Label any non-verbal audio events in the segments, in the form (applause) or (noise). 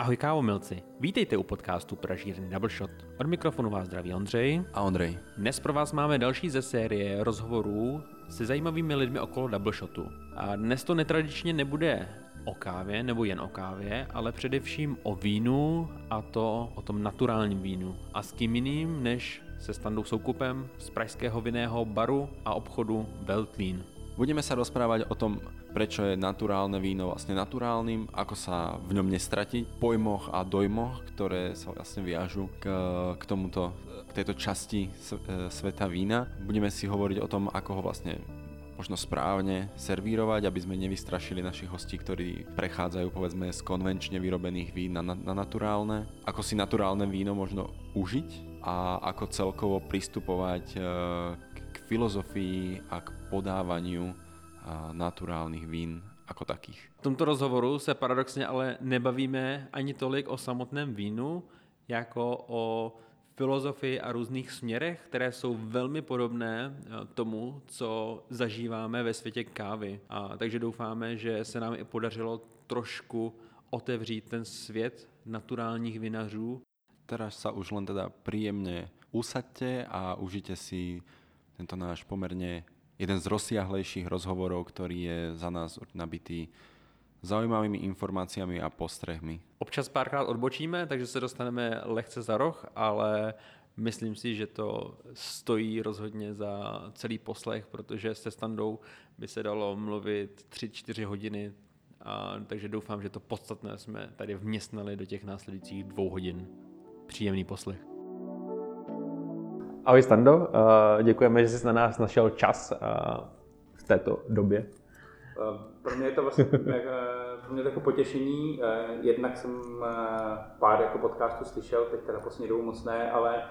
Ahoj kávomilci, vítejte u podcastu Pražírny Double Shot. Od mikrofonu vás zdraví Ondřej. A Ondřej. Dnes pro vás máme další ze série rozhovorů se zajímavými lidmi okolo Double Shotu. A dnes to netradičně nebude o kávě nebo jen o kávě, ale především o vínu a to o tom naturálním vínu. A s kým jiným než se Standou Soukupem z pražského vinného baru a obchodu Veltlín. Budeme sa rozprávať o tom, prečo je naturálne víno vlastne naturálnym, ako sa v ňom nestratiť, pojmoch a dojmoch, ktoré sa vlastne viažu k, k tomuto, k tejto časti sveta vína. Budeme si hovoriť o tom, ako ho vlastne možno správne servírovať, aby sme nevystrašili našich hostí, ktorí prechádzajú povedzme z konvenčne vyrobených vín na, na, na naturálne. Ako si naturálne víno možno užiť a ako celkovo pristupovať e, filozofii a k podávaniu naturálních vín jako takých. V tomto rozhovoru se paradoxně ale nebavíme ani tolik o samotném vínu, jako o filozofii a různých směrech, které jsou velmi podobné eh, tomu, co zažíváme ve světě kávy. A takže doufáme, že se nám i podařilo trošku otevřít ten svět naturálních vinařů. Teraz sa už len teda príjemne usaďte a užite si tento náš pomerne jeden z rozsiahlejších rozhovorov, ktorý je za nás nabitý zaujímavými informáciami a postrehmi. Občas párkrát odbočíme, takže se dostaneme lehce za roh, ale myslím si, že to stojí rozhodně za celý poslech, protože se standou by se dalo mluvit 3-4 hodiny, a, takže doufám, že to podstatné jsme tady vměstnali do těch následujících dvou hodin. Příjemný poslech. Ahoj Stando, eh, děkujeme, že jsi na nás našel čas eh, v této době. Eh, pro mě je to vlastně (laughs) pro mě jako potěšení. Jednak jsem pár jako podcastů slyšel, teď teda poslední dobu moc ne, ale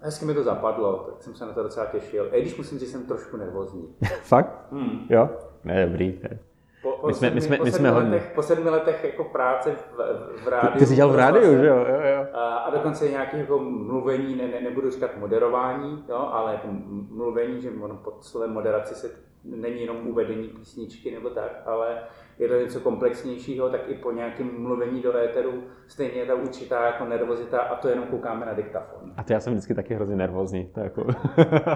hezky mi to zapadlo, tak jsem se na to docela těšil. I když musím říct, že jsem trošku nervózní. Fakt? Hmm. Jo? Ne, dobrý. Ne. Po, po, my jsme, sedmi, my jsme, po, my jsme letech, po sedmi letech jako práce v, v rádiu. Ty, ty jsi dělal v rádiu, že jo? jo, jo. A, a dokonce nějaké jako mluvení, ne, ne, nebudu říkat moderování, jo, ale jako mluvení, že ono pod slovem moderaci se není jenom uvedení písničky nebo tak, ale je to něco komplexnějšího, tak i po nějakém mluvení do éteru stejně je ta určitá jako nervozita a to jenom koukáme na diktafon. A to já jsem vždycky taky hrozně nervózní. To jako...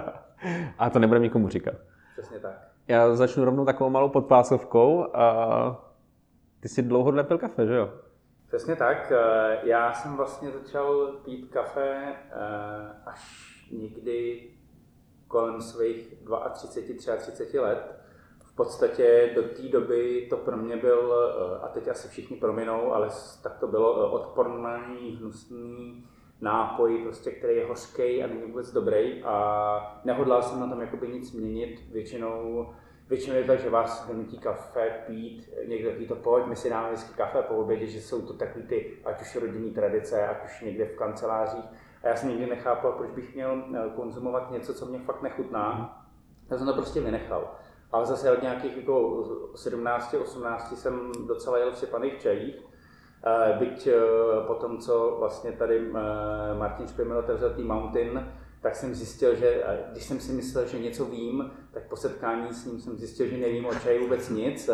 (laughs) a to nebudeme nikomu říkat. Přesně tak. Já začnu rovnou takovou malou podpásovkou. A ty jsi dlouho nepil kafe, že jo? Přesně tak. Eh, já jsem vlastně začal pít kafe eh, až někdy kolem svých 32, 33 let. V podstatě do té doby to pro mě byl, eh, a teď asi všichni prominou, ale tak to bylo odporný, hnusný nápoj, prostě, který je hořký a není vůbec dobrý a nehodlal jsem na tom jakoby nic měnit. Většinou, většinou je tak, že vás donutí kafe pít, někdo ví to, pojď, my si dáme vždycky kafe po obědě, že jsou to takový ty, ať už rodinný tradice, ať už někde v kancelářích. A já jsem nikdy nechápal, proč bych měl eh, konzumovat něco, co mě fakt nechutná. Já jsem to prostě vynechal. Ale zase od nějakých jako 17, 18 jsem docela jel v sypaných čajích byť eh, po tom, co vlastně tady eh, Martin Špimel otevřel tý Mountain, tak jsem zjistil, že když jsem si myslel, že něco vím, tak po setkání s ním jsem zjistil, že nevím o čaji vůbec nic.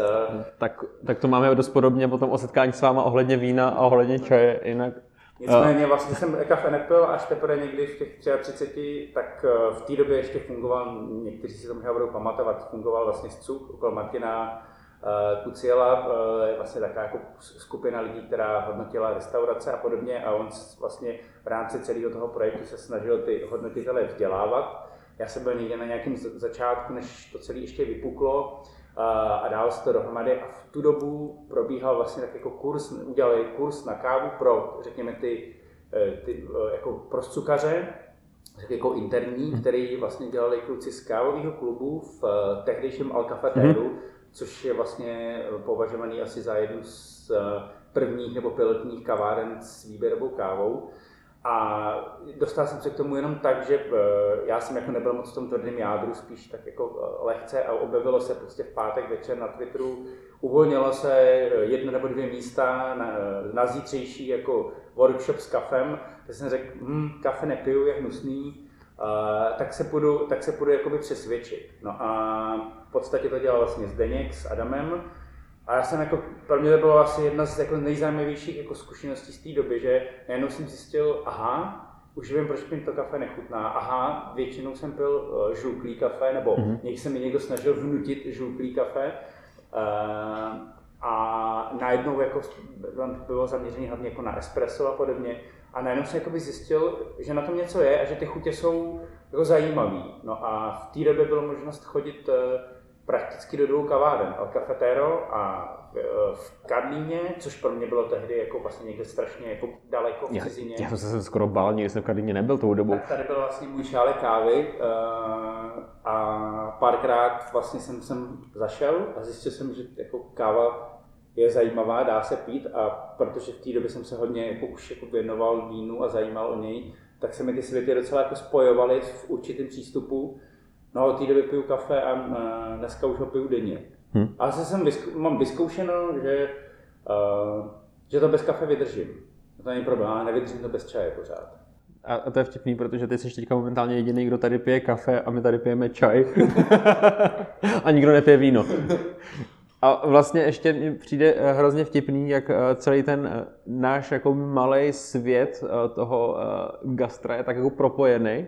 Tak, tak to máme dost podobně potom o setkání s váma ohledně vína a ohledně čaje. Jinak Nicméně vlastně jsem kafe nepil až teprve někdy v těch 33, tak v té době ještě fungoval, někteří si to možná budou pamatovat, fungoval vlastně scuk okolo Martina Kuciela eh, je vlastně taková jako skupina lidí, která hodnotila restaurace a podobně a on vlastně v rámci celého toho projektu se snažil ty hodnotitele vzdělávat. Já jsem byl někde na nějakém začátku, než to celé ještě vypuklo eh, a dál se to dohromady a v tu dobu probíhal vlastně tak jako kurz, udělali kurz na kávu pro, řekněme, ty, eh, ty jako pro cukaře, jako interní, mhm. který vlastně dělali kluci z kávového klubu v tehdejším Al Cafetéru, mm-hmm což je vlastně považovaný asi za jednu z eh, prvních nebo pilotních kaváren s výběrovou kávou. A dostal jsem se k tomu jenom tak, že eh, já jsem jako nebyl moc v tom tvrdém jádru, spíš tak jako eh, lehce a objevilo se prostě v pátek večer na Twitteru, uvolnilo se jedno nebo dvě místa na, na zítřejší jako workshop s kafem, tak jsem řekl, hm, kafe nepiju, je hnusný, Uh, tak se půjdu, tak se půjdu jakoby přesvědčit. No a podstatě to dělal vlastně Zdeněk s Adamem A já jsem jako, pro mě to bylo asi jedna z jako nejzajímavějších jako zkušeností z té doby, že najednou jsem zjistil, aha, už vím, proč mi to kafe nechutná. Aha, většinou jsem pil uh, žluklý kafe, nebo mm-hmm. někdy se mi někdo snažil vnutit žluklý kafe. Uh, a najednou jako bylo zaměřené hlavně jako na espresso a podobně. A najednou jsem jakoby zjistil, že na tom něco je a že ty chutě jsou jako zajímavé. No a v té době bylo možnost chodit uh, prakticky do dvou kaváren, El Cafetero a v Karlíně, což pro mě bylo tehdy jako vlastně někde strašně jako daleko v cizině. Já, já jsem se skoro bál, nikdy jsem v Karlíně nebyl tou dobou. Tak tady byl vlastně můj šálek kávy uh, a párkrát vlastně jsem sem zašel a zjistil jsem, že jako káva je zajímavá, dá se pít a protože v té době jsem se hodně jako už jako věnoval vínu a zajímal o něj, tak se mi ty světy docela jako spojovaly v určitém přístupu. No od té doby piju kafe a dneska už ho piju denně. Hmm. A zase jsem vyzkou, mám vyzkoušeno, že, uh, že to bez kafe vydržím. To není problém, ale nevydržím to bez čaje pořád. A to je vtipný, protože ty jsi teďka momentálně jediný, kdo tady pije kafe a my tady pijeme čaj. (laughs) a nikdo nepije víno. A vlastně ještě mi přijde eh, hrozně vtipný, jak eh, celý ten náš jako malý svět toho gastra je tak jako propojený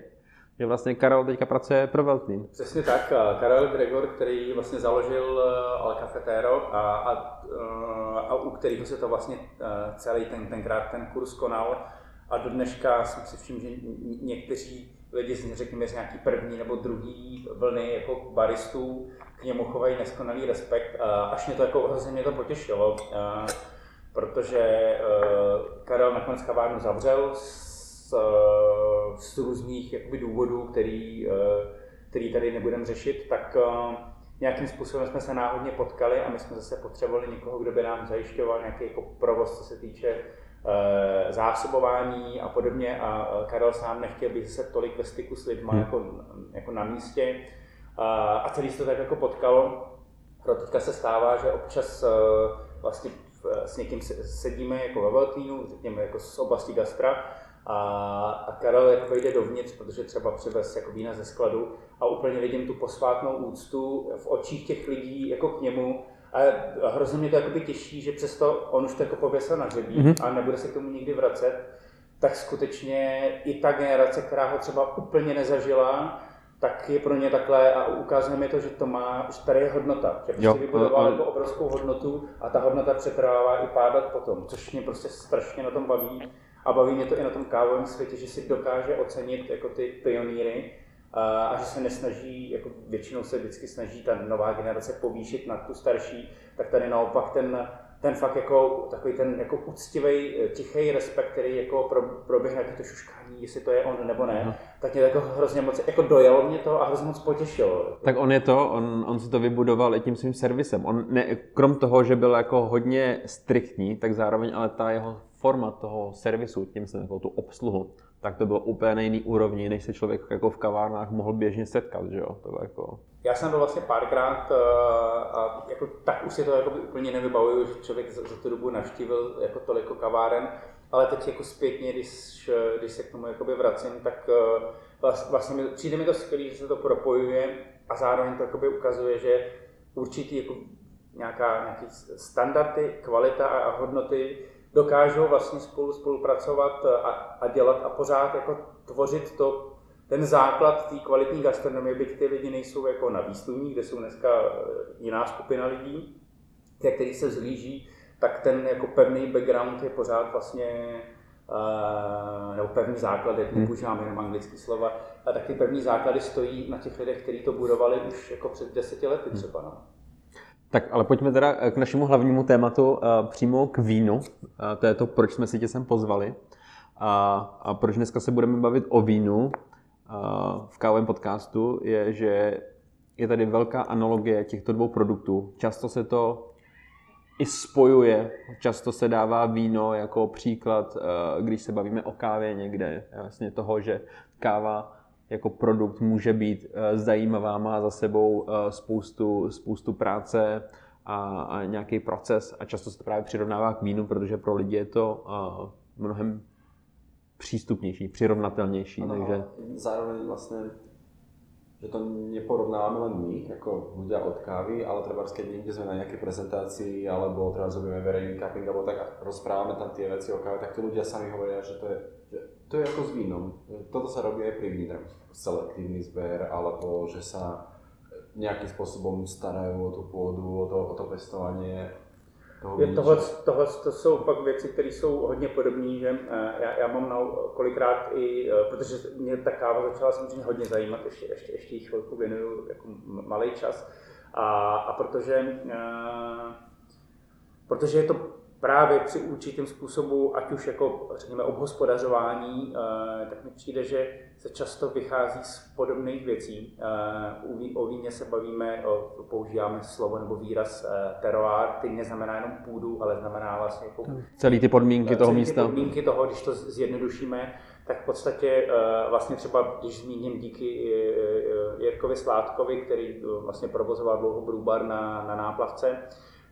že vlastně Karel teďka pracuje pro Veltlín. Přesně tak. Karel Gregor, který vlastně založil eh, Al Cafetero a, a, eh, a u kterého se to vlastně eh, celý ten, tenkrát ten kurz konal. A do dneška jsem si všiml, že někteří lidi, řekněme, z nějaký první nebo druhý vlny jako baristů k němu chovají neskonalý respekt. Až mě to jako hrozně mě to potěšilo, protože Karel nakonec kavárnu zavřel z, z různých jakoby, důvodů, který, eh, který tady nebudeme řešit, tak eh, nějakým způsobem jsme se náhodně potkali a my jsme zase potřebovali někoho, kdo by nám zajišťoval nějaký jako provoz, co se týče eh, zásobování a podobně a Karel sám nechtěl být se tolik ve styku s lidmi hmm. jako, jako na místě a celý se to tak jako potkalo. Pro teďka se stává, že občas vlastně s někým sedíme jako ve Veltlínu, řekněme jako z oblasti gastra a, a Karel jako vejde dovnitř, protože třeba přivez jako vína ze skladu a úplně vidím tu posvátnou úctu v očích těch lidí jako k němu. A hrozně mě to jakoby těší, že přesto on už to jako pověsil na hřebí mm-hmm. a nebude se k tomu nikdy vracet, tak skutečně i ta generace, která ho třeba úplně nezažila, tak je pro ně takhle a ukazuje mi to, že to má, že tady je hodnota, že prostě vybudoval jako obrovskou hodnotu a ta hodnota přetrvává i pár let potom, což mě prostě strašně na tom baví a baví mě to i na tom kávovém světě, že si dokáže ocenit jako ty pionýry a, a že se nesnaží, jako většinou se vždycky snaží ta nová generace povýšit na tu starší, tak tady naopak ten, ten fakt jako takový ten jako úctivý, tichý respekt, který jako pro, proběhne to šuškání, jestli to je on nebo ne, uh-huh. tak mě jako hrozně moc, jako dojalo mě to a hrozně moc potěšilo. Tak on je to, on, on si to vybudoval i tím svým servisem. On ne, krom toho, že byl jako hodně striktní, tak zároveň ale ta jeho forma toho servisu, tím jsem jako tu obsluhu, tak to bylo úplně na jiný úrovni, než se člověk jako v kavárnách mohl běžně setkat, že jo? To jako... Já jsem byl vlastně párkrát eh, a jako, tak už si to jako úplně nevybavuju, že člověk za, za tu dobu navštívil jako toliko kaváren, ale teď jako zpětně, když, když se k tomu jakoby vracím, tak eh, vlastně přijde mi to skvělé, že se to propojuje a zároveň to jakoby ukazuje, že určitý jako nějaká, nějaký standardy, kvalita a hodnoty dokážou vlastně spolu spolupracovat a, a dělat a pořád jako tvořit to, ten základ té kvalitní gastronomie, byť ty lidi nejsou jako na výsluní, kde jsou dneska e, jiná skupina lidí, ke který se zhlíží, tak ten jako pevný background je pořád vlastně Uh, nebo pevný základ, jak nepoužívám jenom anglické slova, a tak ty pevný základy stojí na těch lidech, kteří to budovali už jako před deseti lety třeba. No. Tak ale pojďme teda k našemu hlavnímu tématu, uh, přímo k vínu. Uh, to je to, proč jsme si tě sem pozvali. A, a proč dneska se budeme bavit o vínu v kávovém podcastu, je, že je tady velká analogie těchto dvou produktů. Často se to i spojuje, často se dává víno jako příklad, když se bavíme o kávě někde, vlastně toho, že káva jako produkt může být eh, zajímavá, má za sebou eh, spoustu, spoustu práce a, a nějaký proces a často se to právě přirovnává k vínu, protože pro lidi je to eh, mnohem přístupnější, přirovnatelnější. Ano, takže... Zároveň vlastně že to neporovnáme len my, ako ľudia od kávy, ale treba keď niekde sme na nejakej prezentácii, alebo teraz robíme verejný cupping, alebo tak rozprávame tam tie veci o káve, tak tí ľudia sami hovoria, že to je, to je ako s vínom. Toto sa robí aj pri víne, selektívny zber, alebo že sa nejakým spôsobom starajú o tú pôdu, o to, o to pestovanie je tohle, tohle to jsou pak věci, které jsou hodně podobné, že eh, já, já mám na, kolikrát i, eh, protože mě ta káva začala samozřejmě hodně zajímat, ještě, ještě, ještě jí chvilku věnuju jako malý čas, a, a protože, a, eh, protože je to právě při určitém způsobu, ať už jako řekněme obhospodařování, tak mi přijde, že se často vychází z podobných věcí. Eh, o víně se bavíme, používáme slovo nebo výraz eh, teroár, který neznamená jenom půdu, ale znamená vlastně jako... Celý ty podmínky toho místa. Ty podmínky toho, když to zjednodušíme, tak v podstatě eh, vlastně třeba, když zmíním díky Jirkovi Sládkovi, který vlastně provozoval dlouho Brůbar na, na náplavce,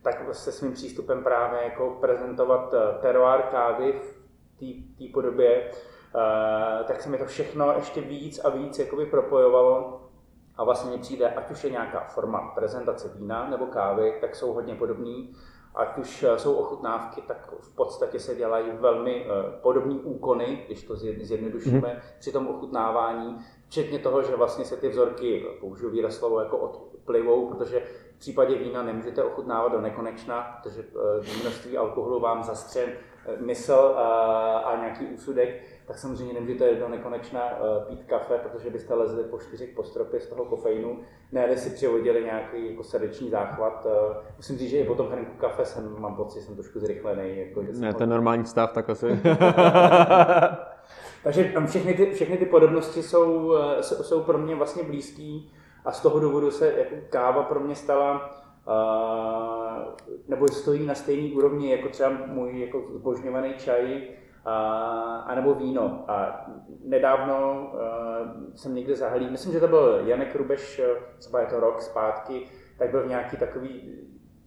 tak se svým přístupem právě jako prezentovat teroár kávy v té podobě, Eh, tak se mi to všechno ještě víc a víc jakoby propojovalo. A vlastně mi přijde, ať už je nějaká forma prezentace vína nebo kávy, tak jsou hodně podobný. Ať už eh, jsou ochutnávky, tak v podstatě se dělají velmi eh, podobné úkony, když to zjednodušíme, hmm. při tom ochutnávání, včetně toho, že vlastně se ty vzorky, použiju výraz slovo, jako odplivou, protože v případě vína nemůžete ochutnávat do nekonečna, protože množství alkoholu vám zastře mysl a nějaký úsudek tak samozřejmě nemůžete do nekonečna pít kafe, protože byste lezli po čtyřech po stropě z toho kofeinu, ne, si přivodili nějaký jako srdeční záchvat. Musím říct, že i po tom hrnku kafe jsem, mám pocit, že jsem trošku zrychlený. Jako, že ne, ten normální stav, tak asi. (laughs) Takže všechny ty, všechny ty podobnosti jsou, jsou pro mě vlastně blízký a z toho důvodu se jako káva pro mě stala Uh, nebo stojí na stejné úrovni jako třeba můj jako zbožňovaný čaj, a, nebo víno. A nedávno uh, jsem někde zahlídl, myslím, že to byl Janek Rubeš, eh, třeba je to rok zpátky, tak byl v nějaký takový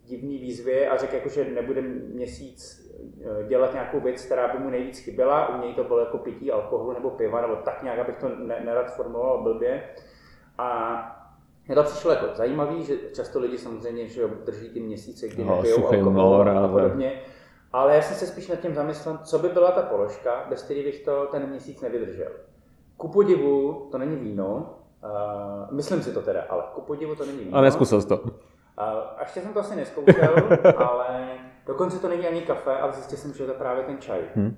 divný výzvě a řekl, jako, že nebude měsíc eh, dělat nějakou věc, která by mu nejvíc chyběla. U něj to bylo jako pití alkoholu nebo piva, nebo tak nějak, abych to ne, nerad formuloval blbě. A mně to přišlo jako zajímavý, že často lidi samozřejmě že drží ty měsíce, kdy no, nepijou alkohol a podobně. Ale já jsem se spíš nad tím zamyslel, co by byla ta položka, bez které bych to ten měsíc nevydržel. Ku podivu to není víno, uh, myslím si to teda, ale ku podivu to není víno. A neskusil jsi to. Uh, a ještě jsem to asi neskoušel, (laughs) ale dokonce to není ani kafe, ale zjistil jsem, že je to právě ten čaj. Hmm.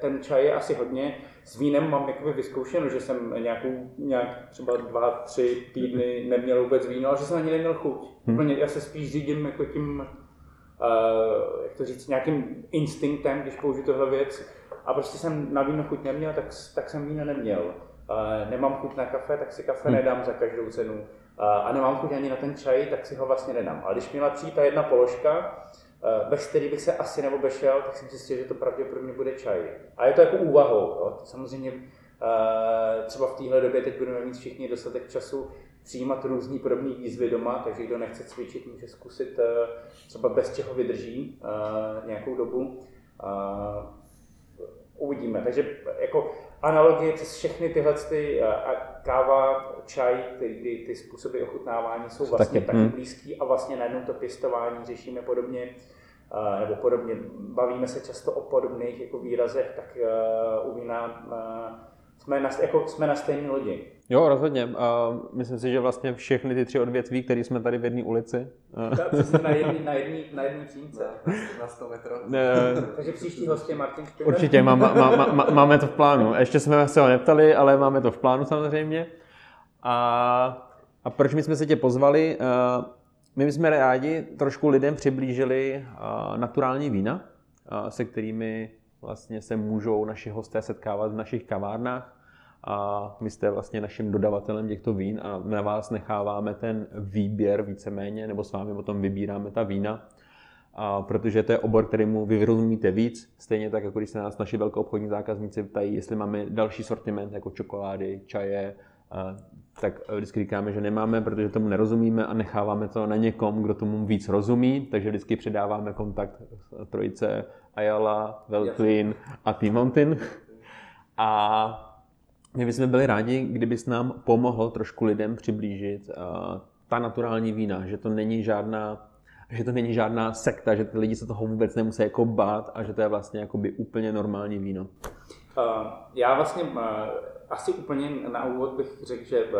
Ten čaj je asi hodně, s vínem mám jakoby vyzkoušeno, že jsem nějakou, nějak třeba dva, tři týdny neměl vůbec víno, ale že jsem ani neměl chuť. Hmm. Já se spíš řídím jako tím uh, jak to říct, nějakým instinktem, když použiju tohle věc. A prostě jsem na víno chuť neměl, tak, tak jsem víno neměl. Uh, nemám chuť na kafe, tak si kafe hmm. nedám za každou cenu. Uh, a nemám chuť ani na ten čaj, tak si ho vlastně nedám. Ale když měla přijít ta jedna položka, bez který bych se asi neobešel, tak jsem zjistil, že to pravděpodobně bude čaj. A je to jako úvahou. Jo? Samozřejmě Uh, třeba v téhle době teď budeme mít všichni dostatek času přijímat různý podobné výzvy doma, takže kdo nechce cvičit, může zkusit eh, třeba bez čeho vydrží eh, nějakou dobu. Uvidíme. Takže jako analogie přes všechny tyhle ty, eh, káva, čaj, ty, ty, ty způsoby ochutnávání jsou vlastně taky, taky hmm. blízký a vlastně najednou to pěstování řešíme podobně nebo podobně. Bavíme se často o podobných jako výrazech, tak u vína jsme na, jako jsme na stejné lodi. Jo, rozhodně. A myslím si, že vlastně všechny ty tři odvětví, které jsme tady v jedné ulici. na jedné na jedný, na jedný přímce. Na 100 metrů. (laughs) Takže příští host je Martin Špindler. Určitě, má, má, má, má, máme to v plánu. Ještě jsme se ho neptali, ale máme to v plánu samozřejmě. A, a proč my jsme se tě pozvali? My jsme rádi trošku lidem přiblížili naturální vína, se kterými vlastně se můžou naši hosté setkávat v našich kavárnách. A my jste vlastně naším dodavatelem těchto vín a na vás necháváme ten výběr víceméně, nebo s vámi potom vybíráme ta vína, a protože to je obor, kterému vy rozumíte víc, stejně tak, jako když se nás naši obchodní zákazníci ptají, jestli máme další sortiment, jako čokolády, čaje, tak vždycky říkáme, že nemáme, protože tomu nerozumíme a necháváme to na někom, kdo tomu víc rozumí, takže vždycky předáváme kontakt trojice Ayala, Veltlin a T-Mountain. A My bychom byli rádi, kdybys nám pomohl trošku lidem přiblížit uh, ta naturální vína, že to není žádná že to není žádná sekta, že ty lidi se toho vůbec nemusí jako bát a že to je vlastně jakoby úplně normální víno. Uh, já vlastně uh, asi úplně na úvod bych řekl, že uh,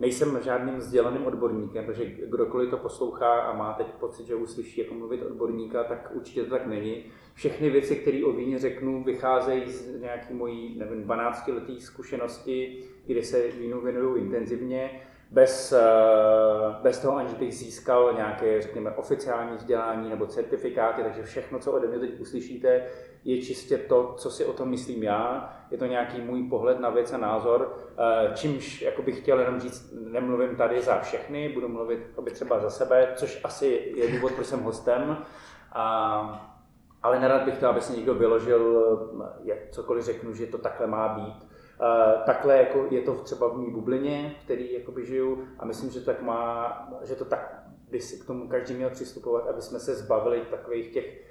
nejsem žádným vzdělaným odborníkem, takže kdokoliv to poslouchá a má teď pocit, že uslyší jako mluvit odborníka, tak určitě to tak není. Všechny věci, které o víně řeknu, vycházejí z nějaké mojí, nevím, 12 letý zkušenosti, kdy se vínu věnuju intenzivně bez, eh, bez toho, aniž bych získal nějaké, řekněme, oficiální vzdělání nebo certifikáty, takže všechno, co ode mě teď uslyšíte, je čistě to, co si o tom myslím já, je to nějaký můj pohled na věc a názor, eh, čímž jako bych chtěl jenom říct, nemluvím tady za všechny, budu mluvit aby třeba za sebe, což asi je důvod, proč jsem hostem, a, ale nerad bych to, aby se někdo vyložil, jak cokoliv řeknu, že to takhle má být. Uh, takhle jako je to třeba v mý bublině, který jakoby žiju a myslím, že tak má, že to tak by si k tomu každý měl přistupovat, aby jsme se zbavili takových těch,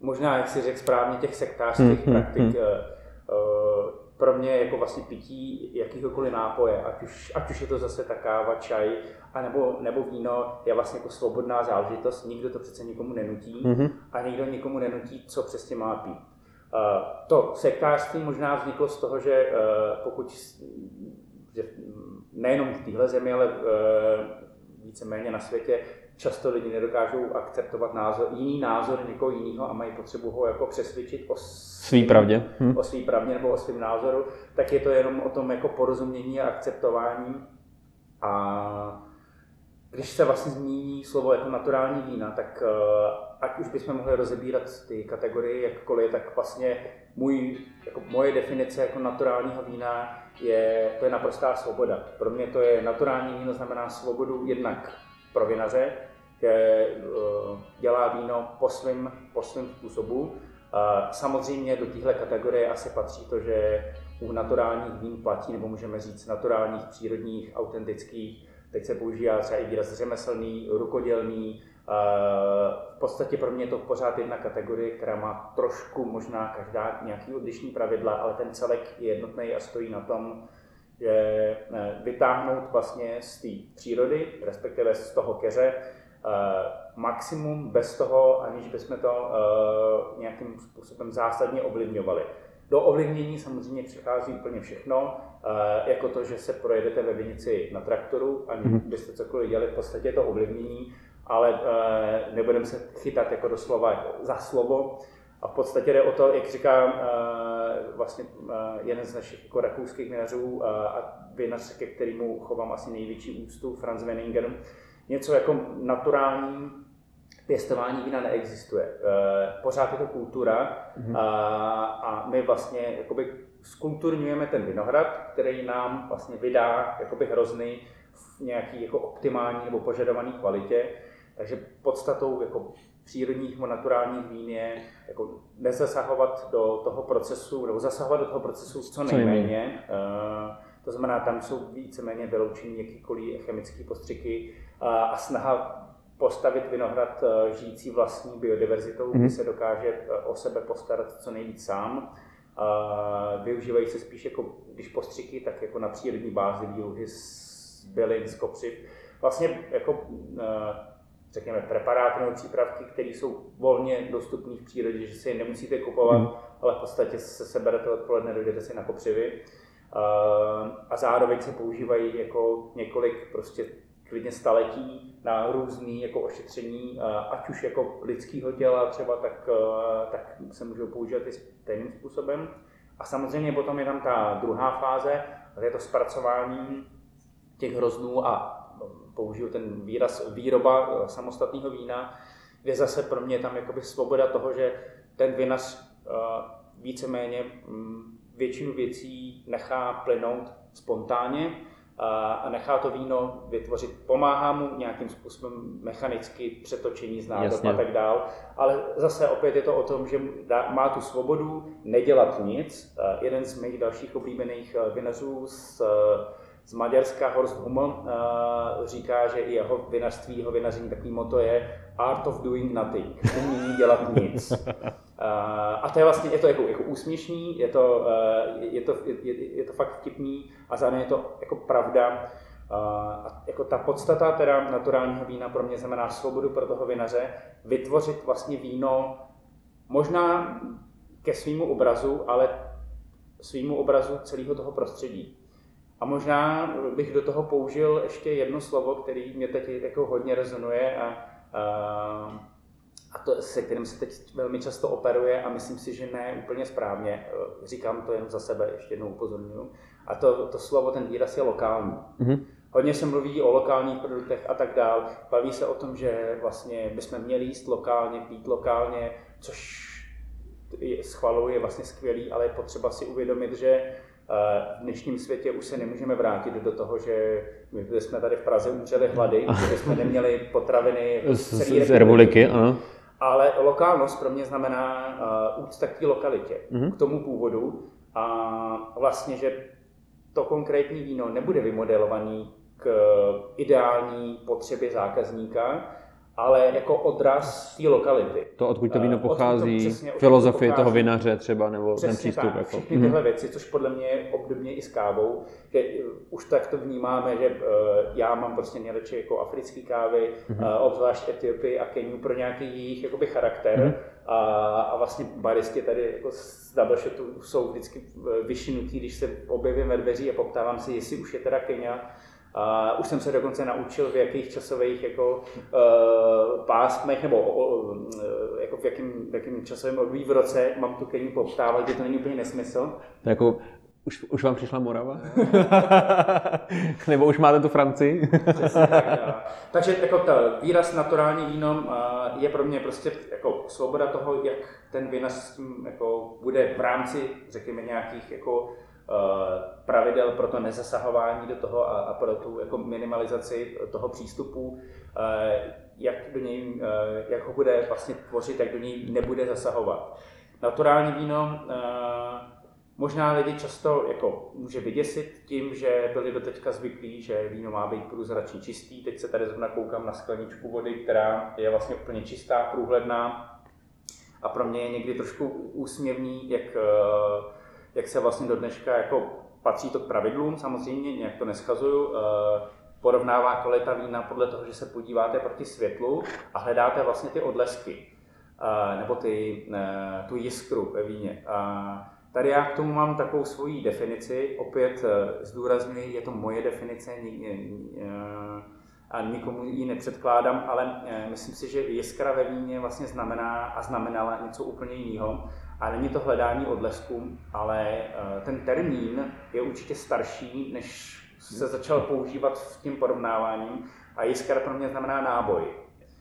možná jak si řekl správně, těch sektářských hmm, praktik. Hmm. Uh, pro mě jako vlastně pití jakýhokoliv nápoje, ať už, ať už je to zase ta káva, čaj, a nebo, nebo víno, je vlastně jako svobodná záležitost, nikdo to přece nikomu nenutí mm-hmm. a nikdo nikomu nenutí, co přesně má pít. Eh, to sektářství možná vzniklo z toho, že eh, pokud že nejenom v téhle zemi, ale eh, víceméně na světě, často lidi nedokážou akceptovat názor, jiný názor někoho jiného a mají potřebu ho jako přesvědčit o svý pravdě. Hm. O svý pravdě nebo o svém názoru, tak je to jenom o tom jako porozumění a akceptování. A když se vlastně zmíní slovo jako naturální vína, tak ať už bychom mohli rozebírat ty kategorie jakkoliv, tak vlastně můj, jako moje definice jako naturálního vína je, to je naprostá svoboda. Pro mě to je naturální víno, znamená svobodu jednak pro vinaře, že eh, dělá víno po svém po svým způsobu. Samozřejmě do téhle kategorie asi patří to, že u naturálních vín platí, nebo můžeme říct naturálních, přírodních, autentických, teď se používá třeba i výraz řemeslný, rukodělný, v podstatě pro mě je to pořád jedna kategorie, která má trošku možná každá nějaký odlišný pravidla, ale ten celek je jednotný a stojí na tom, že eh, vytáhnout vlastně z té přírody, respektive z toho keře, eh, maximum bez toho, aniž bychom to eh, nějakým způsobem zásadně ovlivňovali. Do ovlivnění samozřejmě přichází úplně všechno, jako to, že se projedete ve vinici na traktoru, aniž mhm. byste cokoliv dělali, v podstatě to ovlivnění ale nebudeme se chytat jako doslova za slovo. A v podstatě jde o to, jak říkám, vlastně jeden z našich jako rakouských vinařů a vinař, ke kterému chovám asi největší úctu, Franz Wenninger, něco jako naturální pěstování vína neexistuje. Pořád je to kultura a, a my vlastně jakoby skulturňujeme ten vinohrad, který nám vlastně vydá jakoby hrozny v nějaký jako optimální nebo požadované kvalitě. Takže podstatou jako přírodních nebo naturálních vín je jako nezasahovat do toho procesu, nebo zasahovat do toho procesu co nejméně. Uh, to znamená, tam jsou víceméně vyloučeny jakýkoliv chemické postřiky a snaha postavit vinohrad uh, žijící vlastní biodiverzitou, kdy mhm. se dokáže o sebe postarat co nejvíc sám. Využívají se spíš jako, když postřiky, tak jako na přírodní bázi výluhy z bylin, z kopřiv. Vlastně jako uh, řekněme, preparáty nebo přípravky, které jsou volně dostupné v přírodě, že si je nemusíte kupovat, mm. ale v podstatě se seberete odpoledne, dojdete si na kopřivy. A zároveň se používají jako několik prostě klidně staletí na různé jako ošetření, ať už jako lidského těla třeba, tak, tak se můžou používat i stejným způsobem. A samozřejmě potom je tam ta druhá fáze, to je to zpracování těch hroznů a použiju ten výraz výroba eh, samostatného vína, kde zase pro mě tam jakoby svoboda toho, že ten vinař eh, víceméně mm, většinu věcí nechá plynout spontánně a nechá to víno vytvořit. Pomáhá mu nějakým způsobem mechanicky přetočení z nádob a tak dál, ale zase opět je to o tom, že má tu svobodu nedělat nic. Eh, jeden z mých dalších oblíbených vinařů z z Maďarska Horst Hummel uh, říká, že i jeho vinařství, jeho vinaření takový moto je art of doing nothing, umění dělat nic. (laughs) Uh, a to je vlastně, je to jako, jako úsměšný, je to, uh, je, to, je, je to fakt vtipný a zároveň je to jako pravda. A jako ta podstata teda naturálního vína pro mě znamená svobodu pro toho vinaře, vytvořit vlastně víno možná ke svýmu obrazu, ale svýmu obrazu celého toho prostředí. A možná bych do toho použil ještě jedno slovo, který mě teď jako hodně rezonuje a, a, a to, se kterým se teď velmi často operuje a myslím si, že ne úplně správně. Říkám to jen za sebe, ještě jednou upozorňuji. A to, to slovo, ten výraz je lokální. Mm-hmm. Hodně se mluví o lokálních produktech a tak dál. Baví se o tom, že vlastně bychom měli jíst lokálně, pít lokálně, což schvaluji, je vlastně skvělý, ale je potřeba si uvědomit, že eh, v dnešním světě už se nemůžeme vrátit do toho, že my jsme tady v Praze umřeli hlady, že jsme neměli potraviny z, z, z republiky. Ano. Ale lokálnost pro mě znamená uh, úcta k té lokalitě, mm-hmm. k tomu původu a vlastně, že to konkrétní víno nebude vymodelovaný k ideální potřebě zákazníka, ale jako odraz té lokality. To, odkud to víno eh, pochází, to filozofie toho vinaře třeba, nebo přesně ten přístup. Tak, jako. Všechny tyhle mm-hmm. věci, což podle mě je obdobně i s kávou, že už tak to vnímáme, že uh, já mám prostě nejradši jako africký kávy, mm-hmm. uh, obzvlášť Etiopii a Keniu pro nějaký jejich jakoby charakter. Mm-hmm. A, a vlastně baristi tady jako z double shotu jsou vždycky vyšinutí, když se objevím ve dveří a poptávám si, jestli už je teda Kenia, a už jsem se dokonce naučil, v jakých časových jako, uh, pásmech nebo uh, jako v jakém, v jakém časovém období v roce mám tu Keniu poptávat, kde to není úplně nesmysl. To jako už, už vám přišla Morava? (laughs) Nebo už máte tu Francii? tak, Takže jako ta výraz naturální víno je pro mě prostě jako svoboda toho, jak ten vinař s tím jako bude v rámci, řekněme, nějakých jako Eh, pravidel pro to nezasahování do toho a, a pro tu jako minimalizaci toho přístupu, eh, jak, do něj, eh, jak ho bude vlastně tvořit, jak do něj nebude zasahovat. Naturální víno možná lidi často jako může vyděsit tím, že byli do teďka zvyklí, že víno má být průzračně čistý. Teď se tady zrovna koukám na skleničku vody, která je vlastně úplně čistá, průhledná. A pro mě je někdy trošku úsměvný, jak jak se vlastně do dneška jako patří to k pravidlům, samozřejmě, nějak to neschazuju, eh, porovnává kvalita vína podle toho, že se podíváte proti světlu a hledáte vlastně ty odlesky, eh, nebo ty, eh, tu jiskru ve víně. Tady já k tomu mám takovou svoji definici, opět zdůrazňuji, je to moje definice, a nikomu ji nepředkládám, ale myslím si, že jiskra ve víně vlastně znamená a znamenala něco úplně jiného. A není to hledání odlesků, ale eh, ten termín je určitě starší, než se začal používat v tím porovnáváním. A jiskra pro mě znamená náboj.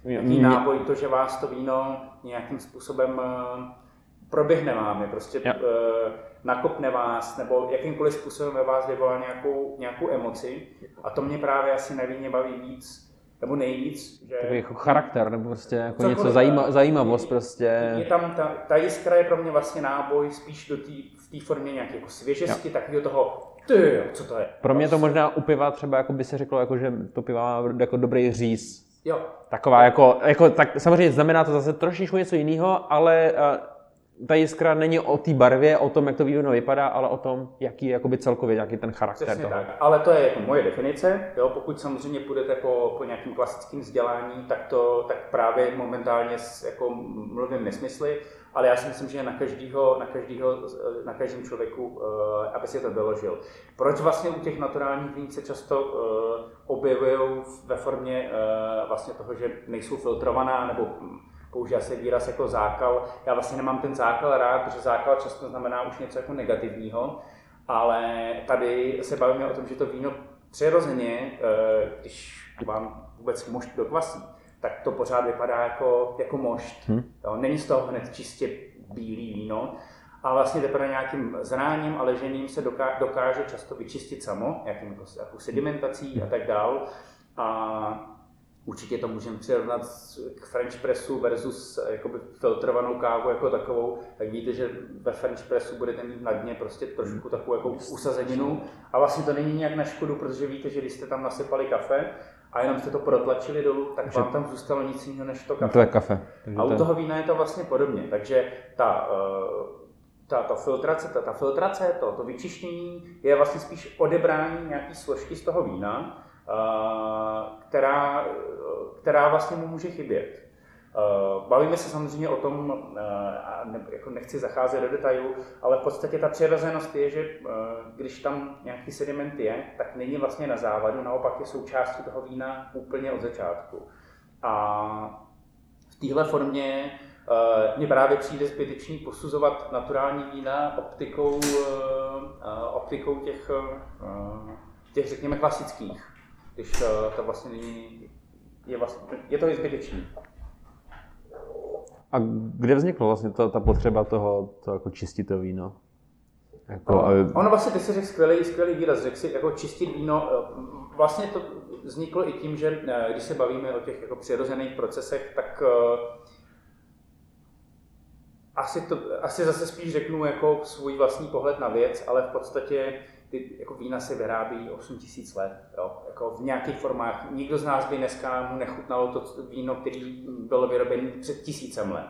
Jaký náboj, to, že vás to víno nějakým způsobem eh, proběhne vámi, prostě ja. Eh, nakopne vás, nebo jakýmkoliv způsobem ve vás vyvolá nějakou, nějakou emoci. A to mě právě asi na víně baví víc, nebo nejvíc. Že... Takový jako charakter, nebo prostě jako Cokoliv, něco zajíma, zajímavost prostě. Je tam ta, ta jiskra je pro mě vlastně náboj spíš do tý, v té formě nějaké jako svěžesti, takového toho, ty, co to je. Pro mě to možná u piva třeba jako by se řeklo, jako, že to piva má jako dobrý říz. Jo. Taková jako, jako, tak samozřejmě znamená to zase trošičku něco jiného, ale uh, ta jiskra není o té barvě, o tom, jak to víno vypadá, ale o tom, jaký je jakoby celkově, jaký ten charakter Přesně toho. Tak. Ale to je jako moje definice. Jo? Pokud samozřejmě půjdete po, po nějakým klasickým vzdělání, tak to tak právě momentálně jako mluvím nesmysly, ale já si myslím, že na každého, na každého, na každém člověku, uh, aby si to doložil. Proč vlastně u těch naturálních vín se často uh, objevují ve formě uh, vlastně toho, že nejsou filtrovaná nebo používá se výraz jako zákal. Já vlastně nemám ten zákal rád, protože zákal často znamená už něco jako negativního, ale tady se bavíme o tom, že to víno přirozeně, eh, když vám vůbec mošt dokvasí, tak to pořád vypadá jako, jako mošt. Hmm. Jo, není z toho hned čistě bílý víno, a vlastně teprve nějakým zráním a ležením se dokáže často vyčistit samo, jakým, jako sedimentací a tak dál. A Určitě to můžeme přirovnat k French pressu versus eh, jakoby filtrovanou kávu jako takovou. Tak víte, že ve French pressu budete mít na dně prostě trošku takovou jako usazeninu. A vlastně to není nějak na škodu, protože víte, že když jste tam nasypali kafe a jenom jste to protlačili dolů, tak vám tam zůstalo nic jiného než to kafe. To je kafe. a u toho vína je to vlastně podobně. Takže ta, eh, ta, ta filtrace, ta, ta filtrace, to, to vyčištění je vlastně spíš odebrání nějaký složky z toho vína, která, která vlastně mu může chybět. Bavíme se samozřejmě o tom, jako nechci zacházet do detailů, ale v podstatě ta přirozenost je, že když tam nějaký sediment je, tak není vlastně na závadu, naopak je součástí toho vína úplně od začátku. A v téhle formě mně právě přijde zbytečný posuzovat naturální vína optikou, optikou těch, těch řekněme klasických když to, to vlastně není, je, vlastně, je to i zbytečný. A kde vzniklo vlastně ta, ta potřeba toho to jako čistit to víno? Jako, aby... Ono vlastně, ty jsi řekl skvělý, skvělý výraz, řekl si jako čistit víno, vlastně to vzniklo i tím, že eh, když se bavíme o těch jako přirozených procesech, tak asi, to, asi zase spíš řeknu jako svůj vlastní pohled na věc, ale v podstatě ty jako vína se vyrábí 8 tisíc let, jo? Jako v nějakých formách. Nikdo z nás by dneska mu nechutnalo to víno, který bylo vyrobené před tisícem let.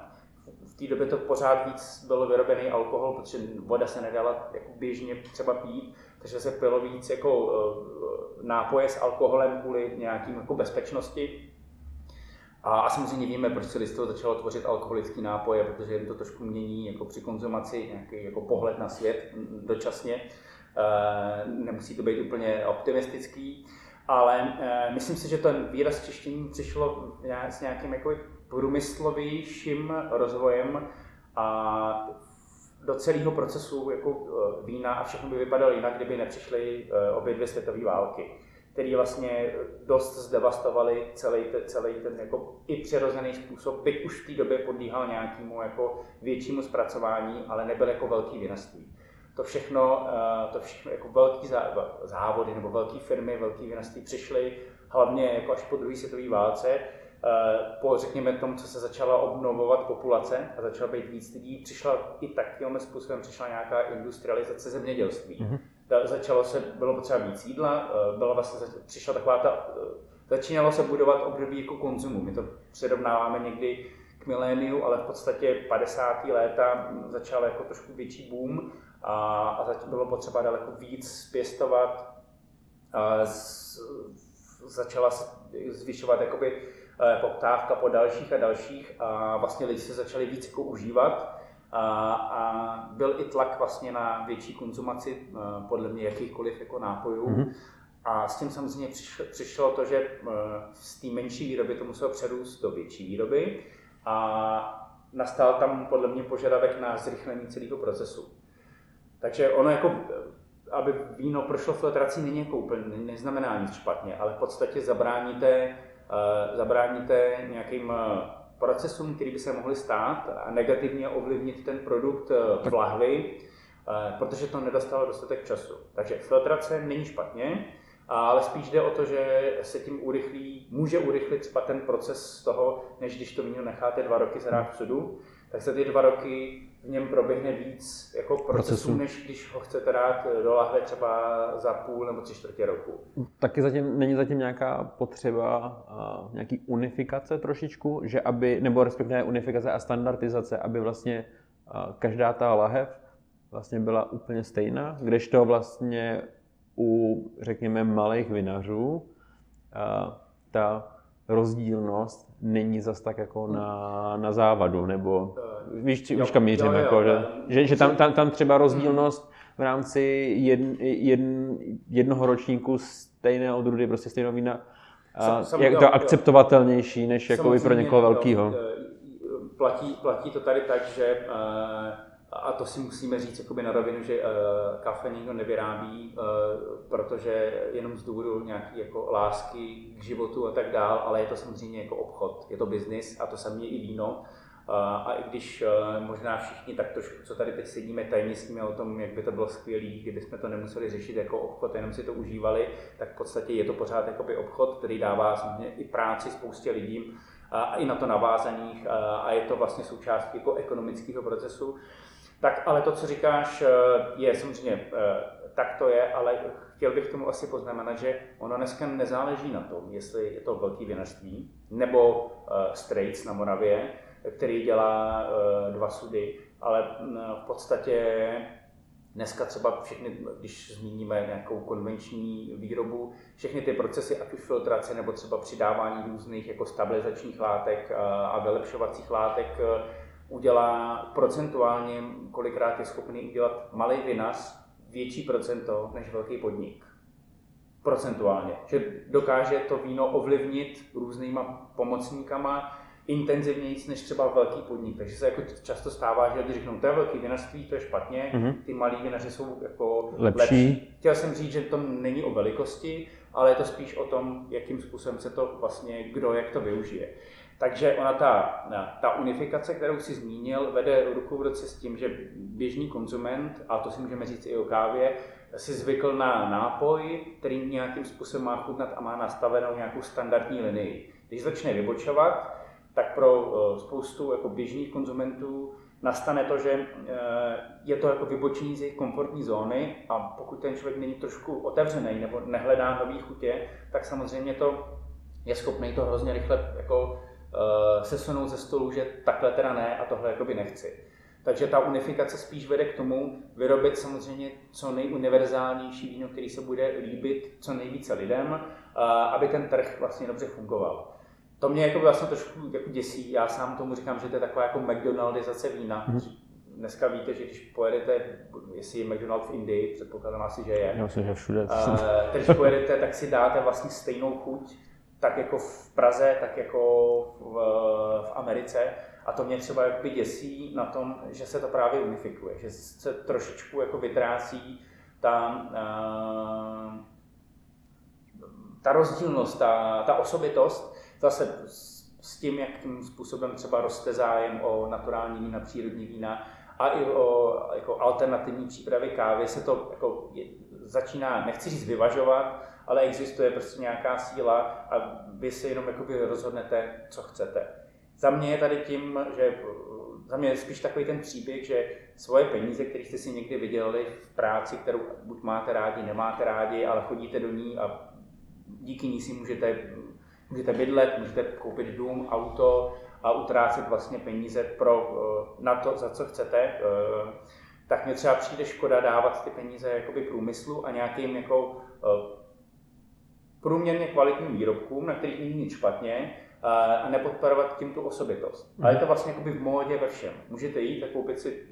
V té době to pořád víc bylo vyrobený alkohol, protože voda se nedala jako běžně třeba pít, takže se pilo víc jako uh, nápoje s alkoholem kvůli nějakým jako bezpečnosti. A, a samozřejmě víme, proč se lidstvo začalo tvořit alkoholické nápoje, protože jim to trošku mění jako při konzumaci nějaký jako pohled na svět dočasně. Eh, nemusí to být úplně optimistický, ale eh, myslím si, že ten výraz čištění přišlo s nějakým jako průmyslovějším rozvojem a do celého procesu jako eh, vína a všechno by vypadalo jinak, kdyby nepřišly obě dvě světové války, které vlastně dost zdevastovaly celý, celý ten jako i přirozený způsob, byť už v té době podlíhal nějakému jako většímu zpracování, ale nebyl jako velký vinařství to všechno, eh, to všechno jako velký závody nebo velké firmy, velké vinařství přišly hlavně jako až po druhé světové válce, eh, po, řekněme, tomu, co se začala obnovovat populace a začala být víc lidí, přišla i takovým způsobem přišla nějaká industrializace zemědělství. Mm-hmm. Začalo se, bylo potřeba víc jídla, eh, byla vlastně, přišla taková ta, začínalo se budovat období jako konzumu. My to přirovnáváme někdy k miléniu, ale v podstatě 50. léta začal jako trošku větší boom a, a zatím bylo potřeba daleko víc pěstovat. A z, začala zvyšovat jakoby eh, poptávka po dalších a dalších a vlastně lidi se začali víc jako užívat a, a byl i tlak vlastně na větší konzumaci eh, podle mě jakýchkoliv jako nápojů. Mm-hmm. A s tím samozřejmě přišlo, přišlo to, že eh, z té menší výroby to muselo přerůst do větší výroby a nastal tam podle mě požadavek na zrychlení celého procesu. Takže ono jako, aby víno prošlo filtrací, není jako úplně, neznamená nic špatně, ale v podstatě zabráníte, uh, zabráníte nějakým uh, procesům, které by se mohly stát a negativně ovlivnit ten produkt uh, v lahvi, protože to nedostalo dostatek času. Takže filtrace není špatně, ale spíš jde o to, že se tím urychlí, může urychlit třeba ten proces z toho, než když to víno necháte dva roky zhrát v sudu, tak se ty dva roky v něm proběhne víc jako procesů, Procesu. než když ho chcete dát do lahve třeba za půl nebo tři čtvrtě roku. Taky zatím, není zatím nějaká potřeba uh, nějaký unifikace trošičku, že aby, nebo respektive unifikace a standardizace, aby vlastně uh, každá ta lahev vlastně byla úplně stejná, kdežto vlastně u, řekněme, malých vinařů uh, ta rozdílnost není zas tak jako na, na závadu, nebo víš, víš kam mířím, jo, jo, jako, jo, že, že, že tam, tam, tam třeba rozdílnost v rámci jedn, jedn, jednoho ročníku stejné odrůdy, prostě stejného vína, a Sam, jak to akceptovatelnější, než jako pro někoho velkého. Platí, platí to tady tak, že a to si musíme říct jakoby na rovinu, že uh, kafe nikdo nevyrábí, uh, protože jenom z důvodu nějaké jako lásky k životu a tak dál, ale je to samozřejmě jako obchod, je to biznis a to samé je i víno. A i když možná všichni tak trošku, co tady teď sedíme, tajně sníme o tom, jak by to bylo skvělé, kdyby jsme to nemuseli řešit jako obchod, jenom si to užívali, tak v podstatě je to pořád jakoby obchod, který dává samozřejmě i práci spoustě lidí a i na to navázaných a je to vlastně součástí jako ekonomického procesu. Tak ale to, co říkáš, je samozřejmě tak to je, ale chtěl bych tomu asi poznamenat, že ono dneska nezáleží na tom, jestli je to velký vinařství nebo uh, Straits na Moravě, který dělá uh, dva sudy, ale uh, v podstatě dneska třeba všechny, když zmíníme nějakou konvenční výrobu, všechny ty procesy, ať už filtrace nebo třeba přidávání různých jako stabilizačních látek a vylepšovacích látek, udělá procentuálně, kolikrát je schopný udělat malý vinař větší procento než velký podnik. Procentuálně. Že dokáže to víno ovlivnit různýma pomocníkama intenzivněji než třeba velký podnik. Takže se jako často stává, že lidi řeknou, to je velký vinařství, to je špatně, mm-hmm. ty malí vinaři jsou jako lepší. lepší. Chtěl jsem říct, že to není o velikosti, ale je to spíš o tom, jakým způsobem se to vlastně, kdo jak to využije. Takže ona ta, ta unifikace, kterou si zmínil, vede ruku v ruce s tím, že běžný konzument, a to si můžeme říct i o kávě, si zvykl na nápoj, který nějakým způsobem má chutnat a má nastavenou nějakou standardní linii. Když začne vybočovat, tak pro eh, spoustu jako běžných konzumentů nastane to, že eh, je to jako vybočení z jejich komfortní zóny a pokud ten člověk není trošku otevřený nebo nehledá nový chutě, tak samozřejmě to je schopný to hrozně rychle jako sesunout ze stolu, že takhle teda ne a tohle jakoby nechci. Takže ta unifikace spíš vede k tomu vyrobit samozřejmě co nejuniverzálnější víno, který se bude líbit co nejvíce lidem, uh, aby ten trh vlastně dobře fungoval. To mě jako vlastně trošku jako děsí, já sám tomu říkám, že to je taková jako McDonaldizace vína. Mm-hmm. Dneska víte, že když pojedete, jestli je McDonald v Indii, předpokládám asi, že je. Já myslím, že všude. Uh, když pojedete, tak si dáte vlastně stejnou chuť, tak jako v Praze, tak jako v, v Americe. A to mě třeba jakoby děsí na tom, že se to právě unifikuje, že se trošičku jako vytrácí ta, ta rozdílnost, ta, ta osobitost, zase s tím, jakým způsobem třeba roste zájem o naturální vína, přírodní vína a i o jako alternativní přípravy kávy se to jako začíná, nechci říct vyvažovat, ale existuje prostě nějaká síla a vy si jenom jakoby rozhodnete, co chcete. Za mě je tady tím, že za mě je spíš takový ten příběh, že svoje peníze, které jste si někdy vydělali v práci, kterou buď máte rádi, nemáte rádi, ale chodíte do ní a díky ní si můžete, můžete bydlet, můžete koupit dům, auto a utrácet vlastně peníze pro, na to, za co chcete, tak mě třeba přijde škoda dávat ty peníze jakoby průmyslu a nějakým jako průměrně kvalitním výrobkům, na kterých není nic špatně, a nepodporovat tím tu osobitost. Ale je to vlastně jakoby v módě ve všem. Můžete jít a koupit si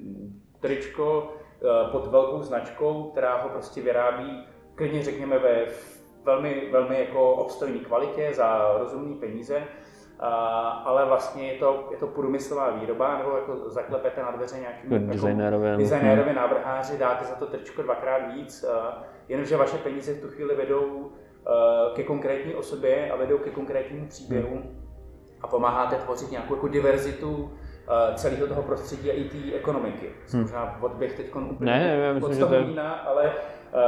tričko e, pod velkou značkou, která ho prostě vyrábí, klidně řekněme ve velmi, velmi jako obstojné kvalitě za rozumné peníze, a, ale vlastně je to, je to průmyslová výroba, nebo jako zaklepete na dveře nějakým jako designérově, designérově návrháři, dáte za to tričko dvakrát víc, a, jenomže vaše peníze v tu chvíli vedou ke konkrétní osobě a vedou ke konkrétnímu příběhu a pomáháte tvořit nějakou jako diverzitu eh, celého toho prostředí a i té ekonomiky. Hmm. Možná odběh teď úplně ne, já myslím, od toho vína, ale uh,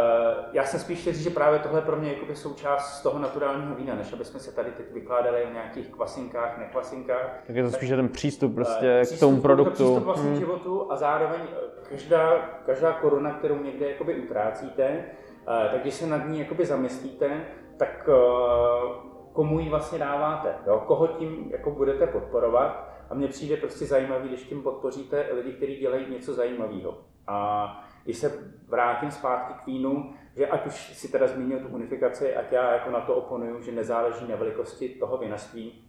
já jsem spíš chtěl říct, že právě tohle pro mě je součást z toho naturálního vína, než aby jsme se tady teď vykládali o nějakých kvasinkách, nekvasinkách. Tak je to spíš ten přístup prostě uh, k tomu produktu. Přístup vlastně hmm. životu a zároveň každá, každá koruna, kterou někde jakoby utrácíte, Eh, tak když se nad ní jakoby zamyslíte, tak eh, komu ji vlastně dáváte, jo? koho tím jako budete podporovat. A mně přijde prostě zajímavý, když tím podpoříte lidi, kteří dělají něco zajímavého. A když se vrátím zpátky k vínu, že ať už si teda zmínil tu unifikaci, ať já jako na to oponuju, že nezáleží na velikosti toho vinařství,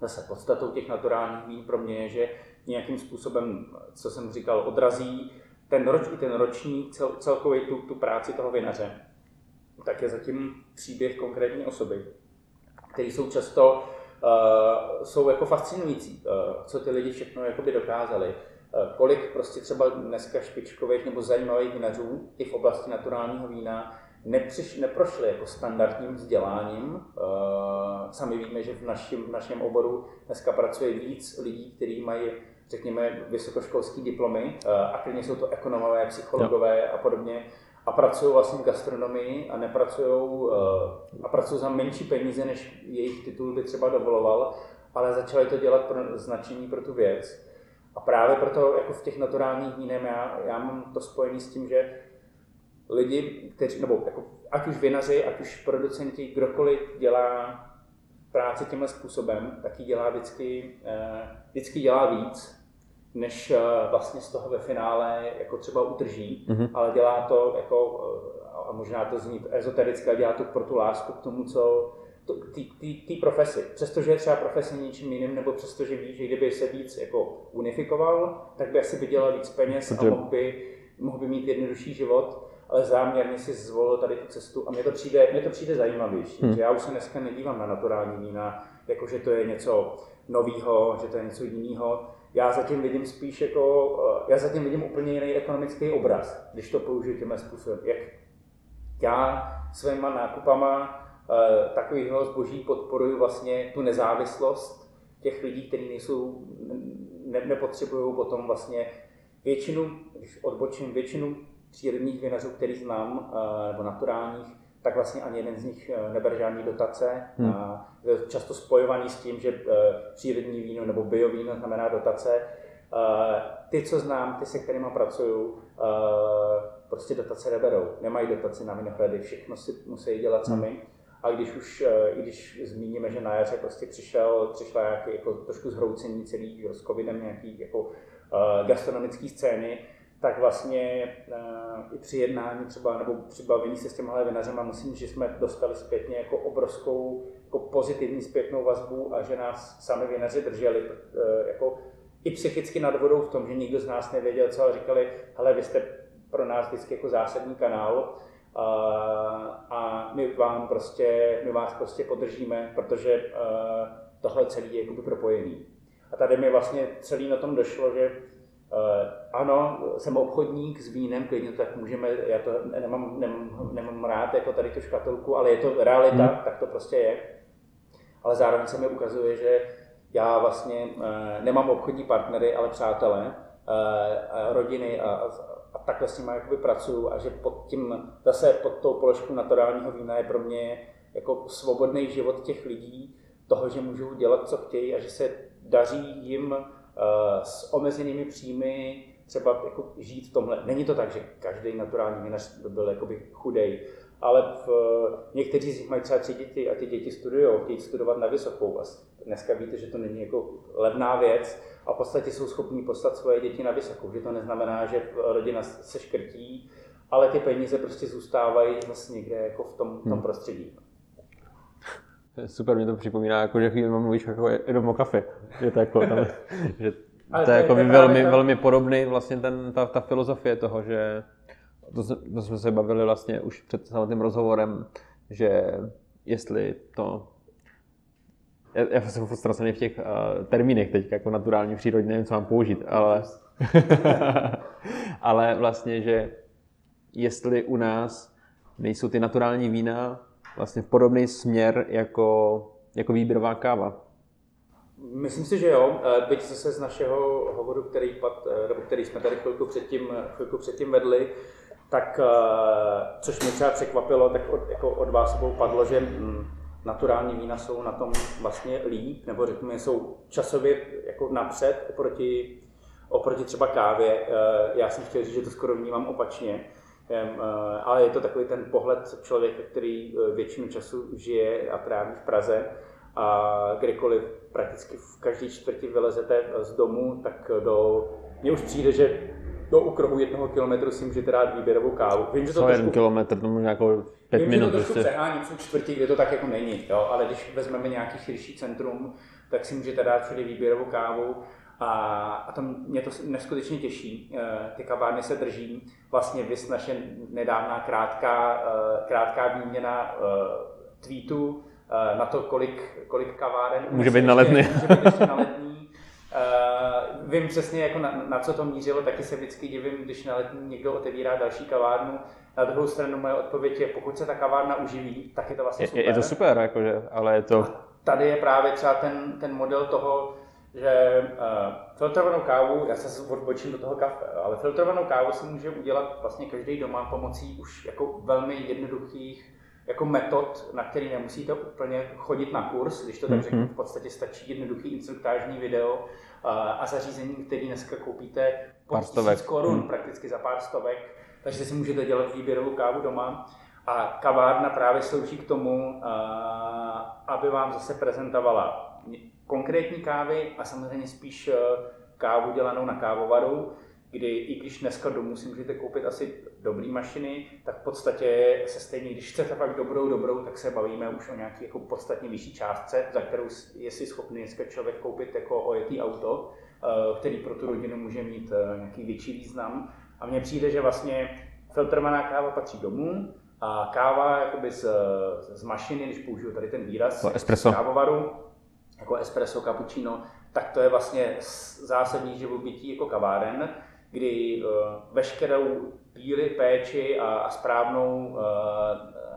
zase podstatou těch naturálních vín pro mě je, že nějakým způsobem, co jsem říkal, odrazí ten roč i ten ročník, cel, celkově tu, tu práci toho vinaře, tak je zatím příběh konkrétní osoby, který jsou často uh, jsou jako fascinující, uh, co ty lidi všechno jakoby dokázali. Uh, kolik prostě třeba dneska špičkových nebo zajímavých vinařů i v oblasti naturálního vína nepřiš, neprošli jako standardním vzděláním. Uh, sami víme, že v našem, v našem oboru dneska pracuje víc lidí, kteří mají řekněme, vysokoškolský diplomy a klidně jsou to ekonomové, psychologové a podobně a pracují vlastně v gastronomii a nepracují a pracují za menší peníze, než jejich titul by třeba dovoloval, ale začali to dělat pro značení pro tu věc. A právě proto jako v těch naturálních vínech já, já mám to spojené s tím, že lidi, kteří, nebo jako, ať už vinaři, ať už producenti, kdokoliv dělá práci tímhle způsobem, tak ji dělá vždycky, eh, vždycky dělá víc, než eh, vlastně z toho ve finále jako třeba utrží, mm-hmm. ale dělá to jako, eh, a možná to zní ezotericky, dělá to pro tu lásku k tomu, co té profesi. Přestože je třeba profesně něčím jiným, nebo přestože ví, že kdyby se víc jako unifikoval, tak by asi vydělal víc peněz a mohl by, mohl by mít jednodušší život, ale záměrně si zvolil tady tu cestu a mně to přijde, mně to přijde zajímavější. Hmm. Že já už se dneska nedívám na naturální vína, jako že to je něco novýho, že to je něco jiného. Já zatím vidím spíš jako, eh, já zatím vidím úplně jiný ekonomický obraz, když to použiju tímhle způsobem. Jak já svýma nákupama Eh, takového zboží podporují vlastně tu nezávislost těch lidí, kteří nejsou, ne, nepotřebují potom vlastně většinu, když odbočím, většinu přírodních vinařů, který znám, eh, nebo naturálních, tak vlastně ani jeden z nich eh, nebere žádný dotace. Hmm. Často spojovaný s tím, že přírodní víno nebo biovíno znamená dotace. Ty, co znám, ty, se kterými pracuju, prostě dotace neberou. Nemají dotaci na vinohrady, všechno si musí dělat sami. Hmm. A když už, eh, i když zmíníme, že na jaře prostě přišel, přišla nějaký jako trošku zhroucení celý s covidem nějaký jako gastronomické scény, tak vlastně uh, i při jednání třeba nebo při bavení se s těmhle vinařema musím, že jsme dostali zpětně jako obrovskou jako pozitivní zpětnou vazbu a že nás sami vinaři drželi uh, jako i psychicky nad vodou v tom, že nikdo z nás nevěděl, co, ale říkali, hele, vy jste pro nás vždycky jako zásadní kanál, a, a my vám prostě, my vás prostě podržíme, protože uh, tohle celý je jakoby propojený. A tady mi vlastně celý na tom došlo, že ano, jsem obchodník s vínem, klidně tak můžeme, já to nemám, nemám, nemám rád jako tady tu škatulku, ale je to realita, hmm. tak to prostě je. Ale zároveň se mi ukazuje, že já vlastně uh, nemám obchodní partnery, ale přátelé, uh, rodiny a, a takhle s nimi jakoby pracuju a že pod tím, zase pod tou položkou naturálního vína je pro mě jako svobodný život těch lidí, toho, že můžou dělat, co chtějí a že se daří jim s omezenými příjmy třeba jako žít v tomhle. Není to tak, že každý naturální vinař by byl jakoby chudej, ale v, někteří z nich mají třeba tři děti a ty děti studují, chtějí studovat na vysokou. A dneska víte, že to není jako levná věc a v podstatě jsou schopní poslat svoje děti na vysokou. Že to neznamená, že rodina se škrtí, ale ty peníze prostě zůstávají vlastně někde jako v tom, tom hmm. prostředí. Super, mě to připomíná, jako, že chvíli mluvíš jako jenom o kafe. Že to, jako, tam, (laughs) že to je jako velmi, velmi podobný vlastně ten, ta, ta filozofie toho, že to, to jsme se bavili vlastně už před samotným rozhovorem, že jestli to já, já jsem frustrovaný v těch uh, termínech teď, jako naturální přírodě, nevím, co mám použít, ale, (laughs) ale vlastně, že jestli u nás nejsou ty naturální vína vlastně v podobný směr jako, jako výběrová káva. Myslím si, že jo. Eh, byť zase z našeho hovoru, který, pad, eh, nebo který jsme tady chvilku předtím, chvilku předtím vedli, tak což mě třeba překvapilo, tak od, jako od vás obou padlo, že mm, naturální vína jsou na tom vlastně líp, nebo řekněme, jsou časově jako napřed oproti, oproti třeba kávě. Eh, já jsem chtěl říct, že to skoro vnímám opačně, eh, ale je to takový ten pohled člověka, který eh, většinu času žije a tráví v Praze a kdykoliv prakticky v každé čtvrti vylezete z domu, tak do... Mně už přijde, že do ukrohu jednoho kilometru si můžete dát výběrovou kávu. Vím, že to trošku... jeden kilometr, to možná jako pět Vím, minut. Vím, že to trošku prostě. přeháním, jsou čtvrtí, kde to tak jako není, jo? ale když vezmeme nějaký širší centrum, tak si můžete dát všude výběrovou kávu a, a to mě to neskutečně těší. Eh, ty kavárny se drží. Vlastně vys naše nedávná krátká, eh, krátká výměna eh, tweetů na to, kolik, kolik kaváren může být na letní. Může být ještě na letní Uh, vím přesně, jako na, na, co to mířilo, taky se vždycky divím, když na letní někdo otevírá další kavárnu. Na druhou stranu moje odpověď je, pokud se ta kavárna uživí, tak je to vlastně super. Je, je to super, jakože, ale je to... A tady je právě třeba ten, ten model toho, že uh, filtrovanou kávu, já se odbočím do toho kafe, ale filtrovanou kávu si může udělat vlastně každý doma pomocí už jako velmi jednoduchých jako metod, na který nemusíte úplně chodit na kurz, když to tak řeknu, v podstatě stačí jednoduchý instruktážní video uh, a zařízení, který dneska koupíte pod tisíc korun, hmm. prakticky za pár stovek, takže si můžete dělat výběrovou kávu doma. A kavárna právě slouží k tomu, uh, aby vám zase prezentovala konkrétní kávy a samozřejmě spíš eh, kávu dělanou na kávovaru, kdy i když dneska domů si můžete koupit asi dobrý mašiny, tak v podstatě se stejně, když chcete fakt dobrou, dobrou, tak se bavíme už o nějaké jako podstatně vyšší částce, za kterou je si schopný dneska člověk koupit jako ojetý auto, eh, který pro tu rodinu může mít eh, nějaký větší význam. A mně přijde, že vlastně filtrovaná káva patří domů, a káva jakoby z, z mašiny, když použiju tady ten výraz, espresso. z kávovaru, jako espresso, cappuccino, tak to je vlastně zásadní živobytí jako kaváren, kdy uh, veškerou píli, péči a, a, správnou, uh,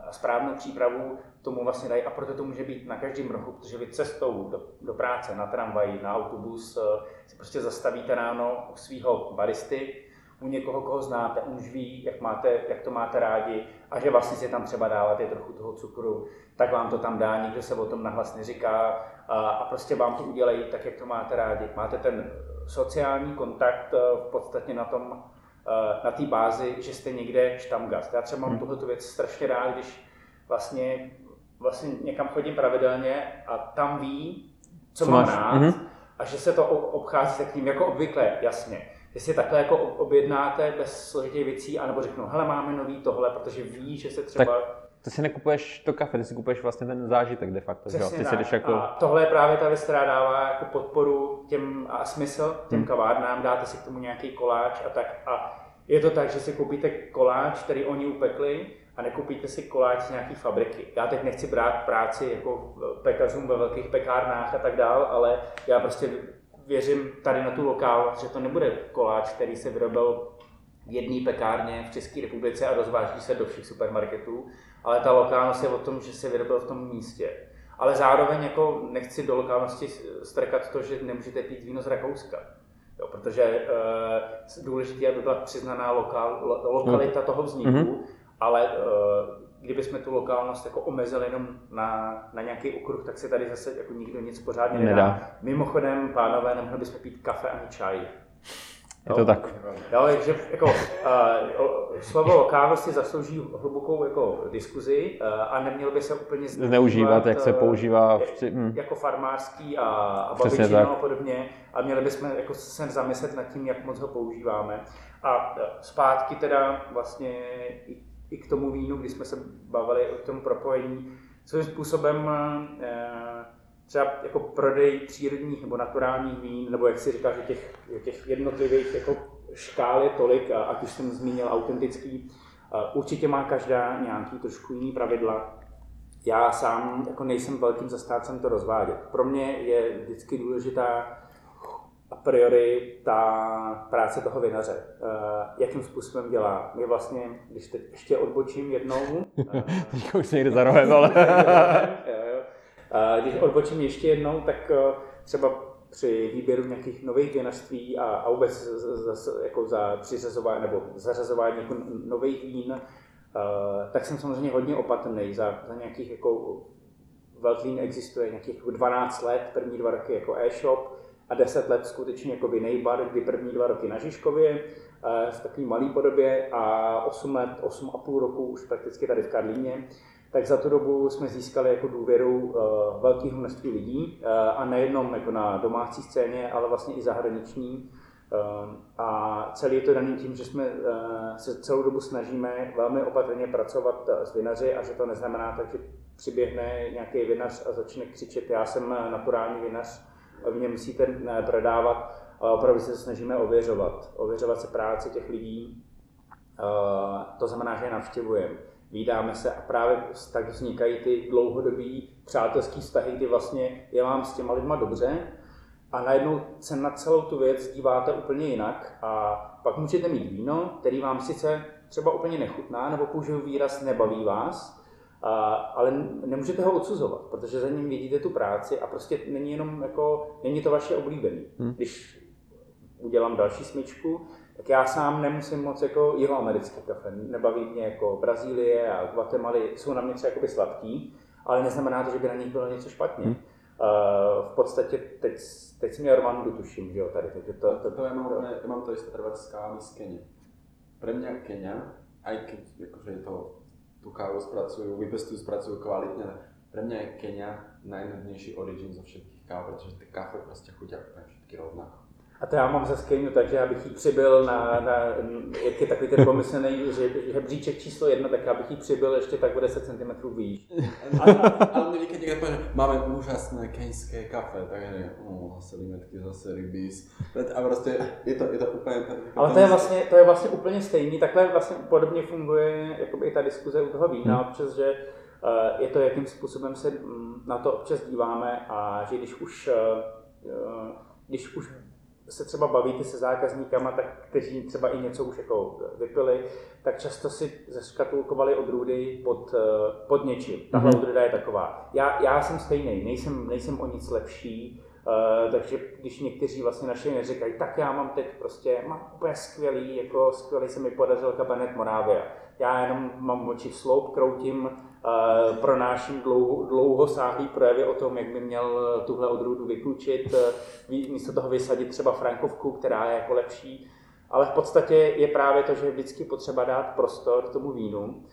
a správnou přípravu tomu vlastně dají. A proto to může být na každém rohu, protože vy cestou do, do práce, na tramvaj, na autobus uh, si prostě zastavíte ráno u svého baristy, u někoho, koho znáte, už ví, jak, máte, jak to máte rádi a že vlastně si tam třeba dáváte trochu toho cukru, tak vám to tam dá, nikdo se o tom nahlas neříká a, a prostě vám to udělají tak, jak to máte rádi. Máte ten sociální kontakt eh, v podstatě na tom, eh, na té bázi, že jste někde štamgast. Já třeba mám hmm. tuhle věc strašně rád, když vlastně, vlastně někam chodím pravidelně a tam ví, co, co mám máš? rád mm-hmm. a že se to obchází tak ním jako obvykle, jasně jestli takhle jako objednáte bez složitých věcí, anebo řeknu, hele, máme nový tohle, protože ví, že se třeba... Tak ty si nekupuješ to kafe, ty si kupuješ vlastně ten zážitek de facto. Přesně ty si jako... A tohle je právě ta věc, která dává jako podporu těm a smysl těm hmm. kavárnám, dáte si k tomu nějaký koláč a tak. A je to tak, že si koupíte koláč, který oni upekli, a nekoupíte si koláč z nějaký fabriky. Já teď nechci brát práci jako pekařům ve velkých pekárnách a tak dál, ale já prostě věřím tady na tu lokálnost, že to nebude koláč, který se vyrobil v jedné pekárně v České republice a rozváží se do všech supermarketů, ale ta lokálnost je o tom, že se vyrobil v tom místě. Ale zároveň jako nechci do lokálnosti strkat to, že nemůžete pít víno z Rakouska. Jo, protože e, důležité, aby byla přiznaná lokal, lo, lokalita toho vzniku, mm-hmm. ale e, kdybychom tu lokálnost jako omezili jenom na, na nějaký okruh, tak se tady zase jako nikdo nic pořádně nedá. nedá. Mimochodem, pánové, nemohli bychom pít kafe ani čaj. Je to tak. Jo, takže jako, uh, slovo si zaslouží hlubokou jako diskuzi uh, a nemělo by se úplně zneužívat, jak se používá v... Hm. jako farmářský a, a babičino a podobně a měli bychom jako se zamyslet nad tím, jak moc ho používáme. A zpátky teda vlastně i k tomu vínu, kdy jsme se bavili o tom propojení, svým způsobem eh, třeba jako prodej přírodních nebo naturálních vín, nebo jak si říká, že těch, těch jednotlivých jako škál je tolik, a ať už jsem zmínil autentický, určitě má každá nějaký trošku jiný pravidla. Já sám jako nejsem velkým zastácem to rozvádět. Pro mě je vždycky důležitá a priori ta práce toho vinaře, uh, jakým způsobem dělá. My vlastně, když teď ještě odbočím jednou... (laughs) Uh, už se někde za rohem, ale... (laughs) uh, když odbočím ještě jednou, tak třeba při výběru nějakých nových vinařství a, a vůbec z, z, jako za přiřazování nebo zařazování jako nových vín, tak jsem samozřejmě hodně opatrný za, za nějakých jako Veltlín existuje nějakých 12 let, první dva roky jako e-shop, a 10 let skutečně jako vinej bar, kdy první dva roky na Žižkově eh, v takové malé podobě a 8 let, 8,5 roku už prakticky tady v Karlíně, tak za tu dobu jsme získali jako důvěru uh, velkého množství lidí uh, a nejenom jako na domácí scéně, ale vlastně i zahraniční. A celý je to daný tím, že jsme se celou dobu snažíme velmi opatrně pracovat s vinaři a že to neznamená tak, že přiběhne nějaký vinař a začne křičet, já jsem naturální vinař, něm musíte prodávat, ale opravdu se snažíme ověřovat. Ověřovat se práci těch lidí, to znamená, že je navštěvujeme. Vídáme se a právě tak vznikají ty dlouhodobí přátelský vztahy, kdy vlastně je vám s těma lidma dobře a najednou se na celou tu věc díváte úplně jinak a pak můžete mít víno, který vám sice třeba úplně nechutná, nebo použiju výraz nebaví vás, ale nemůžete ho odsuzovat, protože za ním vidíte tu práci a prostě není jenom jako, není to vaše oblíbený. Hmm. Když udělám další smyčku, tak já sám nemusím moc jako jeho americký kafe. Nebaví mě jako Brazílie a Guatemaly, jsou na mě třeba jakoby sladký, ale neznamená to, že by na nich bylo něco špatně. Hmm. Uh, v podstatě teď, teď jsem měl Rwandu, tuším, že jo, tady, takže to... To, to, to já, mám, to, já mám to isté treba s kávami z Keni. Pre mňa Kenia, aj keď akože je to, tú kávu spracujú, vypestujú, spracujú kvalitne, pre mňa je Kenia najnudnejší origin zo všetkých káv, pretože tie kafe proste chutia všetky rovnako. A to já mám ze Skejnu, takže abych jí přibyl na, na jak je takový ten pomyslný žebříček číslo jedna, tak abych jí přibyl ještě tak o 10 cm výš. ale, my keď někdo máme úžasné keňské kafe, tak je, oh, zase limetky, zase rybis. A prostě je to, je to úplně... Ale to je, vlastně, to je vlastně úplně stejný, takhle vlastně podobně funguje jakoby i ta diskuze u toho vína, hmm. přesže eh, je to, jakým způsobem se mm, na to občas díváme a že když už, eh, eh, když už se třeba bavíte se zákazníkama, tak, kteří třeba i něco už jako vypili, tak často si zeškatulkovali odrůdy pod, eh, pod něčím. Tahle mm-hmm. odrůda je taková. Já, já jsem stejný, nejsem, nejsem o nic lepší, Uh, takže když někteří vlastně naši říkají, tak já mám teď prostě, mám úplně skvělý, jako skvělý se mi podařil kabinet Moravia. Já jenom mám oči sloup, kroutím, pronáším dlouho, dlouhosáhlý projevy o tom, jak by měl tuhle odrůdu vyklučit, uh, místo toho vysadit třeba frankovku, která je jako lepší. Ale v podstatě je právě to, že je vždycky potřeba dát prostor tomu vínu.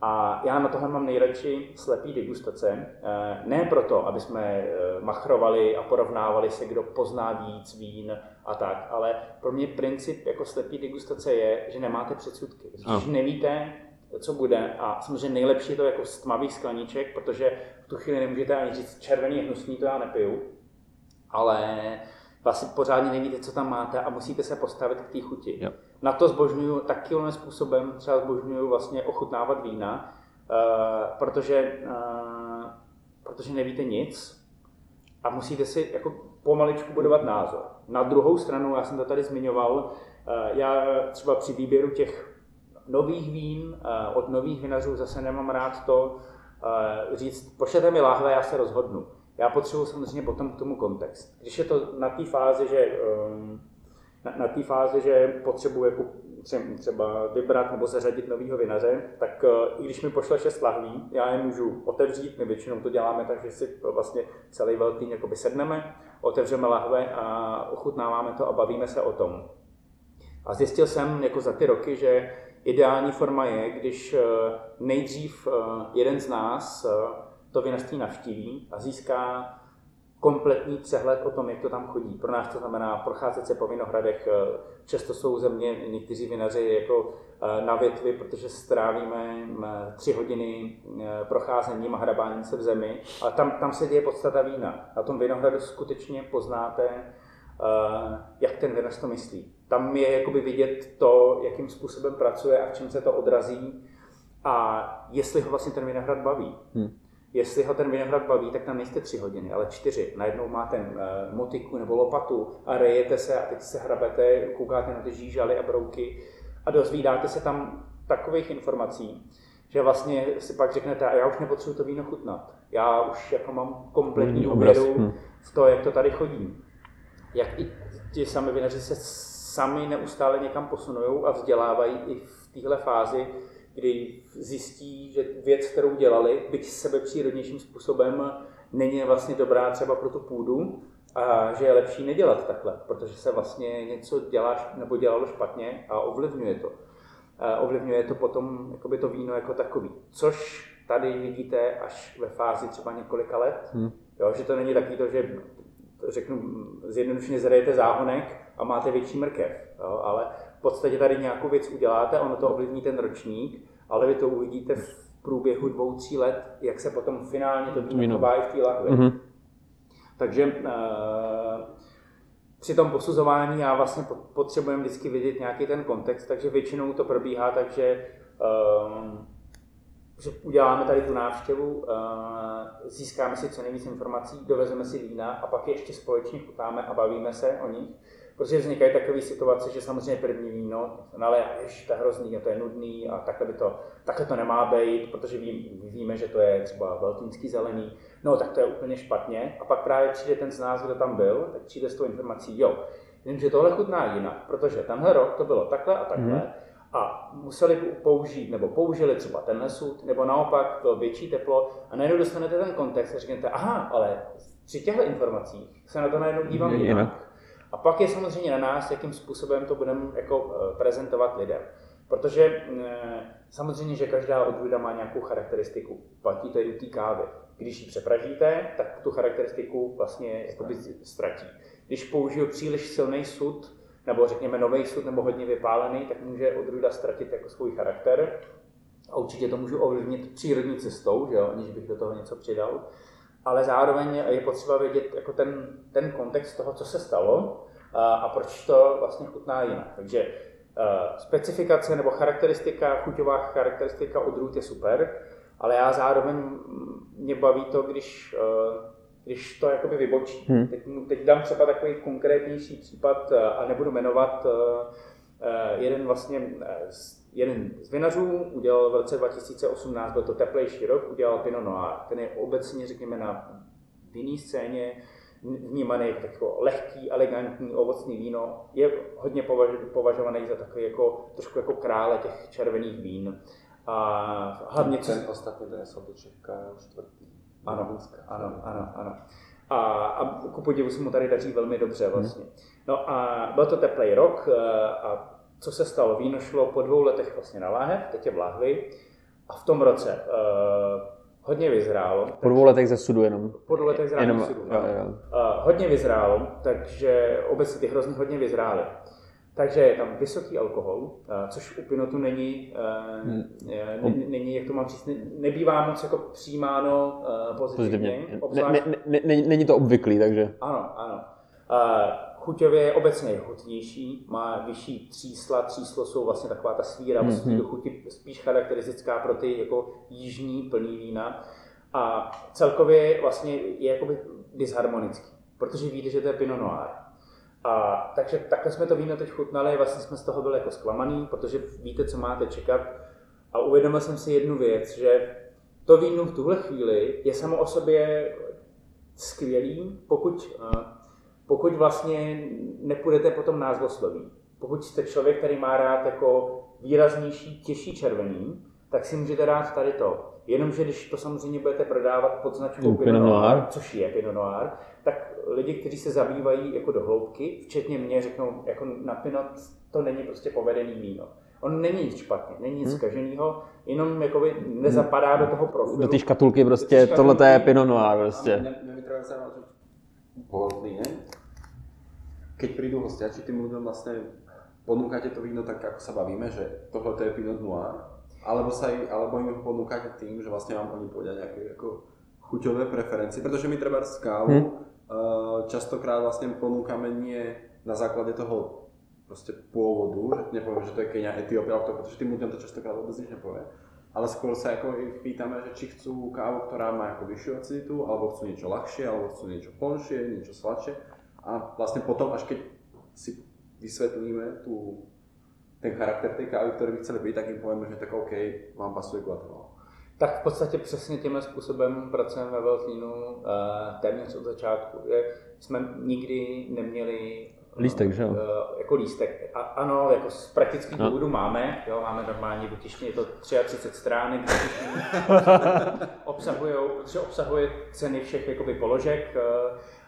A já na tohle mám nejradši slepý degustace. Eh, ne proto, aby jsme eh, machrovali a porovnávali se, kdo pozná víc vín a tak, ale pro mě princip jako slepý degustace je, že nemáte předsudky. Když nevíte, co bude a samozřejmě nejlepší je to jako z tmavých skleniček, protože v tu chvíli nemůžete ani říct červený hnusný, to já nepiju, ale vlastně pořádně nevíte, co tam máte a musíte se postavit k té chuti. Yep na to zbožňuju takovým způsobem, třeba zbožňuju vlastně ochutnávat vína, uh, protože, uh, protože nevíte nic a musíte si jako pomaličku budovat názor. Na druhou stranu, já jsem to tady zmiňoval, uh, já třeba při výběru těch nových vín od nových vinařů zase nemám rád to říct, pošlete mi láhve, já se rozhodnu. Já potřebuji samozřejmě potom k tomu kontext. Když je to na té fázi, že um, na, na té fázi, že potřebuji jako třeba vybrat nebo zařadit nového vinaře, tak uh, i když mi pošle šest lahví, já je můžu otevřít, my většinou to děláme tak, že si vlastně celý velký jakoby sedneme, otevřeme lahve a ochutnáváme to a bavíme se o tom. A zjistil jsem jako za ty roky, že ideální forma je, když uh, nejdřív uh, jeden z nás to vinařství navštíví a získá kompletní přehled o tom, jak to tam chodí. Pro nás to znamená procházet se po vinohradech. Eh, často jsou ze mě někteří vinaři jako eh, na větvi, protože strávíme eh, tři hodiny procházením a hrabáním se v zemi, ale tam, tam se děje podstata vína. Na tom vinohradu skutečně poznáte, jak ten vinař to myslí. Tam je jakoby vidět to, jakým způsobem pracuje a v čem se to odrazí a jestli ho vlastně ten vinohrad baví. Hmm jestli ho ten vinohrad baví, tak tam nejste tři hodiny, ale čtyři. Najednou máte uh, motiku nebo lopatu a rejete se a teď se hrabete, koukáte na ty žížaly a brouky a dozvídáte se tam takových informací, že vlastně si pak řeknete, a já už nepotřebuji to víno chutnat. Já už jako mám kompletní obědu hm. v to, jak to tady chodí. Jak i ti sami vinaři se sami neustále někam posunují a vzdělávají i v téhle fázi, kdy zjistí, že věc, kterou dělali, byť sebepřírodnějším způsobem, není vlastně dobrá třeba pro tu půdu a že je lepší nedělat takhle, protože se vlastně něco dělá nebo dělalo špatně a ovlivňuje to. A ovlivňuje to potom jakoby to víno jako takový. Což tady vidíte až ve fázi třeba několika let. Hmm. Jo, že to není taky to, že řeknu zjednodušeně zrejete záhonek a máte větší mrkev. Jo, ale podstatě tady nějakou věc uděláte, ono to ovlivní ten ročník, ale vy to uvidíte v průběhu dvou, tří let, jak se potom finálně to víno chová i v té lahvi. Mm-hmm. Takže uh, při tom posuzování já vlastně potřebujeme vždycky vidět nějaký ten kontext, takže většinou to probíhá tak, že, uh, že uděláme tady tu návštěvu, uh, získáme si co nejvíc informací, dovezeme si vína a pak je ještě společně chutnáme a bavíme se o nich. Protože vznikají takové situace, že samozřejmě první víno nalé, jež to je hrozný, a to je nudný a takhle, by to, takhle to nemá být, protože ví, víme, že to je třeba veltínský zelený, no tak to je úplně špatně. A pak právě přijde ten z nás, kdo tam byl, tak přijde s tou informací, jo, že tohle chutná jinak, protože tenhle rok to bylo takhle a takhle, mm a museli použít, nebo použili třeba tenhle sud, nebo naopak bylo větší teplo a najednou dostanete ten kontext a řeknete, aha, ale při těchto informacích se na to najednou dívám jinak. jinak. A pak je samozřejmě na nás, jakým způsobem to budeme jako eh, prezentovat lidem. Protože eh, samozřejmě, že každá odrůda má nějakou charakteristiku. Platí to i u té kávy. Když ji přepražíte, tak tu charakteristiku vlastně ztratí. Když použiju příliš silný sud, nebo řekněme nový sud, nebo hodně vypálený, tak může odrůda ztratit jako svůj charakter. A určitě to můžu ovlivnit přírodní cestou, že jo, aniž bych do toho něco přidal. Ale zároveň je potřeba vědět jako ten, ten kontext toho, co se stalo a, a proč to vlastně chutná jinak. Takže specifikace nebo charakteristika, chuťová charakteristika odrůd je super, ale já zároveň mě baví to, když když to jakoby vybočí. Hmm. Teď, teď dám třeba takový konkrétnější případ eh, a nebudu jmenovat eh, eh, jeden vlastně jeden z vinařů udělal v roce 2018, byl to teplejší rok, udělal Pinot Noir. Ten je obecně, řekněme, na vinné scéně vnímaný jako lehký, elegantní, ovocný víno. Je hodně považovaný za takový jako, trošku jako krále těch červených vín. A hlavně... Ten ostatní dnes od Čechka čtvrtý. Ano, ano, ano, ano. A, a ku podivu se mu tady daří velmi dobře vlastně. No a byl to teplý rok eh, a co se stalo? Víno šlo po dvou letech vlastně na láhev, teď je v láhvi a v tom roce uh, hodně vyzrálo. Po dvou letech ze sudu jenom. Po dvou letech z jenom, sudu, jo, jo. Uh, hodně vyzrálo, takže obecně ty hrozně hodně vyzrály. Takže je tam vysoký alkohol, eh, což u Pinotu není, eh, hmm. není, jak to mám říct, nebývá moc jako přijímáno eh, pozitivně. pozitivně. Ne, ne, ne, není to obvyklý, takže... Ano, ano. Chuťově je obecně chutnější, má vyšší třísla, tříslo jsou vlastně taková ta svíravost hmm. do chuti spíš charakteristická pro ty jako jižní plný vína. A celkově vlastně je jakoby disharmonický, protože víte, že to je Pinot Noir. A takže takhle jsme to víno teď chutnali, vlastně jsme z toho byli jako zklamaný, protože víte, co máte čekat. A uvědomil jsem si jednu věc, že to víno v tuhle chvíli je samo o sobě skvělý, pokud, pokud vlastně nepůjdete po tom názvosloví. Pokud jste člověk, který má rád jako výraznější, těžší červený, tak si můžete dát tady to. Jenomže když to samozřejmě budete prodávat pod značkou Pinot Noir, což je Pinot Noir, tak lidi, kteří se zabývají jako do hloubky, včetně mě, řeknou, jako na Pinot to není prostě povedený víno. On není nic špatně, není nic hmm. zkaženého, jenom jakoby nezapadá do toho profilu. Do té škatulky prostě, tohle je Pinot Noir prostě. Ne, ne, ne, keď prídu hostia, či tým ľuďom vlastne ponúkate to víno tak, ako sa bavíme, že tohle je Pinot Noir, alebo, sa im, alebo im ponúkate tým, že vlastne vám oni povedia nejaké ako chuťové preferencie, pretože my treba kávu hmm. častokrát vlastne ponúkame nie na základe toho proste pôvodu, že nepoviem, že to je Kenia, Etiópia, pretože tým ľuďom to častokrát vôbec nič nepovie. Ale skôr sa ako ich pýtame, že či chcú kávu, ktorá má ako vyššiu aciditu, alebo chcú niečo ľahšie, alebo chcú niečo plnšie, niečo sladšie. A vlastne potom, až keď si vysvetlíme tú ten charakter té kávy, který by chceli být, tak jim povíme, že tak OK, vám pasuje Guatemala. Tak v podstatě přesně tímhle způsobem pracujeme ve Veltlínu uh, téměř od začátku. Jsme nikdy neměli Lístek, že jo? Uh, jako lístek. A, ano, jako z praktických no. důvodů máme, jo, máme normální vytištění, je to 33 stránek (laughs) obsahuje, protože obsahuje ceny všech jakoby, položek,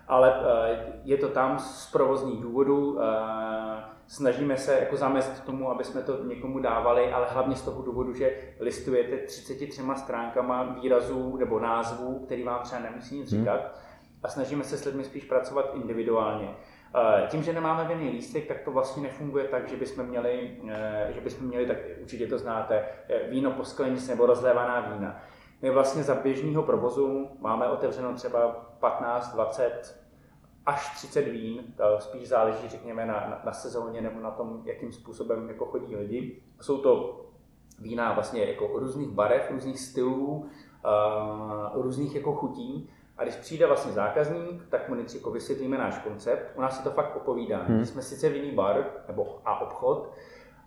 ale uh, je to tam z provozních důvodů. Uh, snažíme se jako zamést tomu, aby jsme to někomu dávali, ale hlavně z toho důvodu, že listujete 33 stránkama výrazů nebo názvů, který vám třeba nemusí nic hmm. říkat hmm. a snažíme se s lidmi spíš pracovat individuálně. Eh, tím, že nemáme vinný lístek, tak to vlastně nefunguje tak, že bychom měli, eh, že bychom měli tak určitě to znáte, eh, víno po sklenici nebo rozlévaná vína. My vlastně za běžného provozu máme otevřeno třeba 15, 20, až 30 vín, spíš záleží, řekněme, na, na, na sezóně nebo na tom, jakým způsobem jako chodí lidi. Jsou to vína vlastně jako různých barev, různých stylů, uh, různých jako chutí A když přijde vlastně zákazník, tak mu nejdřív jako vysvětlíme náš koncept. U nás se to fakt opovídá. Hmm. jsme sice jiný bar nebo a obchod,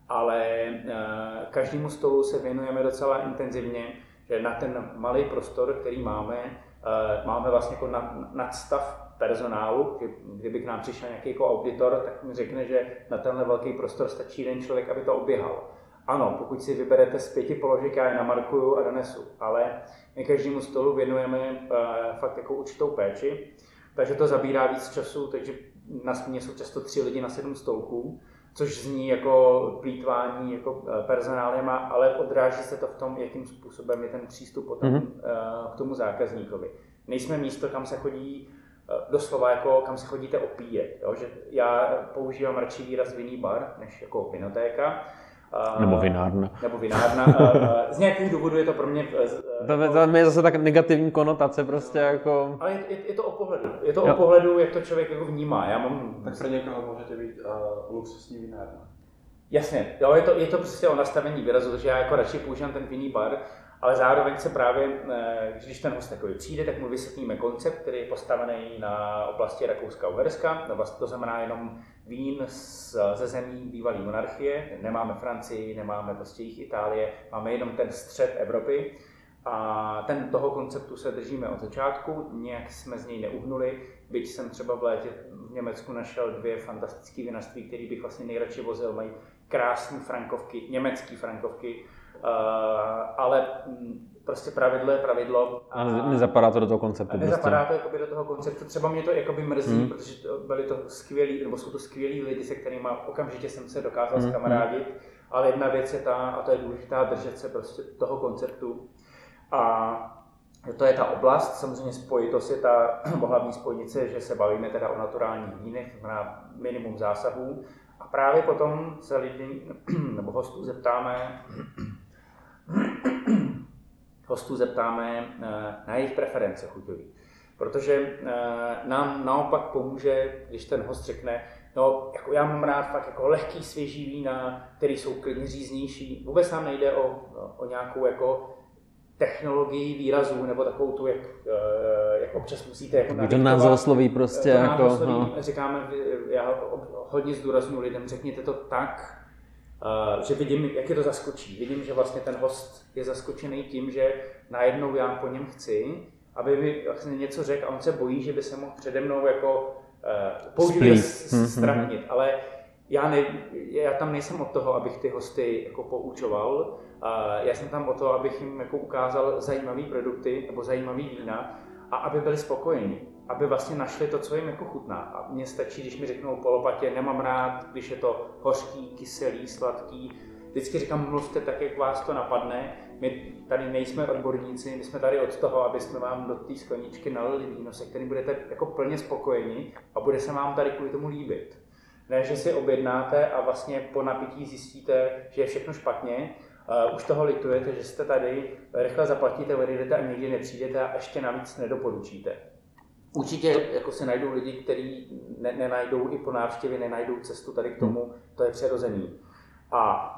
ale uh, každému stolu se věnujeme docela intenzivně, že na ten malý prostor, který máme, uh, máme vlastně jako nad, nadstav personálu, kdyby k nám přišel nějaký jako auditor, tak mi řekne, že na tenhle velký prostor stačí jeden člověk, aby to oběhal. Ano, pokud si vyberete z pěti položek, já je namarkuju a donesu, ale my každému stolu věnujeme uh, fakt jako určitou péči, takže to zabírá víc času, takže na směně jsou často tři lidi na sedm stolků, což zní jako plítvání jako eh, personálem, ale odráží se to v tom, jakým způsobem je ten přístup potom mm-hmm. k tomu zákazníkovi. Nejsme místo, kam se chodí doslova jako kam se chodíte opíjet. Jo? Že já používám radši výraz vinný bar, než jako vinotéka. Nebo vinárna. Nebo vinárna. Z nějakých důvodů je to pro mě... To, to je zase tak negativní konotace prostě jako... Ale je, je, je to o pohledu. Je to jo. o pohledu, jak to člověk jako vnímá. Já mám... Tak pro někoho můžete být uh, luxusní vinárna. Jasně, jo, je to, je to prostě o nastavení výrazu, takže já jako radši používám ten vinný bar, ale zároveň se právě, eh, když ten host takový přijde, tak mu vysvětlíme koncept, který je postavený na oblasti Rakouska-Uherska, to znamená jenom vín ze zemí bývalé monarchie, nemáme Francii, nemáme prostě jich Itálie, máme jenom ten střed Evropy. A ten toho konceptu se držíme od začátku, nějak jsme z něj neuhnuli, byť jsem třeba v létě v Německu našel dvě fantastické vinařství, které bych vlastně nejradši vozil, mají krásné frankovky, německé frankovky, uh, ale mm, prostě pravidlo je pravidlo. A, a nezapadá to do toho konceptu. A nezapadá prostě. to do toho konceptu. Třeba mě to jakoby mrzí, hmm. protože to byli to skvělí, nebo jsou to skvělí lidi, se kterými okamžitě jsem se dokázal zkamarádit. Hmm. Ale jedna věc je ta, a to je důležitá, držet se prostě toho konceptu. A to je ta oblast, samozřejmě spojitost je ta (clears throat) hlavní spojnice, že se bavíme teda o naturálních vínech, to znamená minimum zásahů. A právě potom se lidi (clears throat) nebo hostů zeptáme, (clears throat) hostů zeptáme eh, na jejich preference chuťový. Protože eh, nám naopak pomůže, když ten host řekne, no jako já mám rád fakt jako lehký svěží vína, které jsou klidně říznější. Vůbec nám nejde o, o nějakou jako technologii výrazů, nebo takovou tu, jak, eh, jak občas musíte jako Kdo nás osloví prostě jako... Osloví, no. Říkáme, já hodně zdůraznuju lidem, řekněte to tak, že vidím, jak je to zaskočí. Vidím, že vlastně ten host je zaskočený tím, že najednou já po něm chci, aby mi vlastně něco řekl a on se bojí, že by se mohl přede mnou jako uh, použít strachnit. Ale já, ne, já tam nejsem od toho, abych ty hosty jako poučoval. Uh, já jsem tam od toho, abych jim jako ukázal zajímavé produkty nebo zajímavé vína a aby byli spokojení aby vlastně našli to, co jim jako chutná. A mně stačí, když mi řeknou polopatě, nemám rád, když je to hořký, kyselý, sladký. Vždycky říkám, mluvte tak, jak vás to napadne. My tady nejsme odborníci, my jsme tady od toho, aby jsme vám do té skleničky nalili víno, se kterým budete jako plně spokojeni a bude se vám tady kvůli tomu líbit. Ne, že si objednáte a vlastně po napití zjistíte, že je všechno špatně, Uh, už toho litujete, že jste tady, rychle zaplatíte, odejdete a nikdy nepřijdete a ještě navíc nedoporučíte. Určitě jako se najdou lidi, kteří ne, nenajdou i po návštěvě, nenajdou cestu tady k hmm. tomu, to je přirozený. A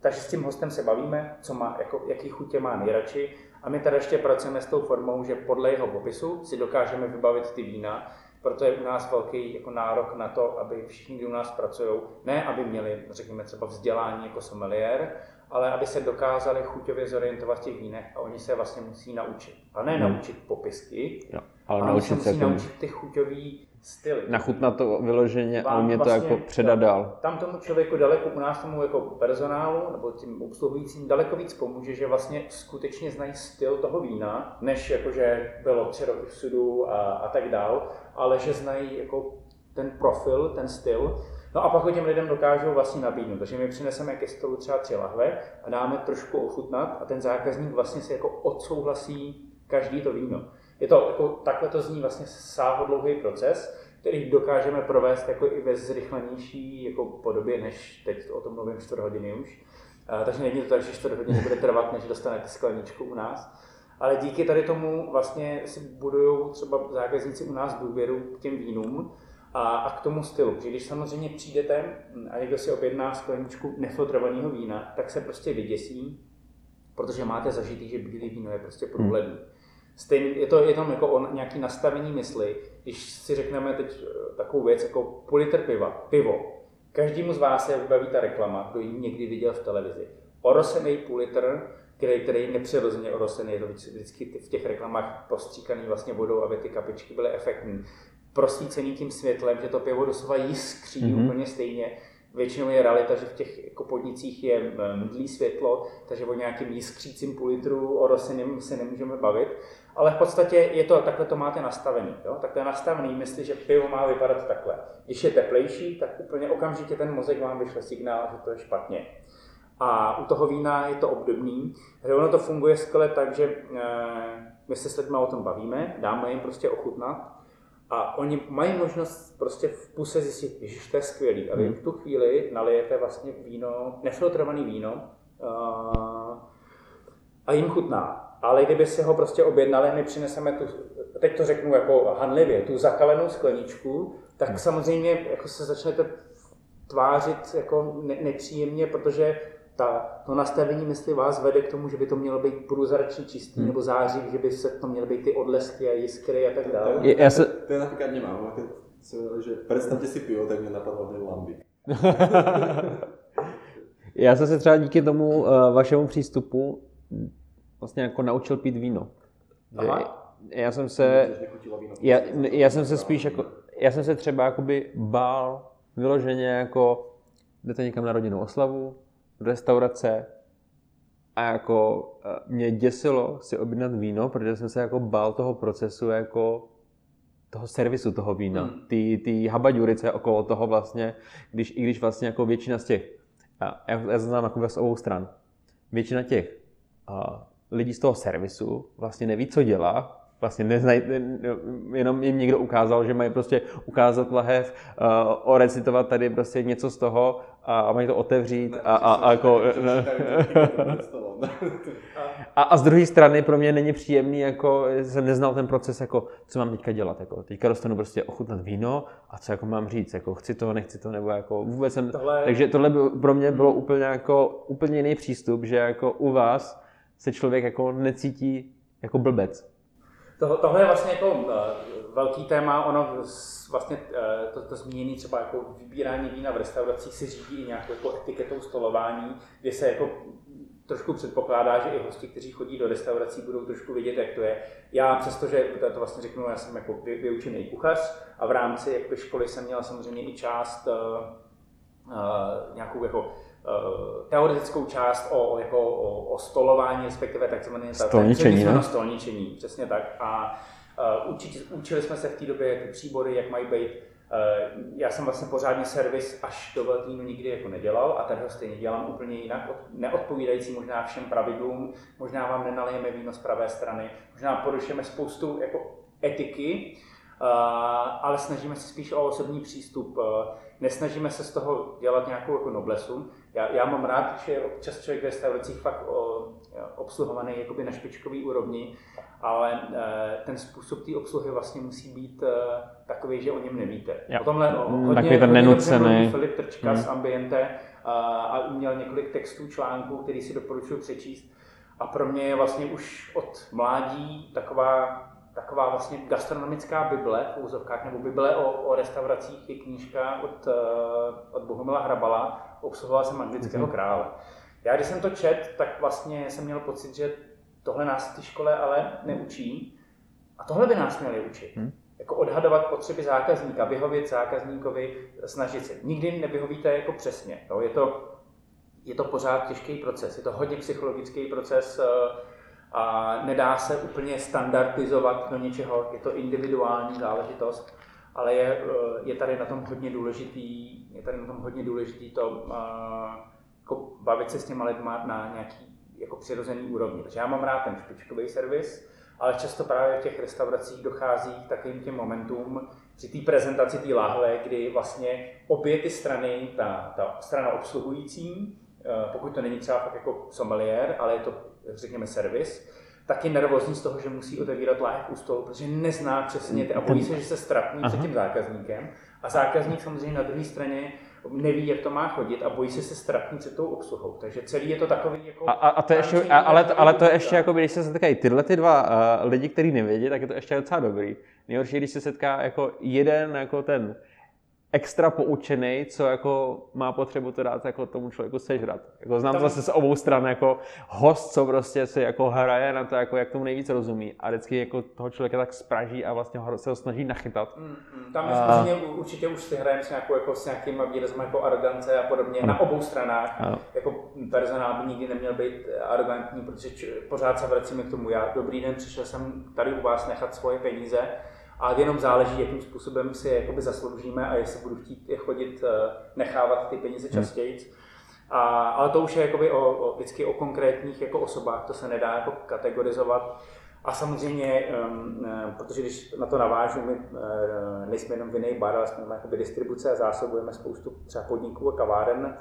takže s tím hostem se bavíme, co má, jako, jaký chutě má nejradši. A my tady ještě pracujeme s tou formou, že podle jeho popisu si dokážeme vybavit ty vína, proto je u nás velký jako nárok na to, aby všichni, kdo u nás pracují, ne aby měli, řekněme třeba vzdělání jako sommelier, ale aby se dokázali chuťově zorientovat v těch vínech a oni se vlastně musí naučit. A ne hmm. naučit popisky, jo, ale, ale naučit se musí naučit ty chuťový styly. Nachutnat to vyloženě a umět vlastně, to jako předat dál. Tam tomu člověku daleko, u nás tomu jako personálu nebo tím obsluhujícím daleko víc pomůže, že vlastně skutečně znají styl toho vína, než jakože bylo tři roky v sudu a, a tak dál, ale že znají jako ten profil, ten styl No a pak ho těm lidem dokážou vlastně nabídnout. Takže my přineseme ke stolu třeba tři lahve a dáme trošku ochutnat a ten zákazník vlastně si jako odsouhlasí každý to víno. Je to jako, takhle to zní vlastně sáhodlouhý proces, který dokážeme provést jako i ve zrychlenější jako podobě, než teď o tom mluvím 4 hodiny už. A, takže není to tak, že 4 hodiny bude trvat, než dostanete skleničku u nás. Ale díky tady tomu vlastně si budují třeba zákazníci u nás důvěru k těm vínům, a, a k tomu stylu. Že když samozřejmě přijdete a někdo si objedná skleničku nefiltrovaného vína, tak se prostě vyděsí, protože máte zažitý, že bílé víno je prostě průhledný. Stejný, je to jenom jako on, nějaký nastavení mysli. Když si řekneme teď eh, takovou věc jako půl litr piva, pivo. Každému z vás se vybaví ta reklama, kdo ji někdy viděl v televizi. Orosený půl litr, který, který nepřirozeně orosený, je to vždycky v těch reklamách postříkaný vlastně vodou, aby ty kapičky byly efektní. Prosvícený tím světlem, že to pivo doslova jiskří mm-hmm. úplně stejně Většinou je realita, že v těch jako podnicích je mdlý světlo, takže o nějakým jiskřícím půl litru o rosiným se nemůžeme bavit. Ale v podstatě je to, takhle to máte nastavený. Jo? Takhle nastavený myslí, že pivo má vypadat takhle. Když je teplejší, tak úplně okamžitě ten mozek vám vyšle signál, že to je špatně. A u toho vína je to obdobný. Že ono to funguje skvěle tak, že e, my se s lidmi o tom bavíme, dáme jim prostě ochutnat a oni mají možnost prostě v puse zjistit, že to je skvělý. A vy hmm. v tu chvíli nalijete vlastně víno, nefiltrovaný víno uh, a jim chutná. Ale kdyby si ho prostě objednali, my přineseme tu, teď to řeknu jako hanlivě, tu zakalenou skleničku, tak hmm. samozřejmě jako se začnete tvářit jako ne, nepříjemně, protože ta, to nastavení mysli vás vede k tomu, že by to mělo být průzračně čistý hmm. nebo září, že by se to měly být ty odlesky a jiskry a tak dále. Je, já se... To je například nemám, že představte si pivo, tak mě napadlo ten lamby. (laughs) já jsem se třeba díky tomu uh, vašemu přístupu vlastně jako naučil pít víno. Aha. Já jsem se, já, já jsem se spíš jako, já jsem se třeba jakoby bál vyloženě jako jdete někam na rodinnou oslavu, restaurace a jako eh, mě děsilo si objednat víno, protože jsem se jako bál toho procesu jako toho servisu toho vína, hmm. ty, ty habaďurice okolo toho vlastně, když, i když vlastně jako většina z těch, já, já znám jako z obou stran, většina těch a, lidí z toho servisu vlastně neví, co dělá, vlastně neznaj, jenom jim někdo ukázal, že mají prostě ukázat lahev, uh, orecitovat tady prostě něco z toho a, a mají to otevřít a, a, a jako... (laughs) (laughs) A, a z druhé strany pro mě není příjemný, jako jsem neznal ten proces, jako co mám teďka dělat. Jako, teďka dostanu prostě ochutnat víno a co jako mám říct, jako chci to, nechci to, nebo jako vůbec jsem... Tohle... Takže tohle by, pro mě bylo úplně jako úplně jiný přístup, že jako u vás se člověk jako necítí jako blbec. Tohle, tohle je vlastně jako uh, velký téma, ono vlastně uh, to, to zmíněné třeba jako vybírání vína v restauracích si řídí i nějakou jako etiketou stolování, kde se jako trošku předpokládá, že i hosti, kteří chodí do restaurací, budou trošku vidět, jak to je. Já přestože, to vlastně řeknu, já jsem jako vyučený kuchař a v rámci jako školy jsem měl samozřejmě i část uh, uh, nějakou jako Eh, teoretickou část o, jako, o, o stolování, respektive takzvané stolničení, na stolničení, přesně tak. A uh, učili, učili jsme se v té době ty příbory, jak mají být. Uh, já jsem vlastně pořádně servis až do Veltlínu nikdy jako nedělal a tady ho stejně dělám úplně jinak, neodpovídající možná všem pravidlům, možná vám nenalijeme víno z pravé strany, možná porušujeme spoustu jako etiky, uh, ale snažíme se spíš o osobní přístup. Uh, nesnažíme se z toho dělat nějakou jako noblesu. Já, já mám rád, že je občas člověk v restauracích fakt o, obsluhovaný jakoby na špičkový úrovni, ale e, ten způsob té obsluhy vlastně musí být e, takový, že o něm nevíte. Jo. O tomhle o, mm, hodně, Takový ten nenucený. Filip Trčka hmm. z Ambiente a, a měl několik textů, článků, který si doporučuji přečíst. A pro mě je vlastně už od mládí taková taková vlastně gastronomická bible v úzovkách, nebo bible o, o restauracích je knížka od, uh, od Bohumila Hrabala, obsluhoval jsem anglického mm-hmm. krále. Já když jsem to čet, tak vlastně jsem měl pocit, že tohle nás v té škole ale neučí. A tohle by nás měli učit. Hmm. Jako odhadovat potřeby zákazníka, vyhovět zákazníkovi, snažit se. Nikdy nevyhovíte jako přesně. Jo? Je, to, je to pořád těžký proces, je to hodně psychologický proces, uh, a nedá se úplně standardizovat do něčeho, je to individuální záležitost, ale je, eh, je tady na tom hodně důležitý, je tady na tom hodně důležitý to eh, jako bavit se s těma lidma na nějaký jako přirozený úrovni. Takže já mám rád ten špičkový servis, ale často právě v těch restauracích dochází k takovým těm momentům při té prezentaci té láhve, kdy vlastně obě ty strany, ta, ta strana obsluhující, eh, pokud to není třeba fakt jako sommelier, ale je to řekněme, servis, tak je nervózní z toho, že musí otevírat láhev u stolu, protože nezná přesně ty a bojí se, že se strapní před tím zákazníkem. A zákazník samozřejmě na druhé straně neví, jak to má chodit a bojí se se strapnit se tou obsluhou. Takže celý je to takový jako... A, a, to ještě, a, ale, to, ale to je ještě, jako, když se setkají tyhle ty dva uh, lidi, kteří nevědí, tak je to ještě docela dobrý. Nejhorší, když se setká jako jeden jako ten extra poučený, co jako má potřebu to dát jako tomu člověku sežrat. Jako znám to zase z obou stran, jako host, co prostě si jako hraje na to, jako jak tomu nejvíc rozumí a vždycky jako toho člověka tak spraží a vlastně ho, se ho snaží nachytat. Mm, mm, tam a... určitě už si hrajeme s, nějakou, jako, s nějakým výrazem jako arogance a podobně ano. na obou stranách. Ano. Jako personál by nikdy neměl být arrogantní, protože č- pořád se vracíme k tomu. Já dobrý den, přišel jsem tady u vás nechat svoje peníze a jenom záleží, jakým způsobem si je jakoby zasloužíme a jestli budu chtít je chodit, eh, nechávat ty peníze hmm. častěji. A, ale to už je jakoby o, o, vždycky o konkrétních jako osobách, to se nedá jako kategorizovat. A samozřejmě, um, protože když na to navážu, my uh, nejsme jenom vinný bar, ale jsme jakoby distribuce a zásobujeme spoustu třeba podniků a kaváren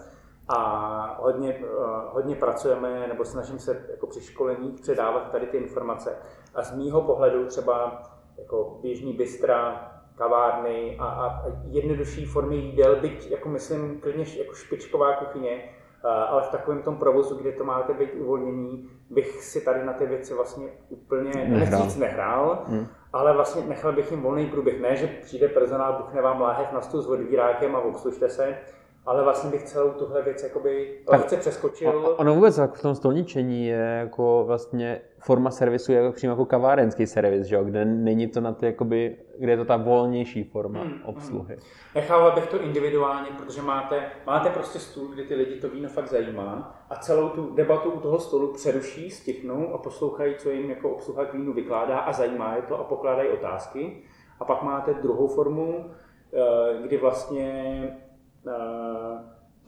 a hodně, uh, hodně pracujeme nebo snažím se jako při školení předávat tady ty informace. A z mýho pohledu třeba jako běžný bystra, kavárny a, a jednodušší formy jídel, byť jako myslím klidně jako špičková kuchyně, ale v takovém tom provozu, kde to máte být uvolnění, bych si tady na ty věci vlastně úplně nehrál, nehrál hmm. ale vlastně nechal bych jim volný průběh. Ne, že přijde personál, buchne vám láhev na stůl s odvírákem a obslužte se, ale vlastně bych celou tuhle věc jakoby lehce přeskočil. Ono vůbec jako v tom stolničení je jako vlastně forma servisu jako přímo jako kavárenský servis, že jo? kde není to na ty, jakoby, kde je to ta volnější forma hmm, hmm. obsluhy. Hmm. Nechával bych to individuálně, protože máte, máte prostě stůl, kde ty lidi to víno fakt zajímá a celou tu debatu u toho stolu přeruší, stichnou a poslouchají, co jim jako obsluha k vínu vykládá a zajímá je to a pokládají otázky. A pak máte druhou formu, eh, kdy vlastně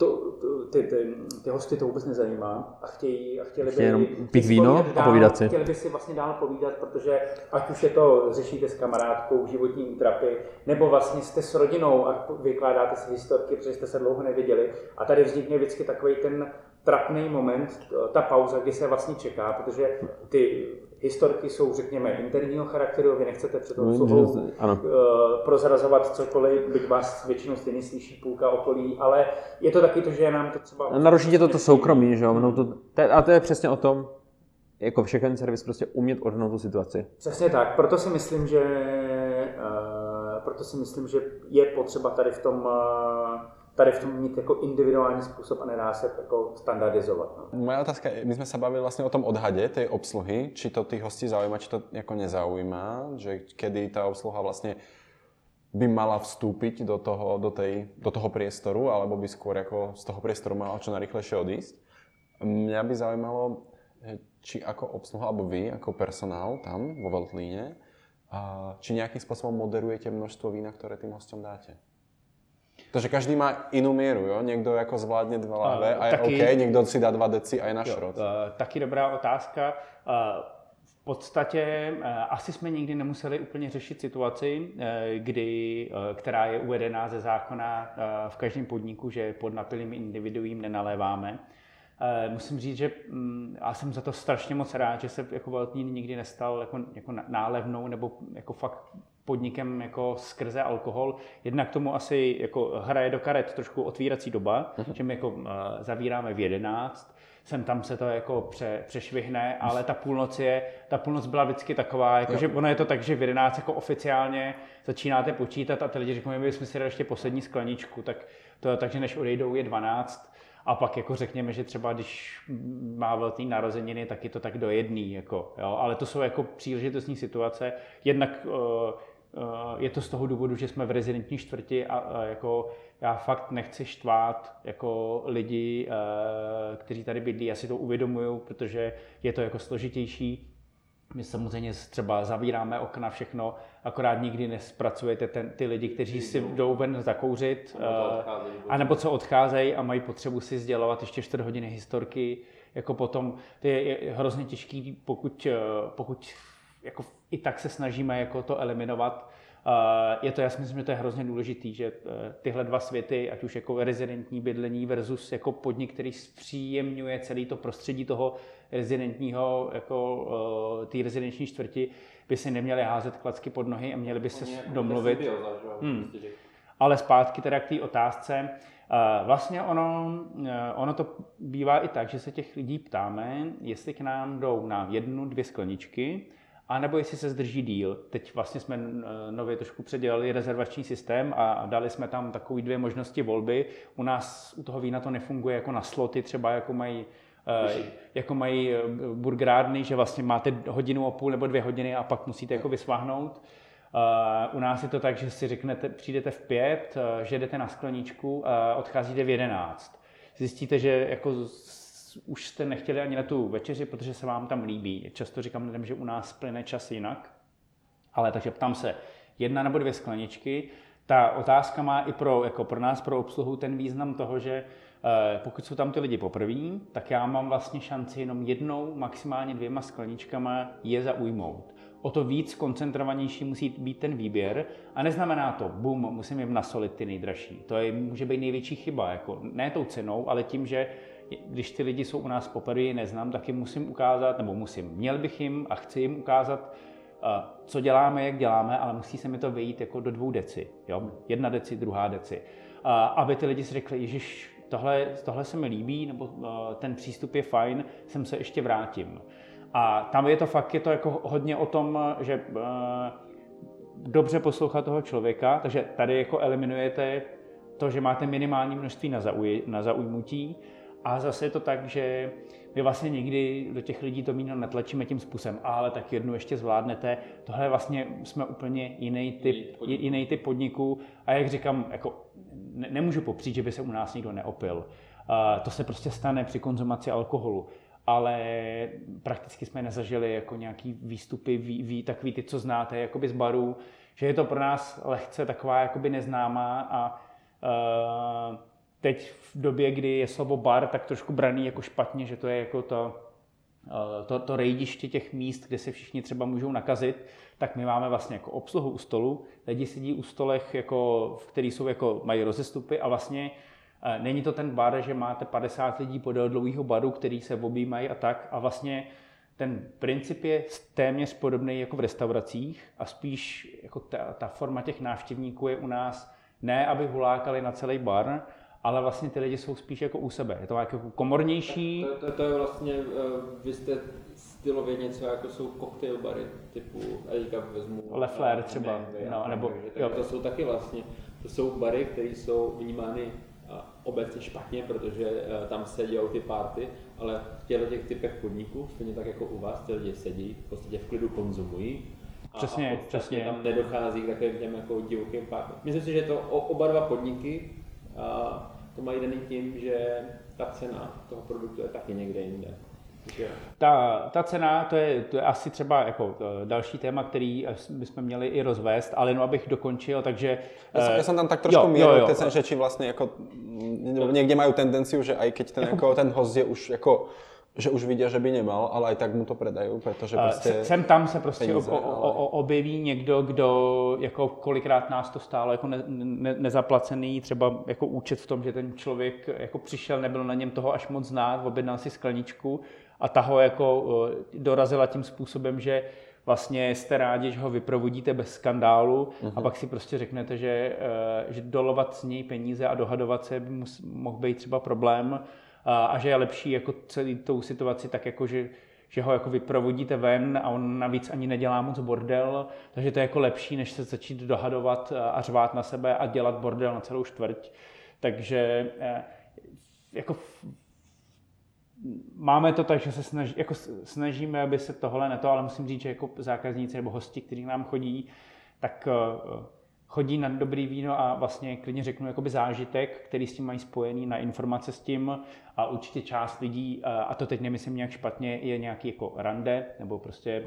to, ty, ty, ty hosty to vůbec nezajímá a chtějí, a chtěli by jenom pít víno a povídat si. Chtěli by si vlastně dál povídat, protože ať už je to řešíte s kamarádkou, životní útrapy, nebo vlastně jste s rodinou a vykládáte si historky, protože jste se dlouho neviděli. A tady vznikne vždycky takový ten trapný moment, ta pauza, kdy se vlastně čeká, protože ty historky jsou, řekněme, interního charakteru, vy nechcete před tou obsluhou no, uh, prozrazovat cokoliv, byť vás většinou stejně slyší půlka okolí, ale je to taky to, že nám to třeba... Naruší to to soukromí, že jo? No to, a to je přesně o tom, jako všechen servis, prostě umět odhnout tu situaci. Přesně tak, proto si myslím, že uh, proto si myslím, že je potřeba tady v tom uh, tady v tom mít jako individuální způsob a nedá se jako standardizovat. No. Moja otázka je, my jsme se bavili vlastně o tom odhade tej obsluhy, či to tých hostí zaujíma, či to jako nezaujíma, že kedy ta obsluha vlastně by mala vstúpiť do toho, do, tej, do toho priestoru, alebo by skôr jako z toho priestoru mala čo najrychlejšie odísť. Mňa by zaujímalo, či ako obsluha, alebo vy, ako personál tam vo Veltlíne, či nejakým spôsobom moderujete množstvo vína, ktoré tým hostom dáte. Takže každý má jinou míru, jo? Někdo jako zvládne dva lahve a je taky, OK, někdo si dá dva deci a je na šrot. Jo, taky dobrá otázka. V podstatě asi jsme nikdy nemuseli úplně řešit situaci, e, kdy, e, která je uvedená ze zákona e, v každém podniku, že pod napilým individuím nenaléváme. Musím říct, že mm, já jsem za to strašně moc rád, že se jako velký nikdy nestal jako, jako nálevnou nebo jako fakt podnikem jako skrze alkohol. Jednak tomu asi jako hraje do karet trošku otvírací doba, uh-huh. že my jako uh, zavíráme v 11, sem tam se to jako pře, přešvihne, ale ta půlnoc je, ta půlnoc byla vždycky taková, jako, že ono je to tak, že v 11 jako oficiálně začínáte počítat a ty lidi řeknou, my jsme si dali ještě poslední skleničku, tak to je tak, že než odejdou je 12, a pak jako řekněme, že třeba když má velký narozeniny, tak je to tak do jedný, jako, jo? ale to jsou jako příležitostní situace. Jednak uh, je to z toho důvodu, že jsme v rezidentní čtvrti a, a jako já fakt nechci štvát jako lidi, eh, kteří tady bydlí, já si to uvědomuju, protože je to jako složitější. My samozřejmě třeba zavíráme okna, všechno, akorát nikdy nespracujete ten, ty lidi, kteří si jdou. ven zakouřit, a nebo co odcházejí a mají potřebu si sdělovat ještě 4 hodiny historky, jako potom, to je hrozně těžký, pokud, eh, pokud jako i tak se snažíme jako to eliminovat. Je to, já si myslím, že to je hrozně důležitý, že eh, tyhle dva světy, ať už jako rezidentní bydlení versus jako podnik, který zpříjemňuje celý to prostředí toho rezidentního, jako eh, té rezidenční čtvrti, by si neměli házet klacky pod nohy a měli by se domluvit. Hmm. Prostě, Ale zpátky teda k té otázce. Vlastně ono, ono to bývá i tak, že se těch lidí ptáme, jestli k nám jdou na jednu, dvě skleničky, a nebo jestli se zdrží díl. Teď vlastně jsme nově trošku předělali rezervační systém a dali jsme tam takové dvě možnosti volby. U nás u toho vína to nefunguje jako na sloty, třeba jako mají Uh, jako mají burgerárny, že vlastně máte hodinu a půl nebo dvě hodiny a pak musíte jako vysváhnout. Uh, u nás je to tak, že si řeknete, přijdete v pět, uh, že jdete na skleničku a odcházíte v jedenáct. Zjistíte, že jako už jste nechtěli ani na tu večeři, protože se vám tam líbí. Často říkám lidem, že u nás plyne čas jinak. Ale takže ptám se, jedna nebo dvě skleničky. Ta otázka má i pro, jako pro nás, pro obsluhu, ten význam toho, že eh, pokud jsou tam ty lidi poprvé, tak já mám vlastně šanci jenom jednou, maximálně dvěma skleničkama je zaujmout. O to víc koncentrovanější musí být ten výběr a neznamená to, bum, musím jim nasolit ty nejdražší. To je, může být největší chyba, jako ne tou cenou, ale tím, že když ty lidi jsou u nás poprvé, neznám, tak jim musím ukázat, nebo musím, měl bych jim a chci jim ukázat, eh, co děláme, jak děláme, ale musí se mi to vejít jako do dvou deci. Jo? Jedna deci, druhá deci. Aby ty lidi si řekli, Ježíš, tohle, tohle se mi líbí, nebo eh, ten přístup je fajn, sem se ještě vrátím. A tam je to fakt, je to jako hodně o tom, že eh, dobře poslouchat toho člověka, takže tady jako eliminujete to, že máte minimální množství na, zauj, na zaujmutí a zase je to tak, že my vlastně někdy do těch lidí to míno netlačíme tím způsobem, ale tak jednu ještě zvládnete. Tohle vlastně jsme úplně jiný typ, jiný typ podniku a jak říkám, jako ne, nemůžu popřít, že by se u nás nikdo neopil. Uh, to se prostě stane při konzumaci alkoholu ale prakticky jsme nezažili jako nějaký výstupy, ví, ví, takový ty, co znáte, jakoby z barů, že je to pro nás lehce taková jakoby neznámá a uh, teď v době, kdy je slovo bar, tak trošku braný jako špatně, že to je jako to, eh, to, to rejdiště těch míst, kde se všichni třeba můžou nakazit, tak my máme vlastně jako obsluhu u stolu. Lidi sedí u stolech, jako, v kterých jsou jako, mají rozestupy a vlastně eh, není to ten bar, že máte 50 lidí podél dlouhého baru, který se objímají a tak a vlastně ten princip je téměř podobný jako v restauracích a spíš jako ta, ta forma těch návštěvníků je u nás ne, aby hulákali na celý bar, ale vlastně ty lidi jsou spíš jako u sebe. Je to jako komornější. To, to, to je vlastně, uh, vy jste stylově něco, jako jsou cocktail bary typu, a teďka vezmu... Lefler třeba, ne, no, nebo... Jo. To jsou taky vlastně, to jsou bary, které jsou vnímány uh, obecně špatně, protože uh, tam se dějou ty party, ale v těchto těch typech podniků, stejně tak jako u vás, ty lidi sedí, v podstatě v klidu konzumují, a, přesně, a přesně. tam nedochází k takovým těm jako divokým pártům. Myslím si, že to oba dva podniky a to mají daný tím, že ta cena toho produktu je taky někde jinde. Ta, ta cena, to je, to je asi třeba jako eh, další téma, který eh, bychom měli i rozvést, ale no abych dokončil, takže... Já jsem, já jsem tam tak trošku míril ty řeči vlastně jako, někde mají tendenci, že i keď ten, jako, jako ten host je už jako že už vidí, že by nemal, ale i tak mu to predají, protože prostě... Sem tam se prostě peníze, o, o, o, objeví někdo, kdo jako kolikrát nás to stálo jako ne, ne, nezaplacený, třeba jako účet v tom, že ten člověk jako přišel, nebyl na něm toho až moc znát, objednal si skleničku a ta ho jako dorazila tím způsobem, že vlastně jste rádi, že ho vyprovodíte bez skandálu uh-huh. a mhm. pak si prostě řeknete, že, e, že dolovat z něj peníze a dohadovat se by mohl být třeba problém a že je lepší jako celý tou situaci tak jako, že, že ho jako vyprovodíte ven a on navíc ani nedělá moc bordel, takže to je jako lepší, než se začít dohadovat a řvát na sebe a dělat bordel na celou čtvrť. Takže eh, jako máme to tak, že se snaží, jako snažíme, aby se tohle neto, ale musím říct, že jako zákazníci nebo hosti, kteří nám chodí, tak eh, chodí na dobrý víno a vlastně klidně řeknu jakoby zážitek, který s tím mají spojený na informace s tím a určitě část lidí, a to teď nemyslím nějak špatně, je nějaký jako rande nebo prostě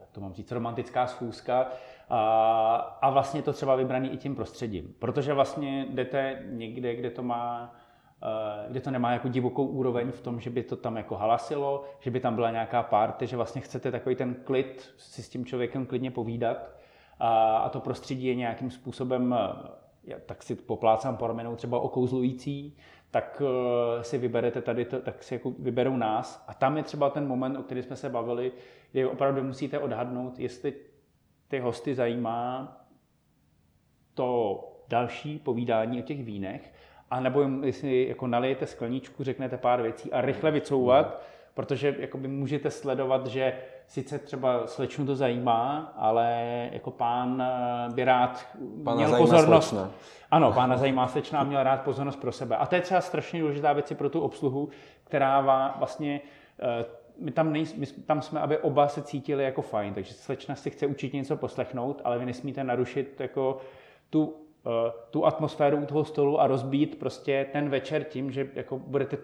jak to mám říct, romantická schůzka a, a vlastně to třeba vybraný i tím prostředím. Protože vlastně jdete někde, kde to má kde to nemá jako divokou úroveň v tom, že by to tam jako halasilo, že by tam byla nějaká party, že vlastně chcete takový ten klid si s tím člověkem klidně povídat a to prostředí je nějakým způsobem, tak si poplácám po ramenou třeba okouzlující, tak eh, si vyberete tady, to, tak si jako vyberou nás. A tam je třeba ten moment, o který jsme se bavili, kdy opravdu musíte odhadnout, jestli ty hosty zajímá to další povídání o těch vínech, anebo jim si jako nalijete skleničku, řeknete pár věcí a rychle vycouvat, protože jakoby můžete sledovat, že sice třeba slečnu to zajímá, ale jako pán eh, by rád Pána měl pozornost. slečna. Ano, pána zajímá slečna a měl rád pozornost pro sebe. A to je třeba strašně důležitá věc pro tu obsluhu, která vá, vlastně eh, my tam, nej, my tam jsme, aby oba se cítili jako fajn, takže slečna si chce učit něco poslechnout, ale vy nesmíte narušit jako tu, eh, tu atmosféru u toho stolu a rozbít prostě ten večer tím, že jako budete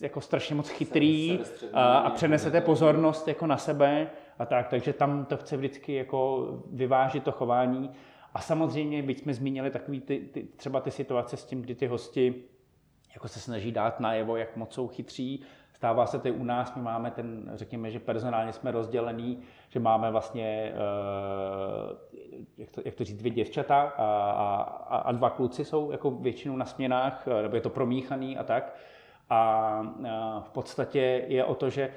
jako strašně moc chytrý a, a přenesete pozornost jako na sebe a tak, takže tam to chce vždycky jako vyvážit to chování a samozřejmě, byť jsme zmínili takový ty, ty, třeba ty situace s tím, kdy ty hosti jako se snaží dát najevo, jak moc jsou chytří. Stává se to i u nás, my máme ten, řekněme, že personálně jsme rozdělený, že máme vlastně, eh, jak to, jak to říct, dvě děvčata a, a, a dva kluci jsou jako většinou na směnách, eh, nebo je to promíchaný a tak. A eh, v podstatě je o to, že eh,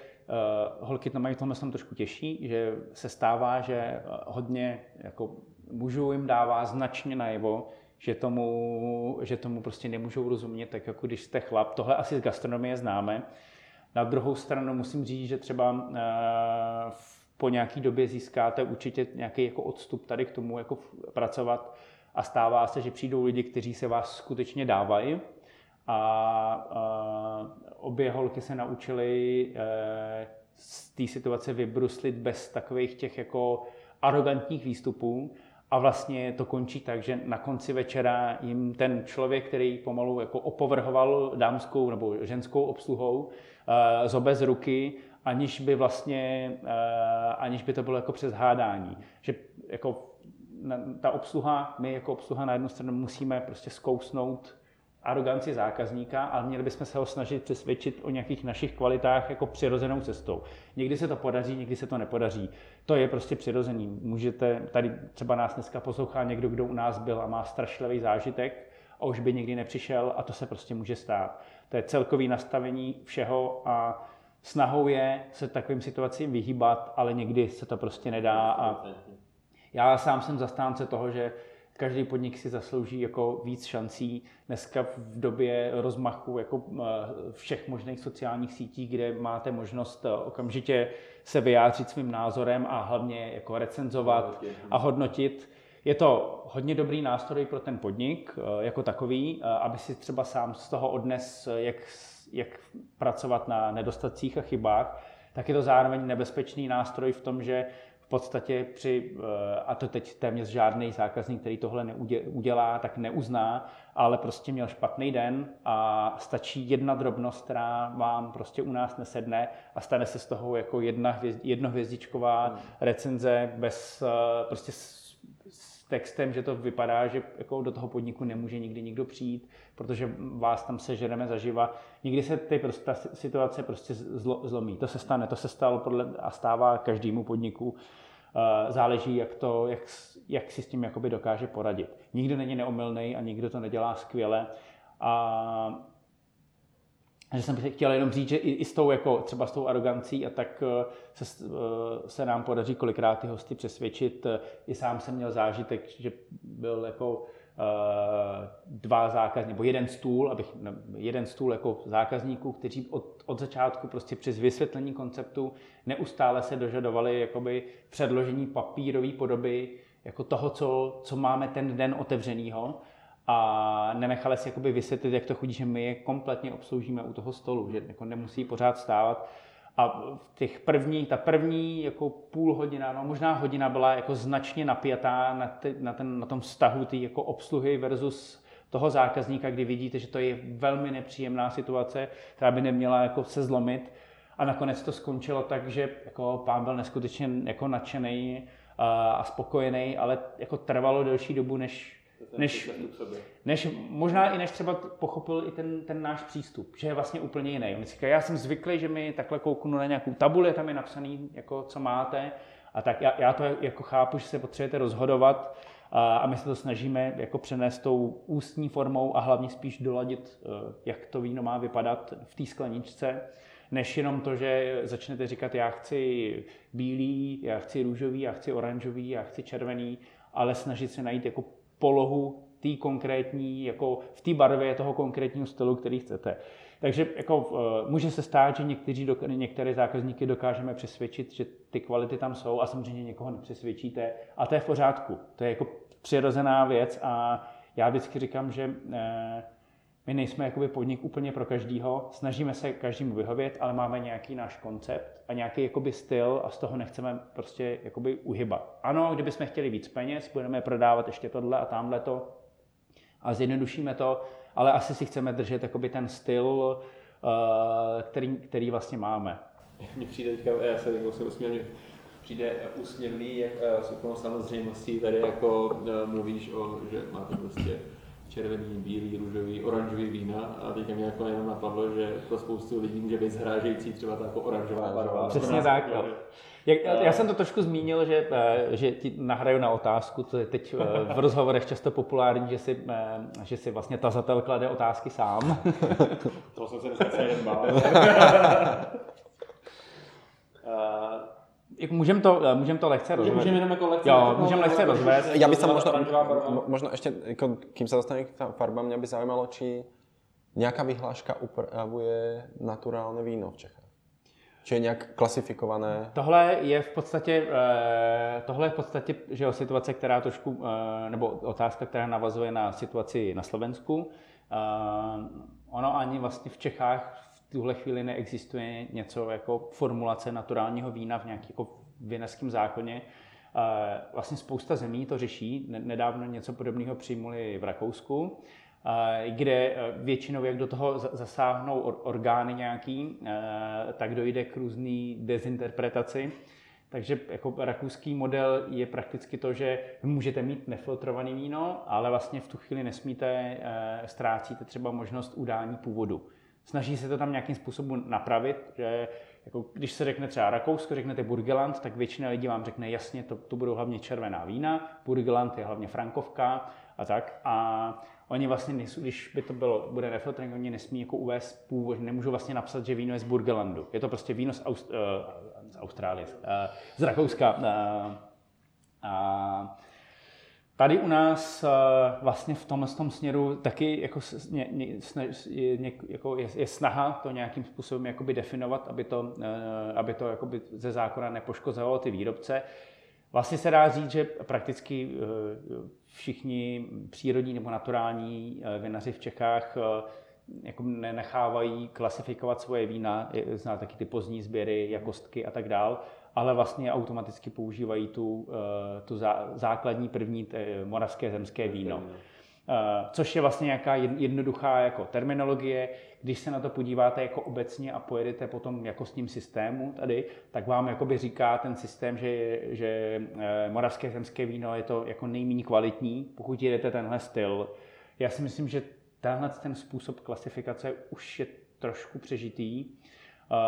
holky to mají v tomhle tom trošku těžší, že se stává, že eh, hodně jako mužů jim dává značně najevo, že tomu, že tomu prostě nemůžou rozumět, tak jako když jste chlap. Tohle asi z gastronomie známe. Na druhou stranu musím říct, že třeba po nějaký době získáte určitě nějaký jako odstup tady k tomu jako pracovat a stává se, že přijdou lidi, kteří se vás skutečně dávají a eh, obě holky se naučily eh, z té situace vybruslit bez takových těch jako arrogantních výstupů a vlastně to končí tak, že na konci večera jim ten člověk, který pomalu jako opovrhoval dámskou nebo ženskou obsluhou, eh, zobe z ruky, aniž by vlastně, eh, aniž by to bylo jako přes hádání. Že jako ta obsluha, my jako obsluha na jednu stranu musíme prostě zkousnout aroganci zákazníka, ale měli bychom se ho snažit přesvědčit o nějakých našich kvalitách jako přirozenou cestou. Někdy se to podaří, někdy se to nepodaří. To je prostě přirozený. Můžete, tady třeba nás dneska poslouchá někdo, kdo u nás byl a má strašlivý zážitek a už by nikdy nepřišel a to se prostě může stát. To je celkový nastavení všeho a snahou je se takovým situacím vyhýbat, ale někdy se to prostě nedá a já sám jsem zastánce toho, že každý podnik si zaslouží jako víc šancí. Dneska v době rozmachu jako eh, všech možných sociálních sítí, kde máte možnost eh, okamžitě se vyjádřit svým názorem a hlavně jako recenzovat a hodnotit. Je to hodně dobrý nástroj pro ten podnik eh, jako takový, aby si třeba sám z toho odnes, jak, jak pracovat na nedostacích a chybách, tak je to zároveň nebezpečný nástroj v tom, že podstatě při, eh, a to teď téměř žádný zákazník, který tohle neudělá, tak neuzná, ale prostě měl špatný den a stačí jedna drobnost, která vám prostě u nás nesedne a stane se z toho jako jedna hvězd, jednohvězdičková recenze bez eh, prostě s, s textem, že to vypadá, že jako do toho podniku nemůže nikdy nikdo přijít, protože vás tam sežereme zaživa. Nikdy se ty prostě, ta situace prostě zlo, zlomí. To se stane, to se stalo podle, a stává každému podniku. Eh, Záleží, jak, to, jak, jak si s tím jakoby dokáže poradit. Nikdo není neomylný a nikdo to nedělá skvěle. A že jsem chtěl jenom říct, že i, i s tou, jako, třeba s tou arogancí a tak eh, se, eh, se nám podaří kolikrát ty hosty přesvědčit. I sám jsem měl zážitek, že byl jako dva zákazníky, nebo jeden stůl, abych, jeden stůl jako zákazníků, kteří od, od začátku prostě přes vysvětlení konceptu neustále se dožadovali jakoby předložení papírové podoby jako toho, co, co máme ten den otevřenýho a nenechali si jakoby vysvětlit, jak to chodí, že my je kompletně obsloužíme u toho stolu, že jako nemusí pořád stávat. A v těch první, ta první jako půl hodina, no možná hodina byla jako značně napjatá na, ty, na, ten, na tom vztahu té jako obsluhy versus toho zákazníka, kdy vidíte, že to je velmi nepříjemná situace, která by neměla jako se zlomit. A nakonec to skončilo tak, že jako pán byl neskutečně jako nadšený a, a spokojený, ale jako trvalo delší dobu, než než, než, možná i než třeba pochopil i ten, ten náš přístup, že je vlastně úplně jiný. On říká, já jsem zvyklý, že mi takhle kouknu na nějakou tabuli, tam je napsaný, jako, co máte, a tak já, já to jako chápu, že se potřebujete rozhodovat a, a my se to snažíme jako přenést tou ústní formou a hlavně spíš doladit, eh, jak to víno má vypadat v té skleničce, než jenom to, že začnete říkat, já chci bílý, já chci růžový, já chci oranžový, já chci červený, ale snažit se najít jako polohu té konkrétní, jako v té barvě toho konkrétního stylu, který chcete. Takže jako, uh, může se stát, že někteří, některé zákazníky dokážeme přesvědčit, že ty kvality tam jsou a samozřejmě někoho nepřesvědčíte a to je v pořádku. To je jako přirozená věc a já vždycky říkám, že uh, my nejsme jakoby podnik úplně pro každýho, snažíme se každému vyhovět, ale máme nějaký náš koncept a nějaký jakoby styl a z toho nechceme prostě jakoby uhybat. Ano, kdybychom chtěli víc peněz, budeme prodávat ještě tohle a tamhle to a zjednodušíme to, ale asi si chceme držet jakoby ten styl, eh, který, který vlastně máme. Mně přijde teďka, já se jako se usměl, přijde úsměvný, jak s úplnou samozřejmostí tady jako eh, mluvíš o, že máte prostě červený, bílý, růžový, oranžový vína a teďka mě jako jenom napadlo, že pro spoustu lidí může být zhrážející třeba ta jako oranžová barva. Přesně tak. Jo. Jak, já jsem to trošku zmínil, že, eh, že ti nahraju na otázku, to je teď eh, v rozhovorech často populární, že si, eh, že si vlastně tazatel klade otázky sám. (laughs) to jsem se dneska jen (laughs) bál. Můžeme to, můžem to lehce rozvést. Můžeme jenom jako lehce, jo, můžeme lehce rozvést. Já bych se možno, možno ještě, jako, kým se dostane k farbám, mě by zajímalo, či nějaká vyhláška upravuje naturální víno v Čechách. Či je nějak klasifikované? Tohle je v podstatě, eh, tohle je v podstatě že jo, situace, která trošku, eh, nebo otázka, která navazuje na situaci na Slovensku. Eh, ono ani vlastně v Čechách tuhle chvíli neexistuje něco jako formulace naturálního vína v nějakém jako věneckém zákoně. Vlastně spousta zemí to řeší. Nedávno něco podobného přijmuli v Rakousku kde eh, většinou, jak do toho zasáhnou orgány nějaký, eh, tak dojde k různé dezinterpretaci. Takže jako rakouský model je prakticky to, že můžete mít nefiltrovaný víno, ale vlastně v tu chvíli nesmíte, eh, ztrácíte třeba možnost udání původu. Snaží se to tam nějakým způsobem napravit, že jako když se řekne třeba Rakousko, řeknete Burgeland, tak většina lidí vám řekne jasně, to, to budou hlavně červená vína, Burgeland je hlavně frankovka a tak. A oni vlastně nejsou, když by to bylo, bude refiltering, oni nesmí jako uvést původ, nemůžou vlastně napsat, že víno je z Burgelandu. Je to prostě víno z, Aust, uh, z Austrálie, uh, z Rakouska. Uh, uh, Tady u nás uh, vlastně v tomhle tom směru taky jako, je, jako je, je snaha to nějakým způsobem definovat, aby to, uh, aby to ze zákona nepoškozovalo ty výrobce. Vlastně se dá říct, že prakticky uh, všichni přírodní nebo naturální vinaři v Čechách jako nenechávají klasifikovat svoje vína, zná taky ty pozdní sběry, jakostky a tak dál, ale vlastně automaticky používají tu, eh, tu základní první moravské zemské víno. Eh, což je vlastně nějaká jednoduchá jako terminologie. Když se na to podíváte jako obecně a pojedete potom jako s tím systému tady, tak vám jakoby říká ten systém, že, že eh, moravské zemské víno je to jako nejméně kvalitní, pokud jedete tenhle styl. Já si myslím, že tenhle ten způsob klasifikace už je trošku přežitý. Uh,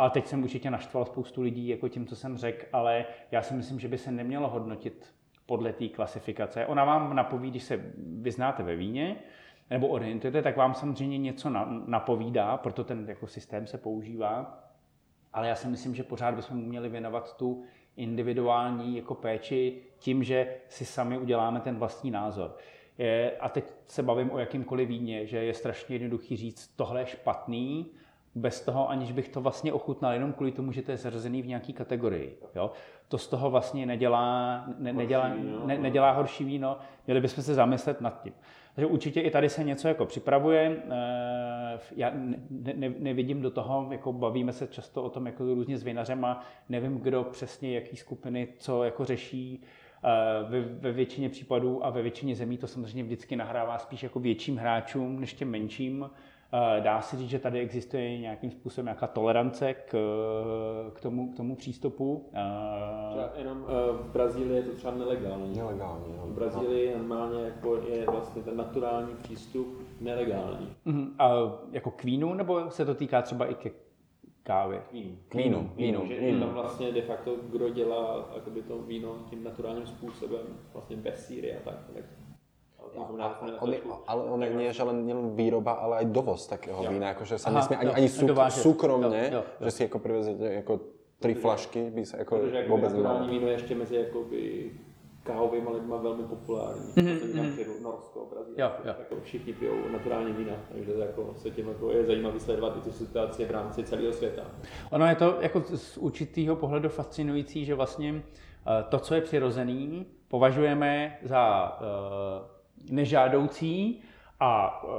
ale teď jsem určitě naštval spoustu lidí jako tím, co jsem řekl, ale já si myslím, že by se nemělo hodnotit podle té klasifikace. Ona vám napoví, když se vyznáte ve víně, nebo orientujete, tak vám samozřejmě něco napovídá, proto ten jako systém se používá. Ale já si myslím, že pořád bychom měli věnovat tu individuální jako péči tím, že si sami uděláme ten vlastní názor. Je, a teď se bavím o jakýmkoliv víně, že je strašně jednoduchý říct, tohle je špatný, bez toho, aniž bych to vlastně ochutnal, jenom kvůli tomu, že to je zařazený v nějaké kategorii. Jo? To z toho vlastně nedělá, ne, nedělá, ne, nedělá horší víno, měli bychom se zamyslet nad tím. Takže určitě i tady se něco jako připravuje. Eh, já ne, ne, nevidím do toho, jako bavíme se často o tom jako různě s vinařem a nevím, kdo přesně, jaký skupiny, co jako řeší. Eh, ve, ve většině případů a ve většině zemí to samozřejmě vždycky nahrává spíš jako větším hráčům než těm menším. Eh, dá se říct, že tady existuje nějakým způsobem nějaká tolerance k, k, tomu, k tomu přístupu. Eh, třeba jenom eh, v Brazílii je to třeba nelegální. Nelegální, no. V Brazílii normálně jako je vlastně ten naturální přístup nelegální. Uh-huh. A jako k vínu, nebo se to týká třeba i ke kávě? K vínu. K vínu. vínu. Že mm. tam vlastně de facto, kdo dělá to víno tím naturálním způsobem, vlastně bez síry a tak. tak on, ale on nie je že len, výroba, ale aj dovoz takého jo. vína, akože sa Aha, nesmie ani, ani súk, súkromne, jo, jo, jo. že si jako privezete jako tři flašky, by se jako Protože vůbec naturální víno je ještě mezi jakoby kávovými lidma velmi populární. Mhm, Mm-hmm. Mhm. Norsko, Brazílie, Jo, jo. jako všichni pijou naturální vína, takže to jako se tím jako je zajímavý sledovat i tu situaci v rámci celého světa. Ono je to jako z určitého pohledu fascinující, že vlastně eh, to, co je přirozený, považujeme za uh, nežádoucí a uh,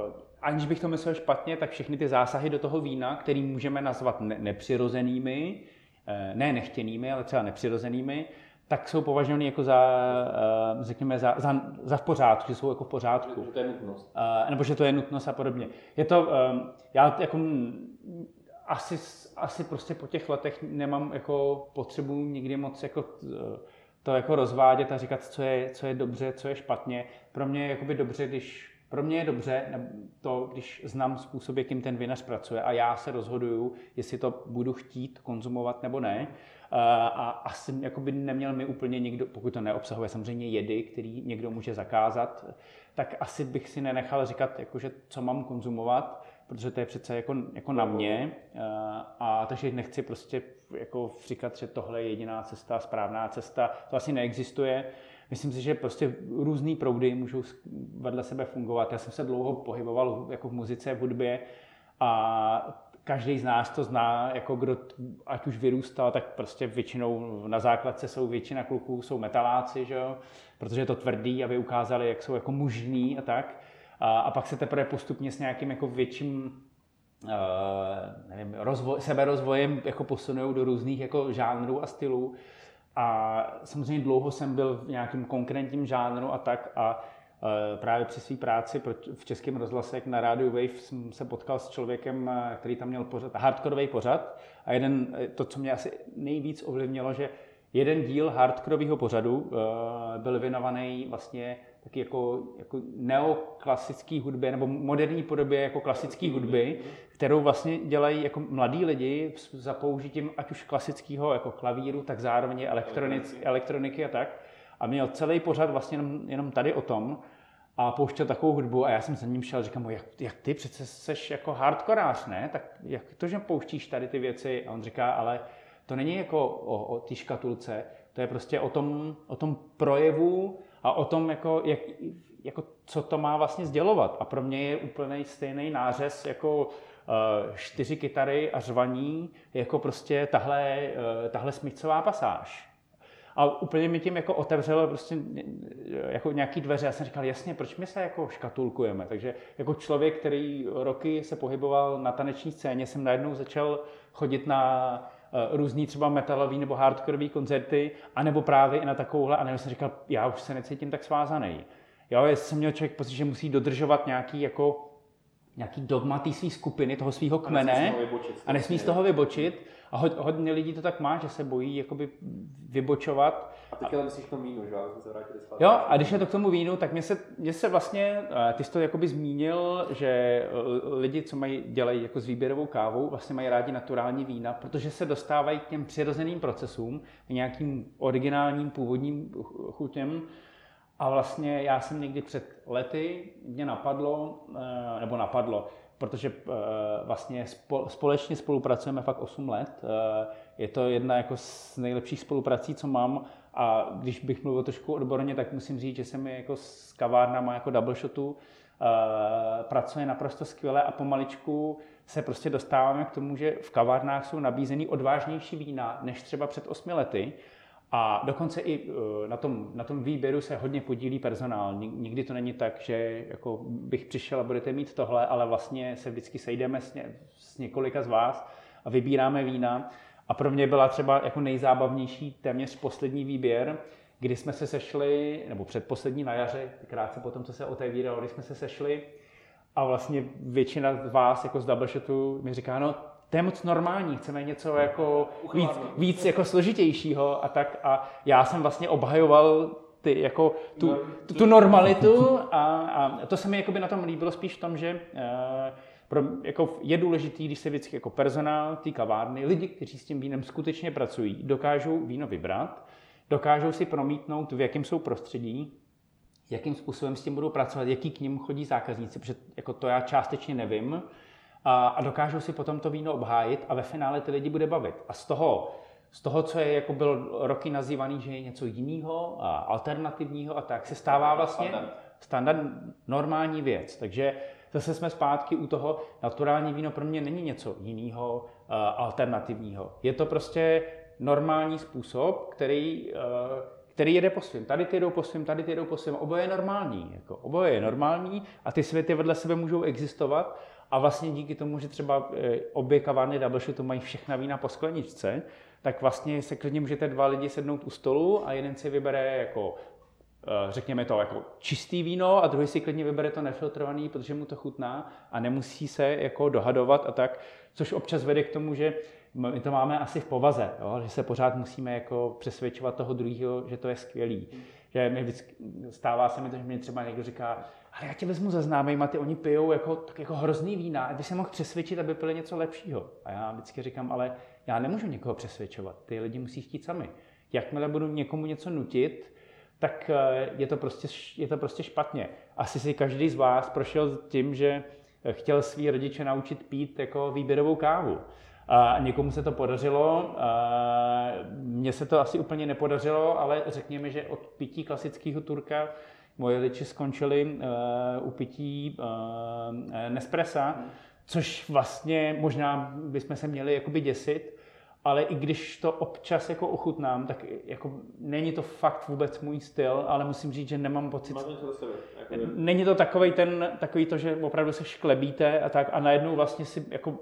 aniž bych to myslel špatně, tak všechny ty zásahy do toho vína, který můžeme nazvat ne- nepřirozenými, eh, ne nechtěnými, ale třeba nepřirozenými, tak jsou považovány jako za, eh, řekněme, za, za, za v pořádku, že jsou jako v pořádku. To je nutnost. Nebo že to je nutnost a podobně. Je to, já jako asi, asi prostě po těch letech nemám jako potřebu nikdy moc jako to jako rozvádět a říkat, co je, co je dobře, co je špatně. Pro mě je jakoby dobře, když pro mě je dobře to, když znám způsob, jakým ten vinař pracuje a já se rozhoduju, jestli to budu chtít konzumovat nebo ne. Uh, A asi jakoby neměl mi úplně nikdo, pokud to neobsahuje samozřejmě jedy, který někdo může zakázat, tak asi bych si nenechal říkat, jakože, co mám konzumovat, protože to je přece jako, jako na mě. Uh, A takže nechci prostě jako říkat, že tohle je jediná cesta, správná cesta. To asi neexistuje. Myslím si, že prostě různý proudy můžou vedle sebe fungovat. Já jsem se dlouho pohyboval jako v muzice, v hudbě a každý z nás to zná, jako kdo, ať už vyrůstal, tak prostě většinou na základce jsou většina kluků jsou metaláci, že jo? protože je to tvrdý, aby ukázali, jak jsou jako mužní a tak. A, a pak se teprve postupně s nějakým jako větším uh, nevím, rozvoj, seberozvojem jako posunou do různých jako žánrů a stylů. A samozřejmě dlouho jsem byl v nějakém konkrétním žánru a tak a eh, právě při své práci v českém rozhlase na rádiu Wave jsem se potkal s člověkem, eh, který tam měl pořad, hardkorový pořad. A jeden, eh, to, co mě asi nejvíc ovlivnilo, že jeden díl hardkorového pořadu byl věnovaný vlastně taky jako, jako neoklasický hudbě nebo moderní podobě jako klasické hudby, kterou vlastně dělají jako mladí lidi za použitím ať už klasického jako klavíru, tak zároveň elektronic, elektroniky a tak. A měl celý pořad vlastně jenom, jenom tady o tom a pouštěl takovou hudbu a já jsem za ním šel, říkám mu, jak, jak ty přece seš jako hardkorář, ne? Tak jak to, že pouštíš tady ty věci? A on říká, ale to není jako o, o té škatulce, to je prostě o tom, o tom projevu a o tom, jako, jak, jako, co to má vlastně sdělovat. A pro mě je úplně stejný nářez jako eh, čtyři kytary a řvaní, jako prostě tahle, eh, tahle smyčcová pasáž. A úplně mi tím jako otevřelo prostě jako nějaký dveře. Já jsem říkal, jasně, proč my se jako škatulkujeme? Takže jako člověk, který roky se pohyboval na taneční scéně, jsem najednou začal chodit na eh, různý třeba metalový nebo hardkorový koncerty, anebo právě i na takovouhle, a najednou jsem říkal, já už se necítím tak svázaný. Jo, jestli jsem měl člověk pocit, že musí dodržovat nějaký jako nějaký dogma té své skupiny, toho svého kmene a nesmí z toho vybočit. A ho, hodně lidí to tak má, že se bojí jakoby vybočovat. A teď ale myslíš to víno, že se vrátili zpátky. Jo, a když je to k tomu vínu, tak mě se, mě se vlastně, eh, ty jsi to jakoby zmínil, že eh, lidi, co mají, dělají jako s výběrovou kávou, vlastně mají rádi naturální vína, protože se dostávají k těm přirozeným procesům, k nějakým originálním původním ch- chutěm. A vlastně já jsem někdy před lety, mě napadlo, eh, nebo napadlo, protože eh, vlastně spo- společně spolupracujeme fakt 8 let. Eh, Je to jedna jako z nejlepších spoluprací, co mám. A když bych mluvil trošku odborně, tak musím říct, že se mi jako s kavárnama jako double shotu eh, pracuje naprosto skvěle a pomaličku se prostě dostáváme k tomu, že v kavárnách jsou nabízeny odvážnější vína než třeba před 8 lety. A dokonce i eh, na tom, na tom výběru se hodně podílí personál. Nik- Nikdy to není tak, že jako bych přišel a budete mít tohle, ale vlastně se vždycky sejdeme s, ně, s několika z vás a vybíráme vína. A pro mě byla třeba jako nejzábavnější téměř poslední výběr, kdy jsme se sešli, nebo předposlední na jaře, krátce potom, co se otevíralo, kdy jsme se sešli a vlastně většina z vás jako z double shotu mi říká, no to je moc normální, chceme něco jako víc, víc jako složitějšího a tak. A já jsem vlastně obhajoval ty, jako tu, tu, tu normalitu a, a, to se mi jakoby na tom líbilo spíš v tom, že eh, pro, jako je důležitý, když se vždycky jako personál té kavárny, lidi, kteří s tím vínem skutečně pracují, dokážou víno vybrat, dokážou si promítnout, v jakém jsou prostředí, jakým způsobem s tím budou pracovat, jaký k ním chodí zákazníci, protože jako to já částečně nevím, a, a dokážou si potom to víno obhájit a ve finále ty lidi bude bavit. A z toho z toho, co je jako byl roky nazývaný, že je něco jiného a alternativního a tak, se stává vlastně standard normální věc. Takže zase jsme zpátky u toho, naturální víno pro mě není něco jiného, alternativního. Je to prostě normální způsob, který, který jede po svým. Tady ty jdou po svým, tady ty jdou po svým. Oboje je normální. Jako, oboje je normální a ty světy vedle sebe můžou existovat a vlastně díky tomu, že třeba eh, obě kavárny Double to mají všechna vína po skleničce, tak vlastně se klidně můžete dva lidi sednout u stolu a jeden si vybere jako Eh, řekněme to jako čistý víno a druhý si klidně vybere to nefiltrovaný, protože mu to chutná a nemusí se jako dohadovat a tak, což občas vede k tomu, že my to máme asi v povaze, jo? že se pořád musíme jako přesvědčovat toho druhého, že to je skvělý. Že mi vždycky, stává se mi to, že mě třeba někdo říká, ale já tě vezmu za známejma, ty oni pijou jako, tak jako hrozný vína, a ty se mohl přesvědčit, aby pili něco lepšího. A já vždycky říkám, ale já nemůžu někoho přesvědčovat, ty lidi musí chtít sami. Jakmile budu někomu něco nutit, tak eh, je to, prostě, je to prostě špatně. Asi si každý z vás prošel tím, že chtěl svý rodiče naučit pít jako výběrovou kávu. A někomu se to podařilo, mně se to asi úplně nepodařilo, ale řekněme, že od pití klasického turka moje rodiče skončili uh, u pití uh, Nespressa, což vlastně možná bychom se měli jakoby děsit, ale i když to občas jako ochutnám, tak jako není to fakt vůbec můj styl, ale musím říct, že nemám pocit... Jako... Není to takový ten, takový to, že opravdu se šklebíte a tak a najednou vlastně si jako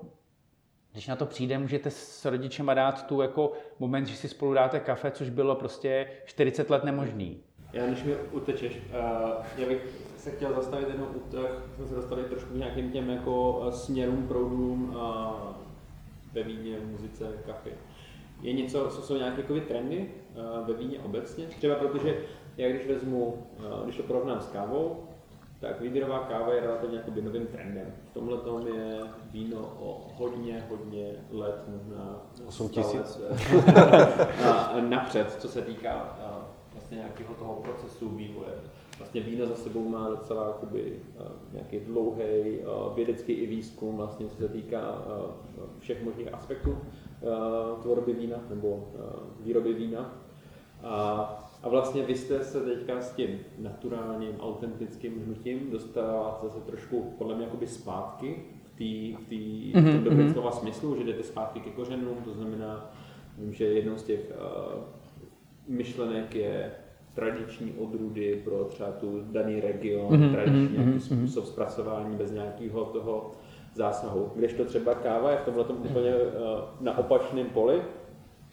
když na to přijde, můžete s rodičema dát tu jako moment, že si spolu dáte kafe, což bylo prostě 40 let nemožný. Já než mi utečeš, uh, já bych se chtěl zastavit jenom u těch, jsme se dostali trošku nějakým těm jako eh, směrům, proudům a ve víně, muzice, kafě. Je něco, co jsou nějaké jako trendy ve víně obecně? Třeba protože já když vezmu, když to porovnám s kávou, tak výběrová káva je relativně jakoby novým trendem. V tomhle tom je víno o hodně, hodně let, možná 8 tisíc. (laughs) napřed, co se týká vlastně nějakého toho procesu vývoje. Vlastně víno za sebou má docela jakoby, nějaký dlouhý vědecký i výzkum, vlastně, co se týká všech možných aspektů tvorby vína nebo výroby vína. A a vlastně vy jste se teďka s tím naturálním, autentickým hnutím dostávat zase trošku podle mě jakoby zpátky v, tý, v, tý, v tom mhm, dobrém mm-hmm. slova smyslu, že jdete zpátky ke kořenům, to znamená, vím, že jednou z těch uh, myšlenek je tradiční odrůdy pro třeba tu daný region, mm-hmm, tradiční mm-hmm, nějaký mm-hmm. způsob zpracování bez nějakého toho zásahu. Kdežto třeba káva je v tomhle úplně uh, na opačném poli.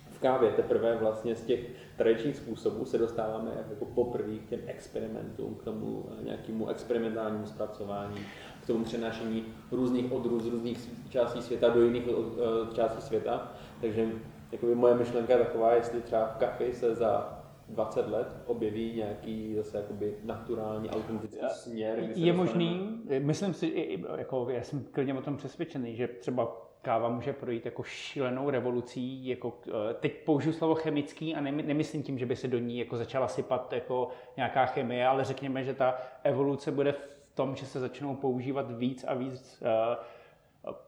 V kávě teprve vlastně z těch tradičních způsobů se dostáváme jako poprvé k těm experimentům, k tomu eh, nějakému experimentálnímu zpracování, k tomu přenášení různých odrůd z různých částí světa do jiných eh, částí světa. Takže jakoby moje myšlenka je taková, jestli třeba v kafi se za 20 let objeví nějaký zase jakoby naturální, autentický směr. Je možný, myslím si, jako já jsem klidně o tom přesvědčený, že třeba káva může projít jako šílenou revolucí, jako, eh, teď použiju slovo chemický a nemyslím tím, že by se do ní jako začala sypat jako nějaká chemie, ale řekněme, že ta evoluce bude v tom, že se začnou používat víc a víc uh,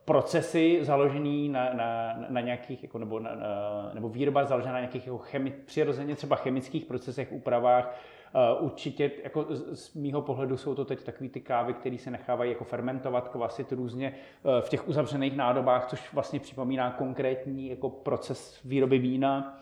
procesy založený na, na, na nějakých, jako, nebo, na, nebo výroba založená na nějakých jako chemi, přirozeně třeba chemických procesech, úpravách, určitě, jako z, mýho pohledu jsou to teď takové ty kávy, které se nechávají jako fermentovat, kvasit různě uh, v těch uzavřených nádobách, což vlastně připomíná konkrétní jako proces výroby vína.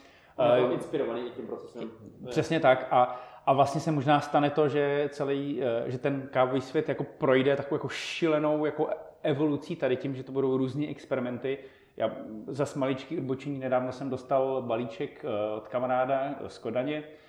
Uh, inspirovaný tím procesem. Přesně tak. A, a vlastně se možná stane to, že celý, že ten kávový svět jako projde takovou jako šílenou jako evolucí tady tím, že to budou různé experimenty. Já za maličký odbočení nedávno jsem dostal balíček od kamaráda z Kodaně, Eh,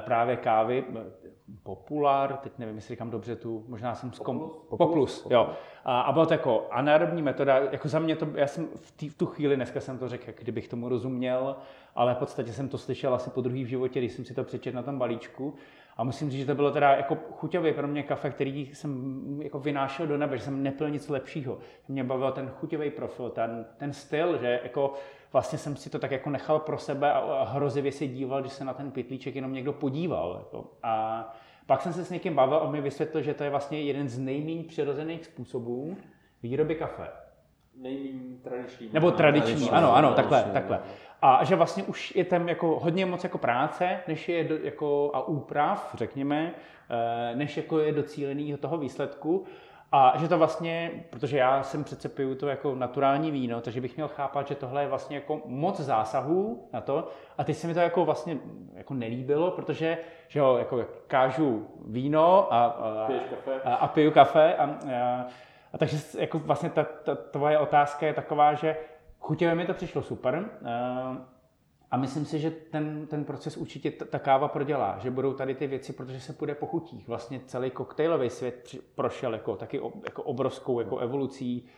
právě kávy, eh, Popular, teď nevím, jestli říkám dobře tu, možná jsem zkom... Poplus, Poplus, Poplus, jo. A, a byla to jako anaerobní metoda, jako za mě to, já jsem v, tý, v tu chvíli, dneska jsem to řekl, kdybych tomu rozuměl, ale v podstatě jsem to slyšel asi po druhý v životě, když jsem si to přečetl na tom balíčku. A musím říct, že to bylo teda jako chuťově pro mě kafe, který jsem jako vynášel do nebe, že jsem nepil nic lepšího. Mě bavil ten chuťový profil, ten, ten styl, že jako vlastně jsem si to tak jako nechal pro sebe a hrozivě si díval, když se na ten pitlíček jenom někdo podíval. Jako. A pak jsem se s někým bavil a mi vysvětlil, že to je vlastně jeden z nejméně přirozených způsobů výroby kafe. Nejméně tradiční. Nebo tradiční, tradiční ano, ano, takhle, takhle. A že vlastně už je tam jako hodně moc jako práce, než je do, jako a úprav, řekněme, eh, než jako je docílený toho výsledku. A že to vlastně, protože já jsem přece piju to jako naturální víno, takže bych měl chápat, že tohle je vlastně jako moc zásahů na to. A teď se mi to jako vlastně jako nelíbilo, protože že jo, jako kážu víno a, a, a, a piju kafe. A, a, a takže jako vlastně ta, ta tvoje otázka je taková, že chutěvě mi to přišlo super. A myslím si, že ten, ten proces určitě ta káva prodělá, že budou tady ty věci, protože se půjde po chutích. Vlastně celý koktejlový svět prošel jako taky jako obrovskou jako evolucí,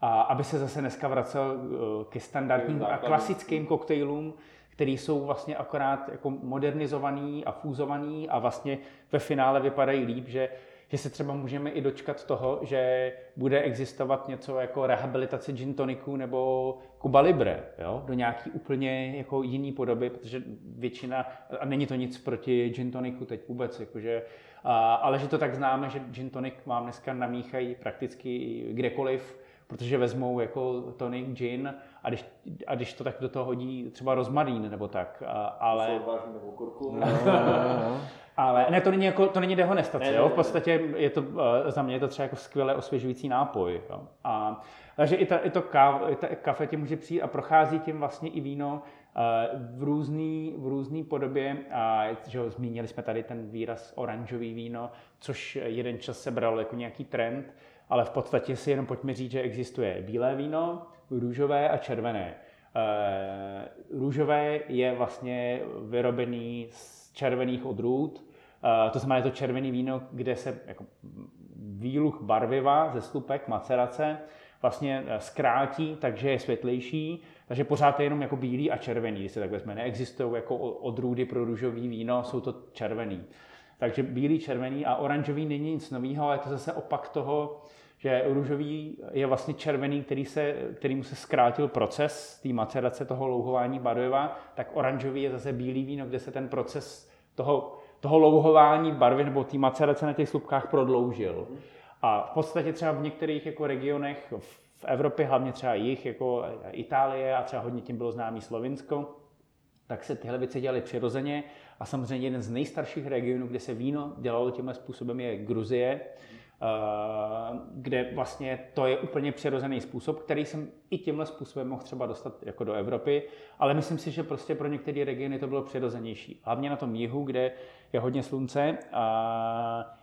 a aby se zase dneska vracel eh, ke standardním a klasickým koktejlům, který jsou vlastně akorát jako modernizovaný a fúzovaný a vlastně ve finále vypadají líp, že že se třeba můžeme i dočkat toho, že bude existovat něco jako rehabilitace gin toniku nebo Cuba Libre, jo? do nějaký úplně jako jiný podoby, protože většina, a není to nic proti gin toniku teď vůbec, jakože, a, ale že to tak známe, že gin tonic vám dneska namíchají prakticky kdekoliv, protože vezmou jako tonic gin a když, a když to tak do toho hodí třeba rozmarín nebo tak, a, ale... nebo kurku. (laughs) No, no, no. Ale ne, to není, jako, to není dehonestace, ne, jo? v podstatě je to, eh, za mě je to třeba jako skvěle osvěžující nápoj. Jo? A, takže i, ta, i to káv, i ta kafe tím může přijít a prochází tím vlastně i víno eh, v různý, v různý podobě. A že jo, zmínili jsme tady ten výraz oranžový víno, což jeden čas se bral jako nějaký trend, ale v podstatě si jenom pojďme říct, že existuje bílé víno, růžové a červené. Eh, růžové je vlastně vyrobený z červených odrůd, to znamená, je to červený víno, kde se jako výluch barviva ze slupek, macerace, vlastně eh, zkrátí, takže je světlejší, takže pořád je jenom jako bílý a červený, když se tak vezme. Neexistují jako odrůdy pro růžový víno, jsou to červený. Takže bílý, červený a oranžový není nic nového, ale je to zase opak toho, že růžový je vlastně červený, který se, kterýmu se zkrátil proces té macerace toho louhování barviva, tak oranžový je zase bílý víno, kde se ten proces toho toho louhování barvy nebo té macerace na těch slupkách prodloužil. A v podstatě třeba v některých jako regionech v Evropě, hlavně třeba jich, jako Itálie a třeba hodně tím bylo známý Slovinsko, tak se tyhle věci dělaly přirozeně. A samozřejmě jeden z nejstarších regionů, kde se víno dělalo tímhle způsobem, je Gruzie, Eh, kde vlastně to je úplně přirozený způsob, který jsem i tímhle způsobem mohl třeba dostat jako do Evropy, ale myslím si, že prostě pro některé regiony to bylo přirozenější. Hlavně na tom jihu, kde je hodně slunce a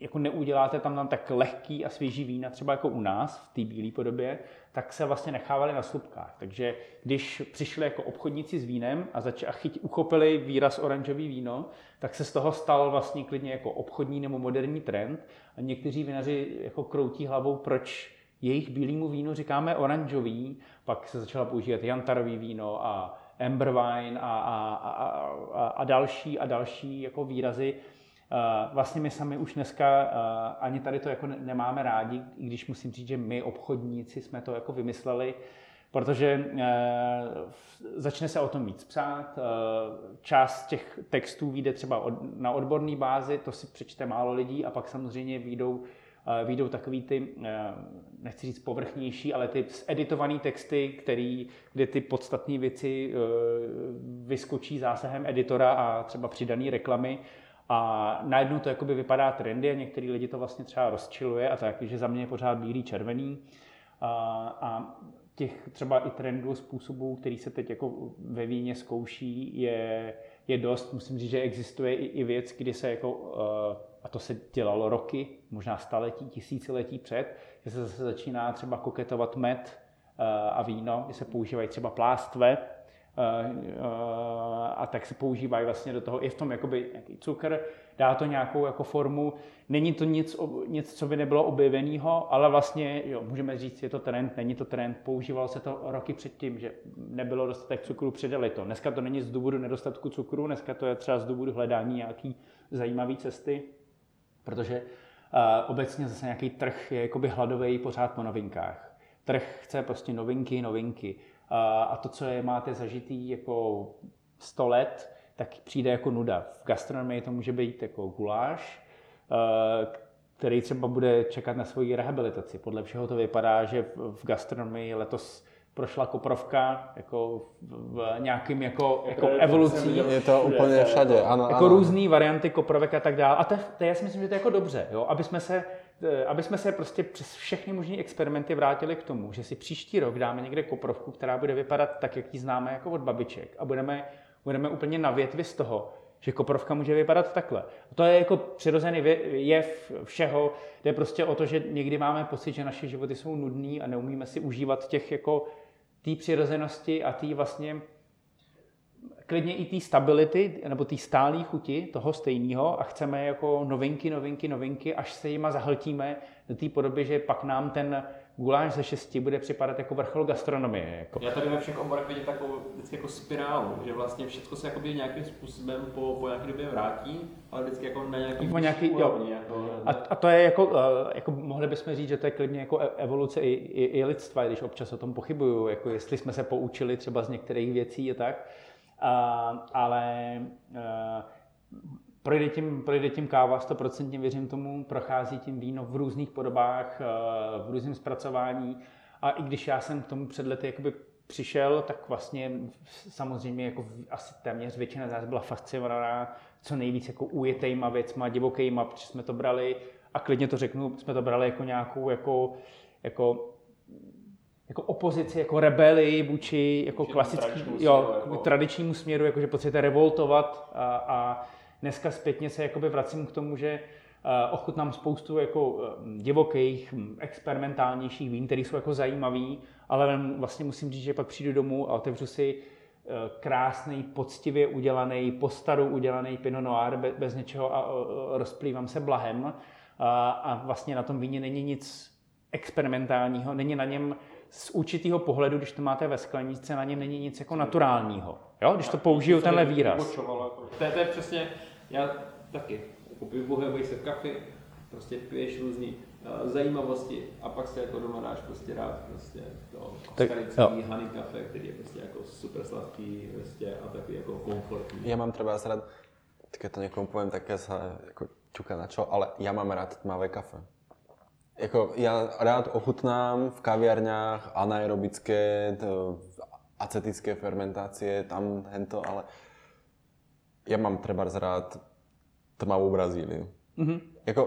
jako neuděláte tam, tam tak lehký a svěží vína, třeba jako u nás v té bílé podobě, tak se vlastně nechávali na slupkách. Takže když přišli jako obchodníci s vínem a, zač- a chyť, uchopili výraz oranžový víno, tak se z toho stal vlastně klidně jako obchodní nebo moderní trend. A někteří vinaři jako kroutí hlavou, proč jejich bílému vínu říkáme oranžový, pak se začala používat jantarový víno a amber wine a, a, a, a, a další a další jako výrazy, Vlastně my sami už dneska ani tady to jako nemáme rádi, i když musím říct, že my obchodníci jsme to jako vymysleli, protože e, začne se o tom víc psát. Část těch textů vyjde třeba na odborné bázi, to si přečte málo lidí a pak samozřejmě výjdou, výjdou takový ty, nechci říct povrchnější, ale ty editované texty, který, kde ty podstatné věci vyskočí zásahem editora a třeba přidané reklamy, a najednou to jakoby vypadá trendy a některý lidi to vlastně třeba rozčiluje a tak, že za mě je pořád bílý, červený. A, a těch třeba i trendů, způsobů, který se teď jako ve víně zkouší, je, je dost. Musím říct, že existuje i, i věc, kdy se jako, eh, a to se dělalo roky, možná staletí, tisíciletí před, že se zase začíná třeba koketovat med eh, a víno, kdy se používají třeba plástve, Eh, eh, a tak se používají vlastně do toho i v tom jakoby nějaký cukr, dá to nějakou jako formu. Není to nic, nic co by nebylo objeveného, ale vlastně jo, můžeme říct, je to trend, není to trend, používalo se to roky předtím, že nebylo dostatek cukru, přidali to. Dneska to není z důvodu nedostatku cukru, dneska to je třeba z důvodu hledání nějaký zajímavé cesty, protože uh, obecně zase nějaký trh je jakoby hladový pořád po novinkách. Trh chce prostě novinky, novinky a to, co je máte zažitý jako 100 let, tak přijde jako nuda. V gastronomii to může být jako guláš, který třeba bude čekat na svoji rehabilitaci. Podle všeho to vypadá, že v gastronomii letos prošla koprovka jako v, nějakým jako, jako evolucí. Je to úplně všade, ano. Jako ano. různé varianty koprovek a tak dále. A to, to já si myslím, že to je jako dobře, jo? aby jsme se eh, aby jsme se prostě přes všechny možné experimenty vrátili k tomu, že si příští rok dáme někde koprovku, která bude vypadat tak, jak ji známe jako od babiček a budeme, budeme úplně na větvi z toho, že koprovka může vypadat takhle. A to je jako přirozený jev všeho. Jde prostě o to, že někdy máme pocit, že naše životy jsou nudný a neumíme si užívat těch jako té přirozenosti a té vlastně klidně i té stability, nebo té stálé chuti toho stejného a chceme jako novinky, novinky, novinky, až se jima zahltíme do té podoby, že pak nám ten guláš ze šesti bude připadat jako vrchol gastronomie. Jako. Já tady ve všech oborech vidím takovou vždycky jako spirálu, že vlastně všechno se jakoby nějakým způsobem po, po nějaké době vrátí, ale vždycky jako na nějaký, po nějaký jo. Jako, a, a, to je jako, eh, jako, mohli bychom říct, že to je klidně jako e- evoluce i, i, i lidstva, když občas o tom pochybuju, jako jestli jsme se poučili třeba z některých věcí a tak. A, ale eh, projde tím, projde tím káva, 100% věřím tomu, prochází tím víno v různých podobách, eh, v různém zpracování. A i když já jsem k tomu před lety jakoby přišel, tak vlastně samozřejmě jako asi téměř většina z nás byla fascinovaná co nejvíc jako ujetejma věcma, divokejma, protože jsme to brali, a klidně to řeknu, jsme to brali jako nějakou jako, jako jako opozici, jako rebeli vůči jako klasický, jo, jako... tradičnímu směru, jako že potřebujete revoltovat a, a dneska zpětně se jakoby vracím k tomu, že eh, ochutnám spoustu jako eh, divokých, hm, experimentálnějších vín, které jsou jako zajímavý, ale vlastně musím říct, že pak přijdu domů a otevřu si eh, krásný, poctivě udělaný, postaru udělaný Pinot Noir bez něčeho a rozplývám se blahem. A, vlastně na tom víně není nic experimentálního, není na něm z určitého pohledu, když to máte ve skleničce, na něm není nic jako naturálního. Jo? Když to použiju tenhle výraz. Jako- to je přesně, já taky, jako vybohevej se kafy, prostě piješ různý uh, zajímavosti a pak si jako doma dáš prostě rád prostě to skalický honey kafe, který je prostě jako super sladký prostě a takový jako komfortní. Já mám třeba rád, keď to někomu povím, také se jako čuka na čo, ale já mám rád tmavé kafe. Jako, já rád ochutnám v kaviarňách anaerobické, acetické fermentácie, tam hento, ale ja mám třeba rád tmavú Brazíliu. Mm-hmm. Jako,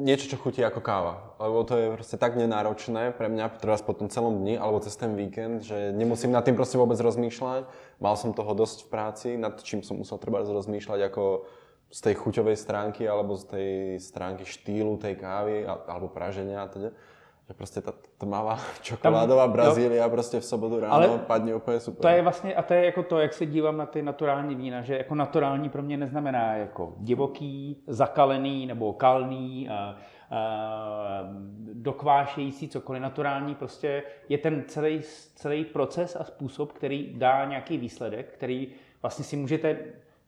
niečo, čo chutí ako káva. Lebo to je proste tak nenáročné pre mňa, teraz po tom celom dni, alebo cez ten víkend, že nemusím nad tým proste vôbec rozmýšľať. Mal som toho dosť v práci, nad čím som musel treba rozmýšľať ako z tej chuťovej stránky alebo z tej stránky štýlu tej kávy alebo praženia a teda. Že prostě ta tmavá (laughs) čokoládová Tam, Brazília jo. prostě v sobotu ráno Ale padne úplně super. To je vlastně, a to je jako to, jak se dívám na ty naturální vína, že jako naturální pro mě neznamená jako divoký, zakalený nebo kalný, a, a, dokvášející cokoliv. Naturální prostě je ten celý, celý proces a způsob, který dá nějaký výsledek, který vlastně si můžete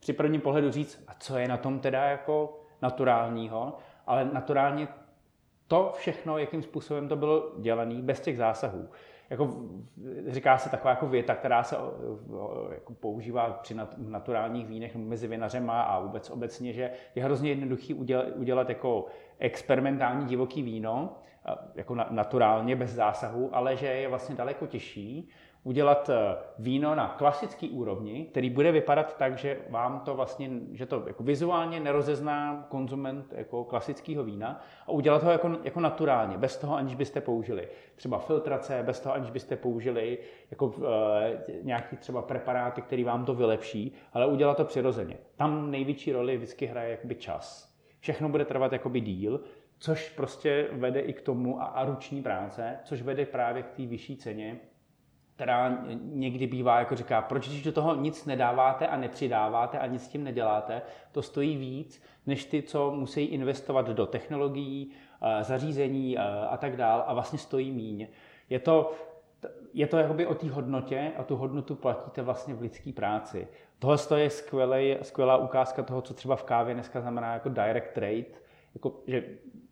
při prvním pohledu říct, a co je na tom teda jako naturálního, ale naturálně to všechno, jakým způsobem to bylo dělané, bez těch zásahů. Jako, říká se taková jako věta, která se jako používá při naturálních vínech mezi vinařema a vůbec obecně, že je hrozně jednoduchý udělat, udělat jako experimentální divoký víno, jako naturálně, bez zásahu, ale že je vlastně daleko těžší udělat eh, víno na klasický úrovni, který bude vypadat tak, že vám to vlastně, že to jako vizuálně nerozezná konzument jako klasického vína a udělat ho jako, jako naturálně, bez toho, aniž byste použili třeba filtrace, bez toho, aniž byste použili jako e, nějaký třeba preparáty, který vám to vylepší, ale udělat to přirozeně. Tam největší roli vždycky hraje jakoby čas. Všechno bude trvat jakoby díl, což prostě vede i k tomu a, a ruční práce, což vede právě k té vyšší ceně, která někdy bývá, jako říká, proč když do toho nic nedáváte a nepřidáváte a nic s tím neděláte, to stojí víc, než ty, co musí investovat do technologií, eh, zařízení eh, a tak dál a vlastně stojí míň. Je to, je to jakoby o té hodnotě a tu hodnotu platíte vlastně v lidské práci. Tohle je skvělý, skvělá ukázka toho, co třeba v kávě dneska znamená jako direct trade, jako, že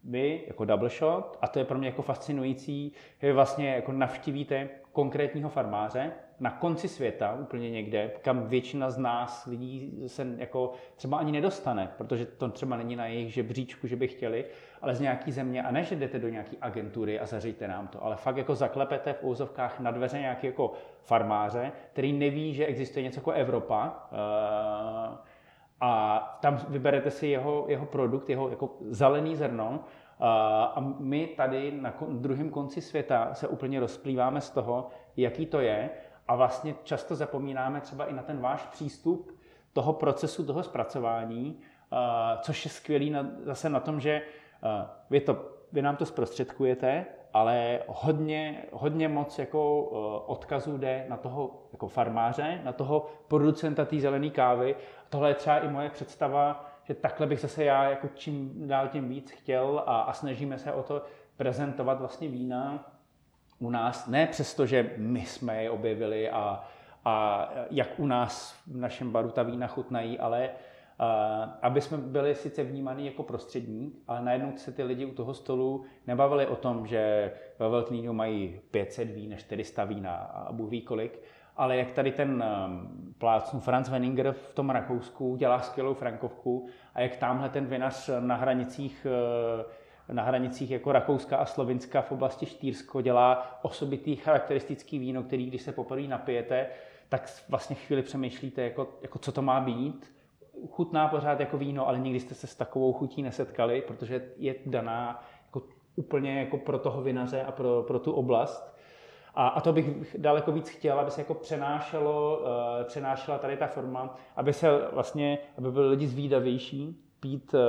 vy jako double shot, a to je pro mě jako fascinující, že vlastně jako navštívíte konkrétního farmáře, na konci světa, úplně někde, kam většina z nás lidí se jako třeba ani nedostane, protože to třeba není na jejich žebříčku, že by chtěli, ale z nějaký země, a ne, že jdete do nějaké agentury a zařiďte nám to, ale fakt jako zaklepete v úzovkách na dveře nějaký jako farmáře, který neví, že existuje něco jako Evropa, uh, a tam vyberete si jeho, jeho produkt, jeho jako zelený zrno a my tady na druhém konci světa se úplně rozplýváme z toho, jaký to je a vlastně často zapomínáme třeba i na ten váš přístup toho procesu, toho zpracování, což je skvělý na, zase na tom, že vy, to, vy nám to zprostředkujete, ale hodně, hodně moc jako odkazů jde na toho jako farmáře, na toho producenta té zelené kávy. Tohle je třeba i moje představa, že takhle bych zase já jako čím dál tím víc chtěl a, a snažíme se o to prezentovat vlastně vína u nás, ne přesto, že my jsme je objevili a, a jak u nás v našem baru ta vína chutnají, ale a, aby jsme byli sice vnímaný jako prostředník, ale najednou se ty lidi u toho stolu nebavili o tom, že ve Veltlínu mají 500 vín, 400 vína a Bůh ví kolik, ale jak tady ten um, plácnu Franz Wenninger v tom Rakousku dělá skvělou frankovku a jak tamhle ten vinař na hranicích uh, na hranicích jako Rakouska a Slovinska v oblasti Štýrsko dělá osobitý charakteristický víno, který když se poprvé napijete, tak vlastně chvíli přemýšlíte, jako, jako co to má být. Chutná pořád jako víno, ale nikdy jste se s takovou chutí nesetkali, protože je daná jako úplně jako pro toho vinaře a pro, pro tu oblast. A, a to bych daleko víc chtěl, aby se jako přenášelo, uh, přenášela tady ta forma, aby se vlastně, aby byli lidi zvídavější pít, uh,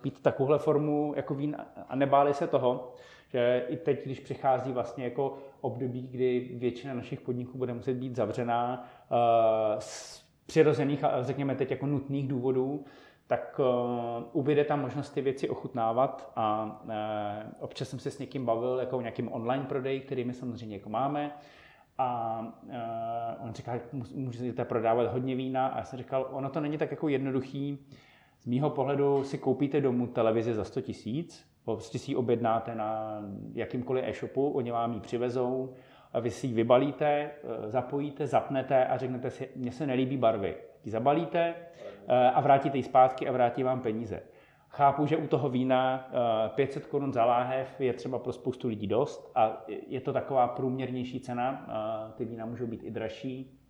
pít takovouhle formu jako vín a nebáli se toho, že i teď, když přichází vlastně jako období, kdy většina našich podniků bude muset být zavřená uh, z přirozených a řekněme teď jako nutných důvodů, tak uh, ubyde tam možnost ty věci ochutnávat a uh, občas jsem se s někým bavil jako o nějakým online prodeji, který my samozřejmě jako máme a uh, on říkal, můžete prodávat hodně vína a já jsem říkal, ono to není tak jako jednoduchý. Z mýho pohledu si koupíte domů televizi za 100 tisíc, prostě si ji objednáte na jakýmkoliv e-shopu, oni vám ji přivezou, a vy si ji vybalíte, zapojíte, zapnete a řeknete si, mně se nelíbí barvy. Ji zabalíte, a vrátíte ji zpátky a vrátí vám peníze. Chápu, že u toho vína 500 eh, korun za láhev je třeba pro spoustu lidí dost a je to taková průměrnější cena, eh, ty vína můžou být i dražší.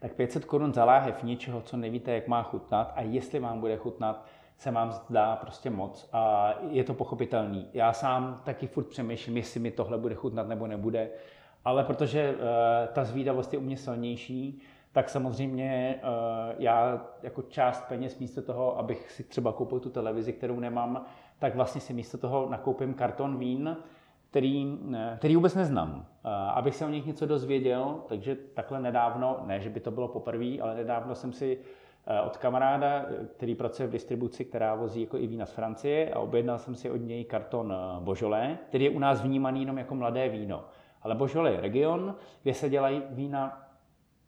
Tak 500 korun za láhev něčeho, co nevíte, jak má chutnat a jestli vám bude chutnat, se vám zdá prostě moc a je to pochopitelný. Já sám taky furt přemýšlím, jestli mi tohle bude chutnat nebo nebude, ale protože ta zvídavost je u mě silnější, tak samozřejmě uh, já jako část peněz místo toho, abych si třeba koupil tu televizi, kterou nemám, tak vlastně si místo toho nakoupím karton vín, který, který vůbec neznám, uh, abych se o nich něco dozvěděl, takže takhle nedávno, ne, že by to bylo poprvé, ale nedávno jsem si od kamaráda, který pracuje v distribuci, která vozí jako i vína z Francie a objednal jsem si od něj karton Božolé, který je u nás vnímaný jenom jako mladé víno. Ale Božolé je region, kde se dělají vína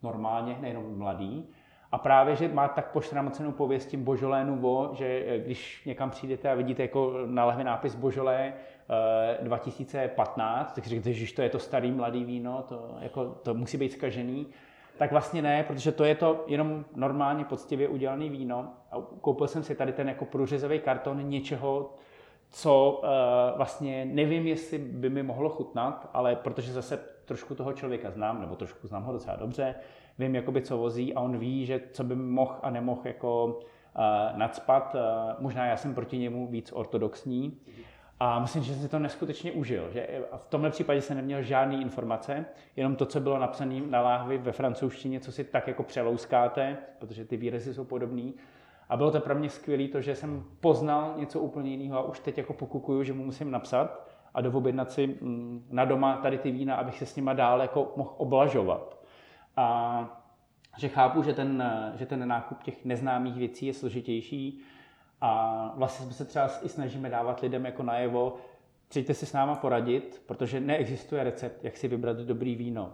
normálně, nejenom mladý. A právě, že má tak pošramocenou pověst tím Božolé Nuvo, že eh, když někam přijdete a vidíte jako na nápis Božolé 2015, tak si říkáte, že to je to starý mladý víno, to, jako, to musí být zkažený. Tak vlastně ne, protože to je to jenom normálně poctivě udělané víno. A koupil jsem si tady ten jako průřezový karton něčeho, co uh, vlastně nevím, jestli by mi mohlo chutnat, ale protože zase trošku toho člověka znám, nebo trošku znám ho docela dobře, vím, jakoby, co vozí a on ví, že co by mohl a nemohl jako uh, nadspat. Uh, možná já jsem proti němu víc ortodoxní. A myslím, že si to neskutečně užil. Že v tomhle případě jsem neměl žádné informace, jenom to, co bylo napsané na láhvi ve francouzštině, co si tak jako přelouskáte, protože ty výrazy jsou podobné. A bylo to pro mě skvělé to, že jsem poznal něco úplně jiného a už teď jako pokukuju, že mu musím napsat a doobjednat si mm, na doma tady ty vína, abych se s nima dál jako mohl oblažovat. A že chápu, že ten, že ten nákup těch neznámých věcí je složitější a vlastně jsme se třeba i snažíme dávat lidem jako najevo, přijďte si s náma poradit, protože neexistuje recept, jak si vybrat dobrý víno.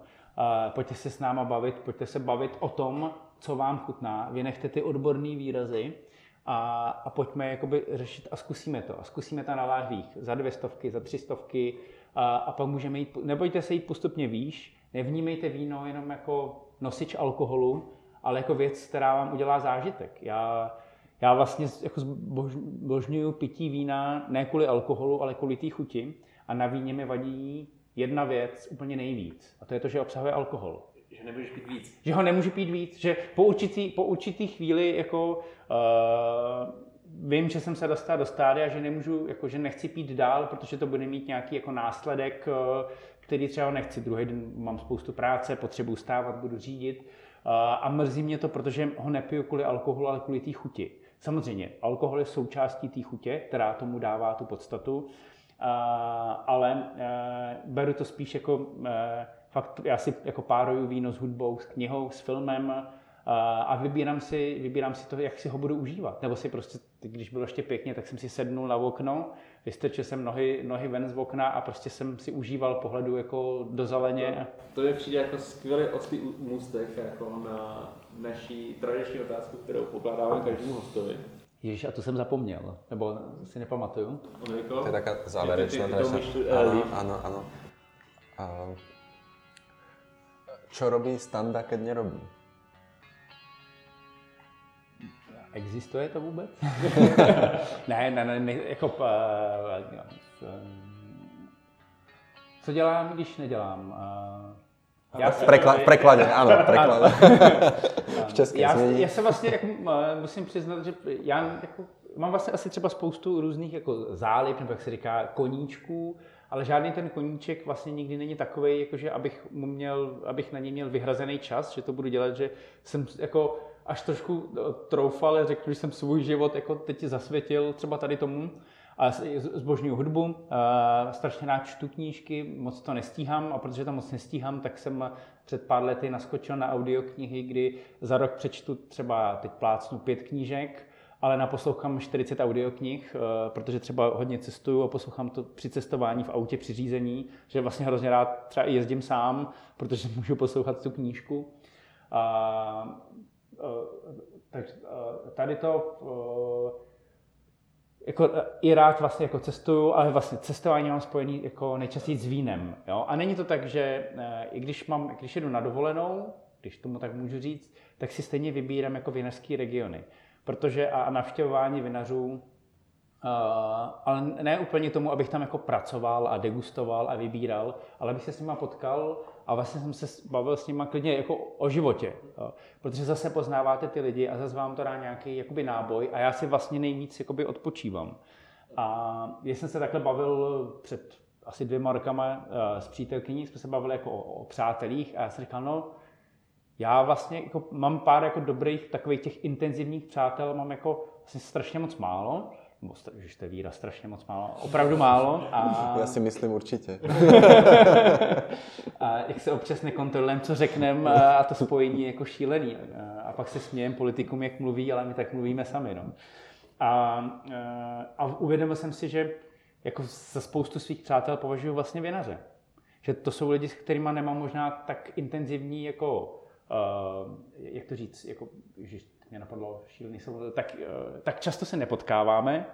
Pojďte se s náma bavit, pojďte se bavit o tom, co vám chutná, vynechte ty odborné výrazy a, a pojďme jakoby řešit a zkusíme to. A zkusíme to na láhvích za dvě stovky, za tři stovky a, a pak můžeme jít, nebojte se jít postupně výš, Nevnímejte víno jenom jako nosič alkoholu, ale jako věc, která vám udělá zážitek. Já, já vlastně jako zbožňuju pití vína ne kvůli alkoholu, ale kvůli té chuti. A na víně mi vadí jedna věc úplně nejvíc. A to je to, že obsahuje alkohol. Že nemůžeš pít víc. Že ho nemůžu pít víc. Že po určitý, po určitý chvíli jako uh, vím, že jsem se dostal do stádia, že nemůžu, jako, že nechci pít dál, protože to bude mít nějaký jako následek, uh, který třeba nechci. Druhý den mám spoustu práce, potřebuji stávat, budu řídit. Uh, a mrzí mě to, protože ho nepiju kvůli alkoholu, ale kvůli té chuti. Samozřejmě, alkohol je součástí té chutě, která tomu dává tu podstatu, ale e, beru to spíš jako, e, fakt já si jako páruju víno s hudbou, s knihou, s filmem a vybírám si, vybírám si to, jak si ho budu užívat. Nebo si prostě, když bylo ještě pěkně, tak jsem si sednul na okno, vystrčil jsem nohy, nohy ven z okna a prostě jsem si užíval pohledu jako do zeleně. To, to je přijde jako skvělý oslý můstek jako na naší tradiční otázku, kterou pokládáme každému hostovi. Ježiš, a to jsem zapomněl, nebo si nepamatuju. To je taká záverečná trasa. Áno, áno, áno. Čo robí Standa, keď nerobí? Existuje to vůbec? (laughs) ne, ne, ne, ne, jako... Uh, co dělám, když nedělám? Uh, já v, prekla- prekladě, ano, v prekladě. (laughs) v já, já se vlastně jako, musím přiznat, že já jako, mám vlastně asi třeba spoustu různých jako zálib, nebo jak se říká, koníčků, ale žádný ten koníček vlastně nikdy není takový, jakože abych, mu měl, abych na něj měl vyhrazený čas, že to budu dělat, že jsem jako až trošku troufal, řekl, že jsem svůj život jako teď zasvětil třeba tady tomu, a zbožňuju hudbu, strašně rád čtu knížky, moc to nestíhám a protože to moc nestíhám, tak jsem před pár lety naskočil na audioknihy, kdy za rok přečtu třeba, teď plácnu pět knížek, ale naposlouchám 40 audioknih, protože třeba hodně cestuju a poslouchám to při cestování v autě, při řízení, že vlastně hrozně rád třeba i jezdím sám, protože (laughs) můžu poslouchat tu knížku. A, a, tak tady to jako i rád vlastně jako cestuju, ale vlastně cestování mám spojený jako nejčastěji s vínem. Jo? A není to tak, že eh, i když, mám, když jedu na dovolenou, když tomu tak můžu říct, tak si stejně vybírám jako vinařský regiony. Protože a navštěvování vinařů Uh, ale ne úplně tomu, abych tam jako pracoval a degustoval a vybíral, ale abych se s nima potkal a vlastně jsem se bavil s nima klidně jako o životě. Protože zase poznáváte ty lidi a zase vám to dá nějaký jakoby náboj a já si vlastně nejvíc jakoby odpočívám. A když jsem se takhle bavil před asi dvěma rokama uh, s přítelkyní, jsme se bavili jako o, o přátelích a já jsem říkal, no, já vlastně jako mám pár jako dobrých takových těch intenzivních přátel, mám jako vlastně strašně moc málo, že to je výraz strašně moc málo, opravdu málo. A... Já si myslím určitě. (laughs) a jak se občas nekontrolujeme, co řekneme a to spojení je jako šílený. A pak se smějem politikům, jak mluví, ale my tak mluvíme sami. No. A, a uvědomil jsem si, že jako za spoustu svých přátel považuji vlastně vinaře. Že to jsou lidi, s kterými nemám možná tak intenzivní jako jak to říct, jako, že mě napadlo šílený slovo, tak, eh, tak často se nepotkáváme,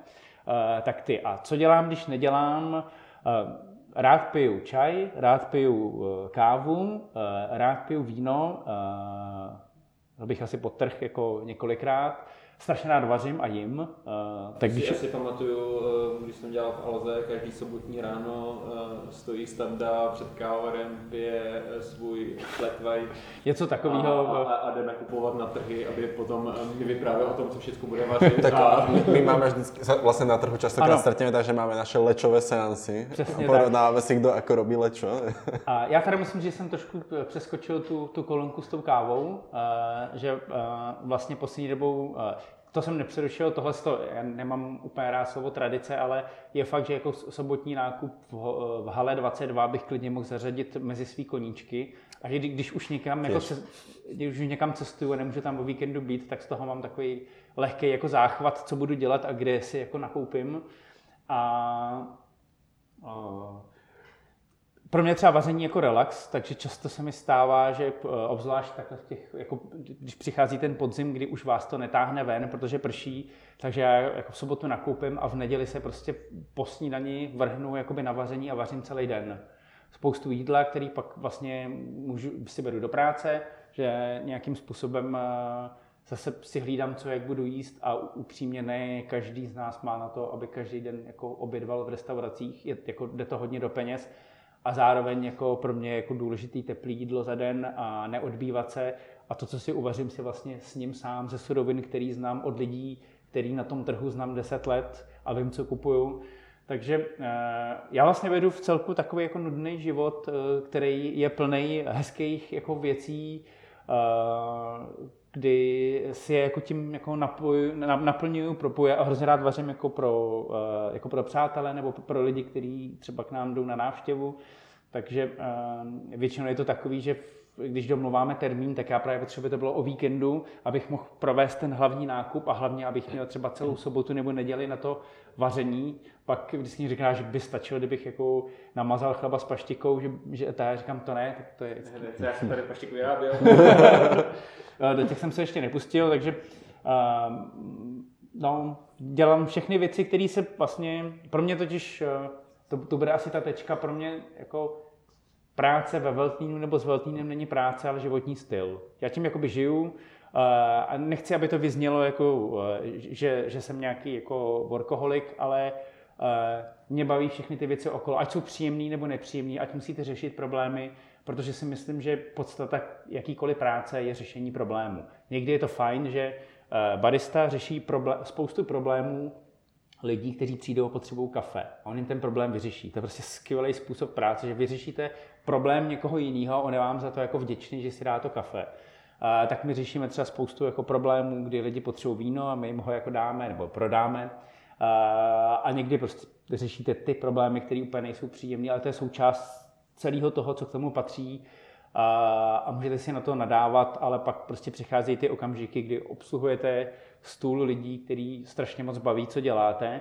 eh, tak ty. A co dělám, když nedělám? Eh, rád piju čaj, rád piju kávu, rád piju víno, to bych asi potrh jako několikrát strašně rád vařím a jim. Uh, tak když... Si asi pamatuju, uh, když jsem dělal v Alze, každý sobotní ráno uh, stojí standa před kávorem, pije svůj flat white. Něco takového. A, a, a, jde nakupovat na trhy, aby potom mi vyprávěl o tom, co všechno bude (laughs) vařit. tak a... my, my máme vždycky, vlastně na trhu častokrát stretneme, takže máme naše lečové seansy. Přesně a porovnáme si, kdo jako robí lečo. (laughs) a já tady myslím, že jsem trošku přeskočil tu, tu kolonku s tou kávou, uh, že uh, vlastně poslední dobou uh, to jsem nepřerušil, tohle to, já nemám úplně rád slovo tradice, ale je fakt, že jako sobotní nákup v, v Hale 22 bych klidně mohl zařadit mezi svý koníčky. A že když už někam, jako se, když už někam cestuju a nemůžu tam o víkendu být, tak z toho mám takový lehký jako záchvat, co budu dělat a kde si jako nakoupím. A, a pro mě třeba vaření jako relax, takže často se mi stává, že eh, obzvlášť takhle v těch, jako, když přichází ten podzim, kdy už vás to netáhne ven, protože prší, takže já jako v sobotu nakoupím a v neděli se prostě po snídani vrhnu jakoby na vaření a vařím celý den. spoustu jídla, který pak vlastně můžu, si beru do práce, že nějakým způsobem eh, zase si hlídám, co jak budu jíst a upřímně ne každý z nás má na to, aby každý den jako obědval v restauracích, je, jako jde to hodně do peněz a zároveň jako pro mě jako důležitý teplý jídlo za den a neodbývat se a to, co si uvařím, si vlastně s ním sám ze surovin, který znám od lidí, který na tom trhu znám 10 let a vím, co kupuju. Takže eh, já vlastně vedu v celku takový jako nudný život, eh, který je plný hezkých jako věcí, eh, kdy si je jako tím jako napoju, naplňuju, propoju a hrozně rád vařím jako pro, jako pro přátele nebo pro lidi, kteří třeba k nám jdou na návštěvu. Takže většinou je to takový, že když domluváme termín, tak já právě potřebuji, to bylo o víkendu, abych mohl provést ten hlavní nákup a hlavně, abych měl třeba celou sobotu nebo neděli na to vaření. Pak vždycky říká, že by stačilo, kdybych jako namazal chleba s paštikou, že, že to já říkám, to ne, tak to je... Ne, já jsem tady paštiku vyráběl. (laughs) Do těch jsem se ještě nepustil, takže uh, no, dělám všechny věci, které se vlastně, pro mě totiž, uh, to, to bude asi ta tečka pro mě jako práce ve Veltnínu nebo s Veltnínem není práce, ale životní styl. Já tím jakoby žiju eh, a nechci, aby to vyznělo jako, eh, že, že jsem nějaký jako workoholik, ale eh, mě baví všechny ty věci okolo, ať jsou příjemný nebo nepříjemný, ať musíte řešit problémy, protože si myslím, že podstata jakýkoliv práce je řešení problému. Někdy je to fajn, že barista řeší problém, spoustu problémů lidí, kteří přijdou a potřebují kafe. A on jim ten problém vyřeší. To je prostě skvělý způsob práce, že vyřešíte problém někoho jiného, on je vám za to jako vděčný, že si dá to kafe. A, tak my řešíme třeba spoustu jako problémů, kdy lidi potřebují víno a my jim ho jako dáme nebo prodáme. A, a někdy prostě řešíte ty problémy, které úplně nejsou příjemné, ale to je součást celého toho, co k tomu patří. A, a můžete si na to nadávat, ale pak prostě přicházejí ty okamžiky, kdy obsluhujete stůl lidí, který strašně moc baví, co děláte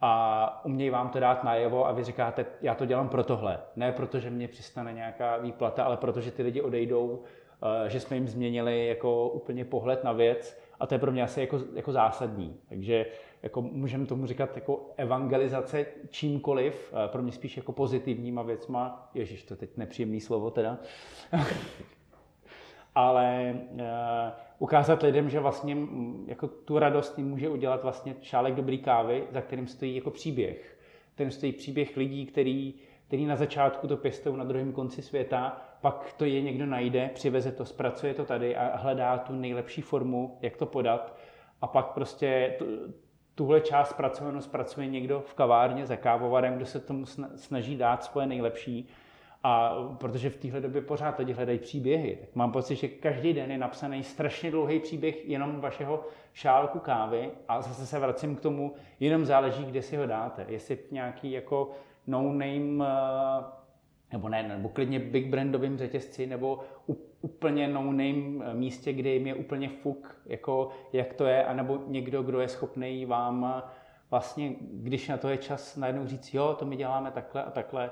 a umějí vám to dát najevo a vy říkáte, já to dělám pro tohle. Ne proto, že mě přistane nějaká výplata, ale protože ty lidi odejdou, eh, že jsme jim změnili jako úplně pohled na věc a to je pro mě asi jako, jako zásadní. Takže jako můžeme tomu říkat jako evangelizace čímkoliv, eh, pro mě spíš jako pozitivníma věcma. Ježíš, to teď nepříjemný slovo teda. (laughs) ale uh, ukázat lidem, že vlastně jako tu radost jim může udělat vlastně šálek dobrý kávy, za kterým stojí jako příběh. Ten stojí příběh lidí, který, který na začátku to pěstou na druhém konci světa, pak to je někdo najde, přiveze to, zpracuje to tady a hledá tu nejlepší formu, jak to podat. A pak prostě tuhle část zpracovanou zpracuje někdo v kavárně za kávovarem, kdo se tomu snaží dát svoje nejlepší a protože v téhle době pořád lidi hledají příběhy, tak mám pocit, že každý den je napsaný strašně dlouhý příběh jenom vašeho šálku kávy a zase se vracím k tomu, jenom záleží, kde si ho dáte. Jestli nějaký jako no-name, eh, nebo ne, nebo klidně big brandovým řetězci, nebo úplně no-name místě, kde jim je úplně fuk, jako jak to je, anebo někdo, kdo je schopný vám vlastně, když na to je čas, najednou říct, jo, to my děláme takhle a takhle,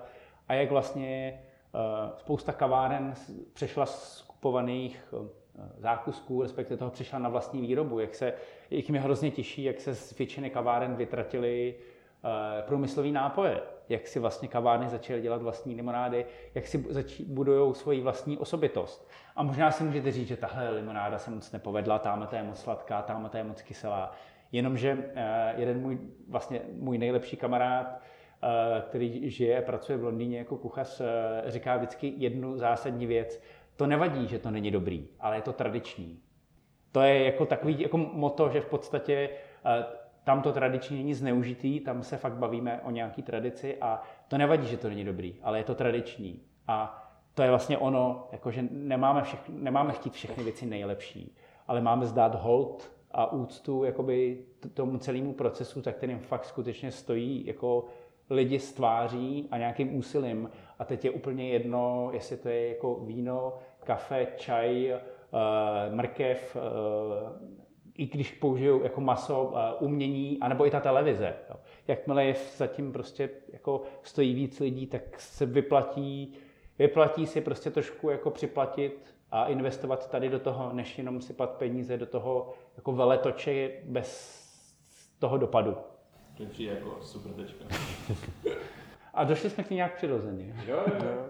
a jak vlastně eh, spousta kaváren přešla z kupovaných eh, zákusků, respektive toho přišla na vlastní výrobu, jak se, jak mě hrozně těší, jak se z většiny kaváren vytratili eh, průmyslové nápoje, jak si vlastně kavárny začaly dělat vlastní limonády, jak si budují svoji vlastní osobitost. A možná si můžete říct, že tahle limonáda se moc nepovedla, tamhle je moc sladká, tamhle je moc kyselá. Jenomže jeden můj, vlastně můj nejlepší kamarád Eh, který žije a pracuje v Londýně jako kuchař, eh, říká vždycky jednu zásadní věc. To nevadí, že to není dobrý, ale je to tradiční. To je jako takový jako moto, že v podstatě eh, tam to tradiční není zneužitý, tam se fakt bavíme o nějaký tradici a to nevadí, že to není dobrý, ale je to tradiční. A to je vlastně ono, jako že nemáme, všech, nemáme chtít všechny věci nejlepší, ale máme zdát hold a úctu jakoby tomu celému procesu, za kterým fakt skutečně stojí jako lidi stváří a nějakým úsilím. A teď je úplně jedno, jestli to je jako víno, kafe, čaj, uh, mrkev, uh, i když použijou jako maso, uh, umění, anebo i ta televize. Jo. Jakmile je zatím prostě jako stojí víc lidí, tak se vyplatí, vyplatí si prostě trošku jako připlatit a investovat tady do toho, než jenom sypat peníze do toho jako veletoče bez toho dopadu. To přijde jako super tečka. A došli jsme k ní nějak přirozeně. Jo, jo.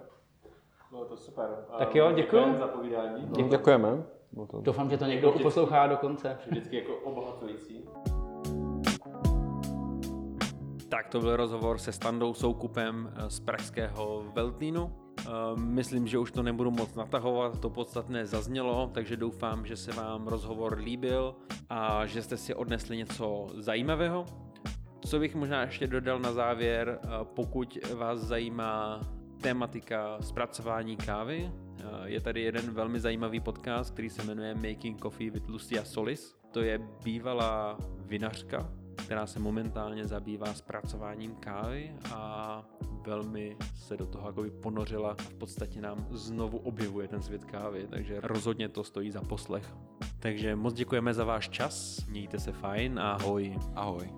Bylo to super. Tak jo, děkuju. za povídání. No, děkujeme. To... Doufám, že to někdo poslouchá do konce. Vždycky jako obohacující. Tak to byl rozhovor se Standou Soukupem eh, z pražského Veltlínu. Eh, Myslím, že už to nebudu moc natahovat, to podstatné zaznělo, takže doufám, že se vám rozhovor líbil a že jste si odnesli něco zajímavého. Co bych možná ještě dodal na závěr, eh, pokud vás zajímá tématika zpracování kávy, je tady jeden velmi zajímavý podcast, který se jmenuje Making Coffee with Lucia Solis. To je bývalá vinařka, která se momentálně zabývá zpracováním kávy a velmi se do toho jakoby ponořila a v podstatě nám znovu objevuje ten svět kávy, takže rozhodně to stojí za poslech. Takže moc děkujeme za váš čas, mějte se fajn, ahoj. Ahoj.